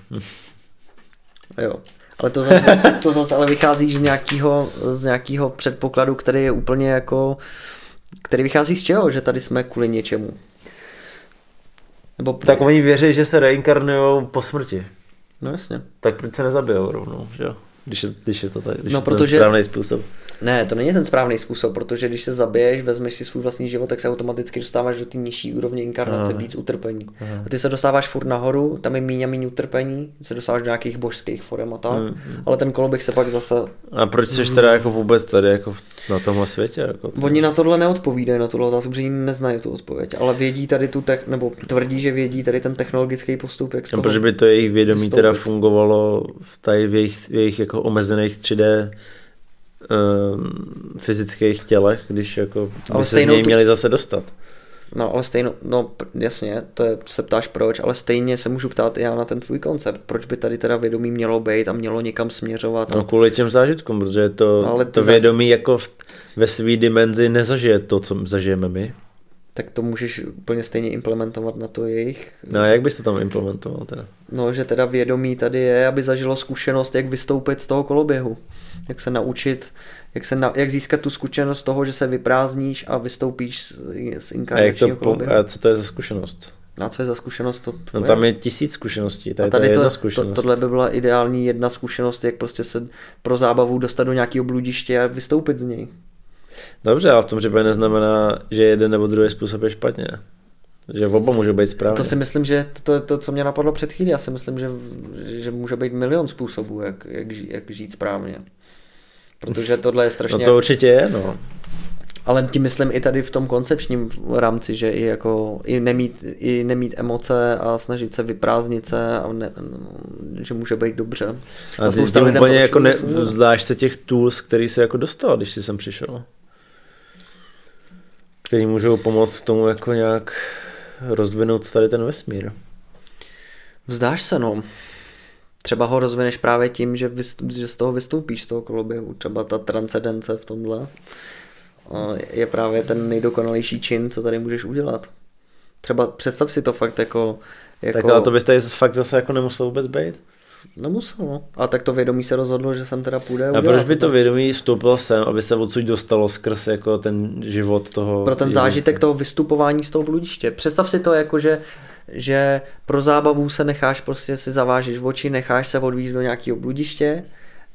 jo, ale to zase, to zase ale vychází z nějakého, z nějakého předpokladu, který je úplně jako, který vychází z čeho, že tady jsme kvůli něčemu. Nebo tak oni věří, že se reinkarnují po smrti. No jasně. Tak proč se nezabijou rovnou, že jo? Když je, když je to, tak, když no, je to protože, ten správný způsob. Ne, to není ten správný způsob, protože když se zabiješ, vezmeš si svůj vlastní život, tak se automaticky dostáváš do té nižší úrovně inkarnace, víc utrpení. Aha. A ty se dostáváš furt nahoru, tam je méně a méně utrpení, se dostáváš do nějakých božských forem a tak, hmm. ale ten koloběh se pak zase... A proč jsi teda jako vůbec tady jako na tomhle světě? Jako to... Oni na tohle neodpovídají, na tuhle otázku, protože neznají tu odpověď, ale vědí tady tu, tech, nebo tvrdí, že vědí tady ten technologický postup, jak no, Protože by to jejich vědomí vystoupit. teda fungovalo v, tady v jejich, v jejich jako omezených 3D Ehm, fyzických tělech, když jako ale by se z něj tu... měli zase dostat. No, ale stejno, no jasně, to je, se ptáš proč, ale stejně se můžu ptát já na ten tvůj koncept. Proč by tady teda vědomí mělo být a mělo někam směřovat? No kvůli těm zážitkům, protože to, no, ale to vědomí jako v, ve své dimenzi nezažije to, co zažijeme my. Tak to můžeš úplně stejně implementovat na to jejich... No a jak bys to tam implementoval teda? No, že teda vědomí tady je, aby zažilo zkušenost, jak vystoupit z toho koloběhu jak se naučit, jak, se na, jak získat tu zkušenost toho, že se vyprázdníš a vystoupíš z, z inkarnačního to, a co to je za zkušenost? A co je za zkušenost? To no tam je tisíc zkušeností, tady, a tady to, jedna zkušenost. To, tohle by byla ideální jedna zkušenost, jak prostě se pro zábavu dostat do nějakého bludiště a vystoupit z něj. Dobře, ale v tom případě neznamená, že jeden nebo druhý způsob je špatně. Že v oba může být správně. To si myslím, že to je to, to, co mě napadlo před chvílí. Já si myslím, že, že může být milion způsobů, jak, jak, žít, jak žít správně. Protože tohle je strašně... No to určitě je, no. Ale tím myslím i tady v tom koncepčním rámci, že i jako i nemít, i nemít emoce a snažit se vyprázdnit se a ne, že může být dobře. A, a ty úplně jako ne, vzdáš se těch tools, který se jako dostal, když jsi sem přišel. Který můžou pomoct k tomu jako nějak rozvinout tady ten vesmír. Vzdáš se, no třeba ho rozvineš právě tím, že, vystup, že z toho vystoupíš z toho koloběhu. Třeba ta transcendence v tomhle je právě ten nejdokonalejší čin, co tady můžeš udělat. Třeba představ si to fakt jako... jako... Tak ale to bys tady fakt zase jako nemusel vůbec být? Nemusel, no. A tak to vědomí se rozhodlo, že jsem teda půjde A proč by to vědomí vstoupilo sem, aby se odsud dostalo skrz jako ten život toho... Pro ten zážitek toho vystupování z toho bludiště. Představ si to jako, že že pro zábavu se necháš prostě si zavážeš v oči, necháš se odvízt do nějakého bludiště,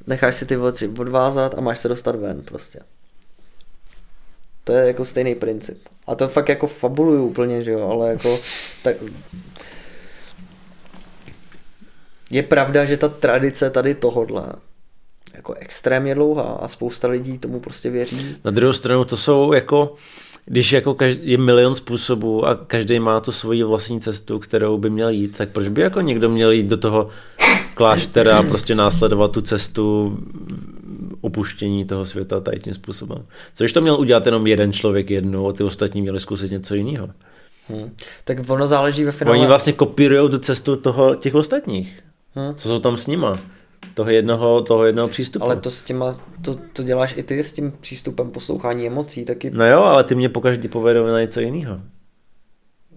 necháš si ty oči odvázat a máš se dostat ven prostě. To je jako stejný princip. A to fakt jako fabuluju úplně, že jo, ale jako tak... Je pravda, že ta tradice tady tohodle jako extrémně dlouhá a spousta lidí tomu prostě věří. Na druhou stranu to jsou jako když jako každý, je milion způsobů a každý má tu svoji vlastní cestu, kterou by měl jít, tak proč by jako někdo měl jít do toho kláštera a prostě následovat tu cestu opuštění toho světa tady tím způsobem. Což to měl udělat jenom jeden člověk jednou a ty ostatní měli zkusit něco jiného. Hmm. Tak ono záleží ve finále. Oni vlastně kopírují tu cestu toho, těch ostatních. Hmm. Co jsou tam s nima? Toho jednoho, toho jednoho přístupu. Ale to s těma, to, to děláš i ty s tím přístupem poslouchání emocí, taky. No jo, ale ty mě pokaždý povedou na něco jiného.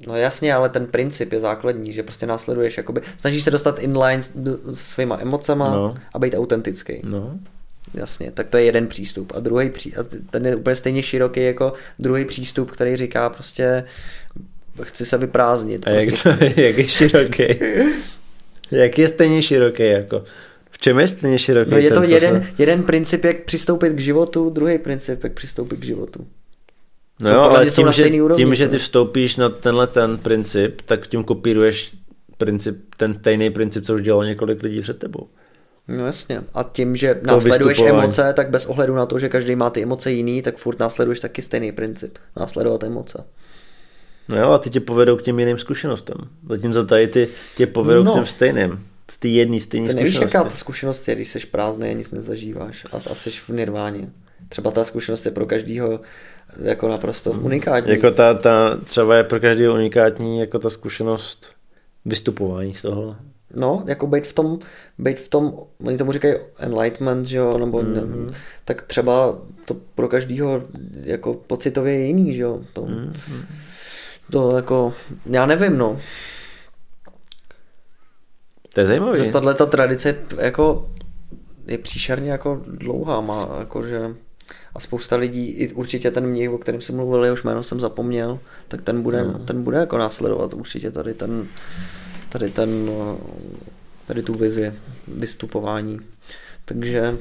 No jasně, ale ten princip je základní, že prostě následuješ, jakoby, snažíš se dostat inline s, s svýma emocema no. a být autentický. No. Jasně, tak to je jeden přístup. A druhý pří, a ten je úplně stejně široký jako druhý přístup, který říká prostě chci se vyprázdnit. A prostě. jak, to, jak je široký? jak je stejně široký jako? V čem je stejně široký? No je to ten, jeden, se... jeden princip, jak přistoupit k životu, druhý princip, jak přistoupit k životu. No jo, ale tím, že, úrovni, tím, že ty vstoupíš na tenhle ten princip, tak tím kopíruješ princip, ten stejný princip, co už dělalo několik lidí před tebou. No jasně. A tím, že to následuješ emoce, tak bez ohledu na to, že každý má ty emoce jiný, tak furt následuješ taky stejný princip. Následovat emoce. No jo, a ty tě povedou k těm jiným zkušenostem. Zatímco tady ty tě povedou no. k těm stejným. Z té jedné stejné zkušenosti. nevíš, jaká ta zkušenost je, když jsi prázdný a nic nezažíváš a, a jsi v nirváně. Třeba ta zkušenost je pro každýho jako naprosto unikátní. Jako ta, ta třeba je pro každého unikátní jako ta zkušenost vystupování z toho. No, jako být v tom, být v tom, oni tomu říkají enlightenment, že jo, nebo mm-hmm. ne, tak třeba to pro každýho jako pocitově je jiný, že jo, to, mm-hmm. to jako, já nevím, no. To je zajímavé. Zase tato tradice jako je příšerně jako dlouhá, má jako, že a spousta lidí, i určitě ten mnich, o kterém jsem mluvil, jehož jméno jsem zapomněl, tak ten bude, no. ten bude jako následovat určitě tady ten, tady ten, tady tu vizi vystupování. Takže...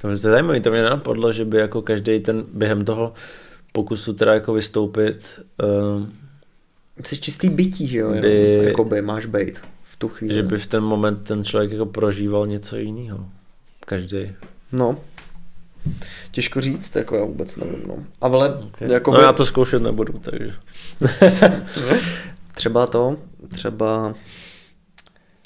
To je zajímavé, to mě napadlo, že by jako každý ten během toho pokusu teda jako vystoupit uh, Jsi čistý bytí, že jo? By, jakoby máš být tu chvíli. Že by v ten moment ten člověk jako prožíval něco jiného. Každý. No, Těžko říct, jako já vůbec nevím. No. Ale okay. jako no já to zkoušet nebudu, takže. třeba to, třeba...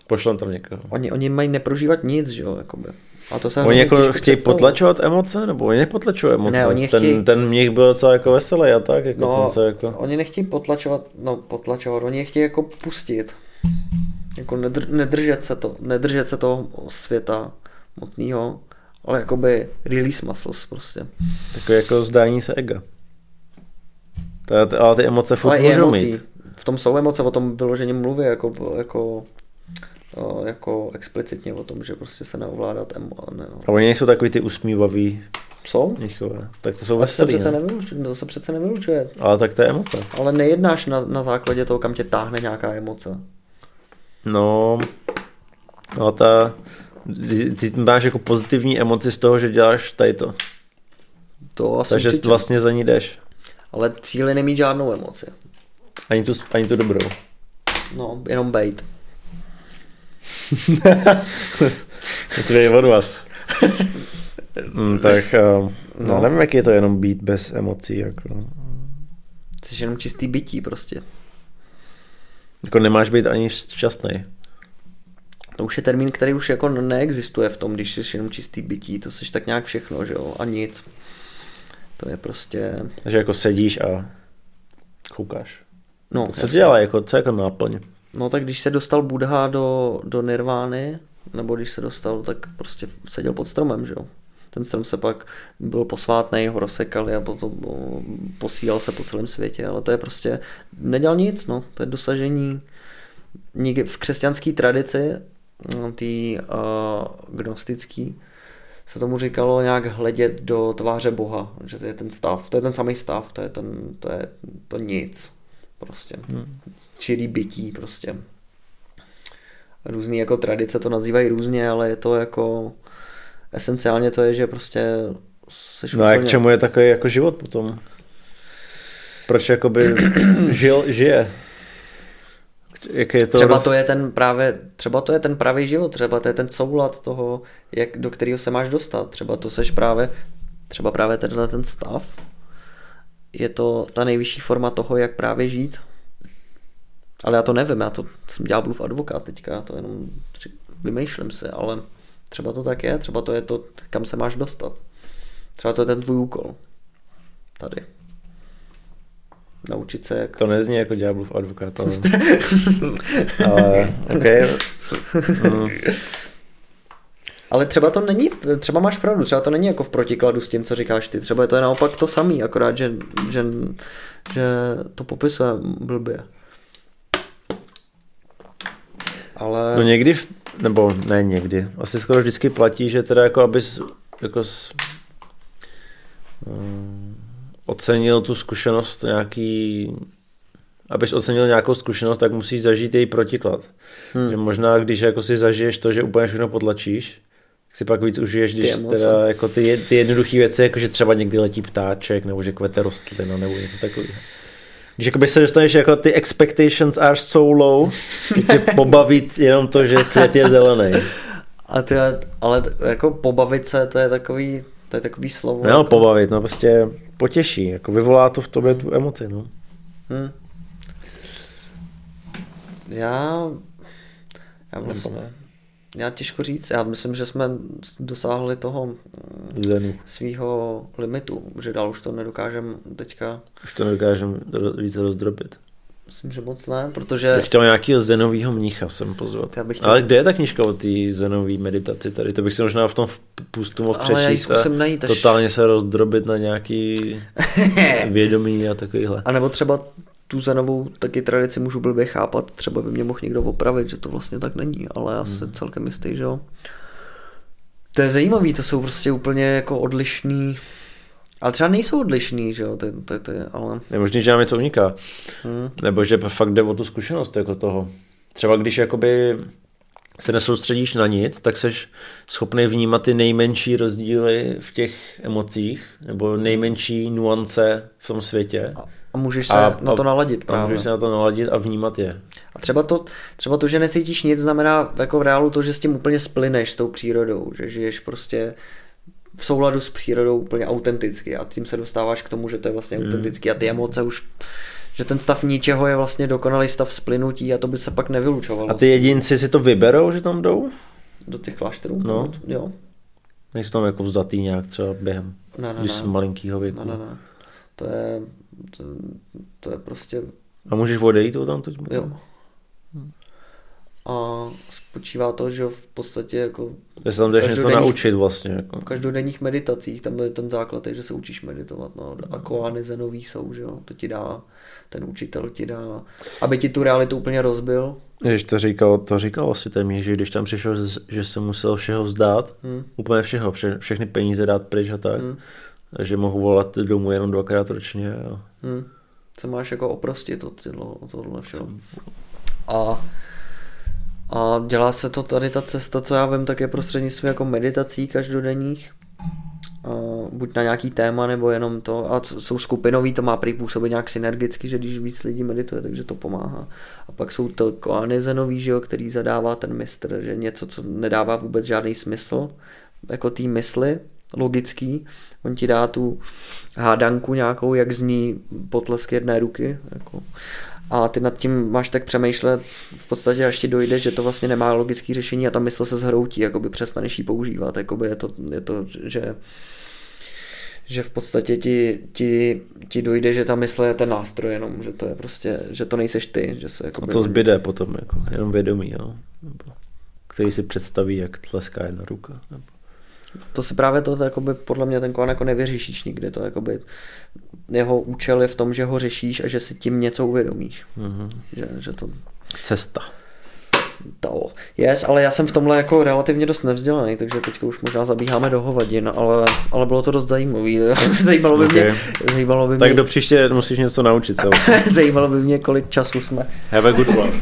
Pošlem tam někoho. Oni, oni mají neprožívat nic, že jo, jakoby. A to se oni jako chtějí představit. potlačovat emoce, nebo oni nepotlačují emoce? Ne, oni chtějí... ten, ten mnich byl docela jako veselý a tak, jako no, ten se jako... oni nechtějí potlačovat, no potlačovat, oni je chtějí jako pustit. Jako nedr, nedržet se to, nedržet se toho světa motného ale jakoby release muscles prostě. Takové jako zdání se ega. To, ale ty emoce furt ale můžou emocí. mít. V tom jsou emoce, o tom vyloženě mluví jako, jako, jako explicitně o tom, že prostě se neovládat emo, ne, A oni nejsou takový ty usmívaví jsou? Nichové. Tak to jsou veselý, to se, přece nevylučuje, to se přece nevylučuje. Ale tak to je emoce. Ale nejednáš na, na základě toho, kam tě táhne nějaká emoce. No, ale ta, ty máš jako pozitivní emoci z toho, že děláš tady to. To asi Takže určitě. vlastně za ní jdeš. Ale cíl je nemít žádnou emoci. Ani tu, ani tu dobrou. No, jenom bejt. Musí od vás. Hmm, tak uh, no. nevím, jak je to jenom být bez emocí. Jako. Jsi jenom čistý bytí prostě. Jako nemáš být ani šťastný. To už je termín, který už jako neexistuje v tom, když jsi jenom čistý bytí, to jsi tak nějak všechno, že jo, a nic. To je prostě... Takže jako sedíš a koukáš. No, co dělá, jako, co jako náplň? No tak když se dostal Budha do, do nirvány, nebo když se dostal, tak prostě seděl pod stromem, že jo. Ten strom se pak byl posvátný, ho rozsekali a potom posílal se po celém světě, ale to je prostě, nedělal nic, no. To je dosažení v křesťanské tradici No, tý uh, gnostický, se tomu říkalo nějak hledět do tváře Boha, že to je ten stav, to je ten samý stav, to je, ten, to, je to nic, prostě, hmm. čirý bytí, prostě. Různý jako tradice to nazývají různě, ale je to jako, esenciálně to je, že prostě seš No a k čemu je takový jako život potom? Proč jakoby žil, žije? jak je to třeba to je ten právě, třeba to je ten pravý život, třeba to je ten soulad toho, jak, do kterého se máš dostat. Třeba to seš právě, třeba právě tenhle ten stav, je to ta nejvyšší forma toho, jak právě žít. Ale já to nevím, já to jsem ďáblův advokát teďka, já to jenom vymýšlím si, ale Třeba to tak je, třeba to je to, kam se máš dostat. Třeba to je ten tvůj úkol. Tady. Naučit se, jak... To nezní jako ďáblův advokát, ale... ale okay. mm. Ale třeba to není, třeba máš pravdu, třeba to není jako v protikladu s tím, co říkáš ty. Třeba to je naopak to samý, akorát, že, že, že to popisuje blbě. Ale... No někdy, nebo ne někdy, asi skoro vždycky platí, že teda jako abys jako s, um, ocenil tu zkušenost nějaký abys ocenil nějakou zkušenost, tak musíš zažít její protiklad. Hmm. Že možná, když jako si zažiješ to, že úplně všechno potlačíš, si pak víc užiješ, když ty teda jako ty, ty jednoduché věci, jako že třeba někdy letí ptáček, nebo že kvete rostlina, nebo něco takového. Když jakoby se dostaneš jako ty expectations are so low, že tě pobaví jenom to, že květ je zelený. A ty, ale jako pobavit se, to je takový, to je takový slovo. No, jako... pobavit, no prostě potěší, jako vyvolá to v tobě tu emoci, no. Hmm. Já, já myslím, já těžko říct, já myslím, že jsme dosáhli toho Zenu. svýho limitu, že dál už to nedokážeme teďka. Už to nedokážeme více rozdrobit. Myslím, že moc ne, protože... Bych chtěl nějakého zenového mnicha sem pozvat. Já bych chtěl... Ale kde je ta knížka o té zenové meditaci tady? To bych si možná v tom pustu mohl přečíst a najít, až... totálně se rozdrobit na nějaký vědomí a takovýhle. A nebo třeba tu zenovou taky tradici můžu blbě chápat, třeba by mě mohl někdo opravit, že to vlastně tak není, ale já jsem hmm. celkem jistý, že jo. To je zajímavý, to jsou prostě úplně jako odlišný, ale třeba nejsou odlišný, že jo, ty, ty, ty, ale... Je možný, že nám něco uniká, hmm. nebo že fakt jde o tu zkušenost jako toho. Třeba když jakoby se nesoustředíš na nic, tak seš schopný vnímat ty nejmenší rozdíly v těch emocích, nebo nejmenší nuance v tom světě. A a můžeš se a, na to naladit právě. A můžeš se na to naladit a vnímat je. A třeba to, třeba to, že necítíš nic, znamená jako v reálu to, že s tím úplně splyneš s tou přírodou, že žiješ prostě v souladu s přírodou úplně autenticky a tím se dostáváš k tomu, že to je vlastně hmm. autentický a ty emoce už že ten stav ničeho je vlastně dokonalý stav splynutí a to by se pak nevylučovalo. A ty jedinci si to vyberou, že tam jdou? Do těch klášterů? No. Jo. Nejsou tam jako vzatý nějak třeba během, ne, ne, když ne. jsem malinkýho věku. Ne, ne, ne. To je, to, to je prostě... A můžeš odejít to tam teď? Jo. A spočívá to, že v podstatě jako... Ty se tam jdeš něco naučit vlastně. Jako. V každodenních meditacích, tam je ten základ, že se učíš meditovat. No. A koány zenový jsou, že jo. To ti dá, ten učitel ti dá, aby ti tu realitu úplně rozbil. Když to říkal, to říkal asi ten že když tam přišel, že se musel všeho vzdát, hmm. úplně všeho, vše, všechny peníze dát pryč a tak, hmm že mohu volat domů jenom dvakrát ročně. A... Hmm. Co máš jako oprostit od tohle všeho. A, a dělá se to tady ta cesta, co já vím, tak je prostřednictvím jako meditací každodenních. Uh, buď na nějaký téma, nebo jenom to, a jsou skupinový, to má prý působit nějak synergicky, že když víc lidí medituje, takže to pomáhá. A pak jsou to koanizenový, že jo, který zadává ten mistr, že něco, co nedává vůbec žádný smysl, jako té mysli, logický, on ti dá tu hádanku nějakou, jak zní potlesk jedné ruky, jako. a ty nad tím máš tak přemýšlet v podstatě, až ti dojde, že to vlastně nemá logické řešení a ta mysl se zhroutí, jakoby přestaneš ji používat, jakoby je to, je to že že v podstatě ti, ti, ti dojde, že ta mysl je ten nástroj jenom, že to je prostě, že to nejseš ty, že se jakoby... A to zbyde potom, jako, jenom vědomí, jo? Nebo, který si představí, jak tleská jedna ruka. Nebo to si právě to, to jakoby, podle mě ten koan jako nevyřešíš nikdy. To jakoby, jeho účel je v tom, že ho řešíš a že si tím něco uvědomíš. Mm-hmm. Že, že to... Cesta. To, yes, ale já jsem v tomhle jako relativně dost nevzdělaný, takže teď už možná zabíháme do hovadin, ale, ale bylo to dost zajímavé. zajímalo by okay. mě, zajímalo by tak mě... do příště musíš něco naučit. zajímalo by mě, kolik času jsme. Have a good one.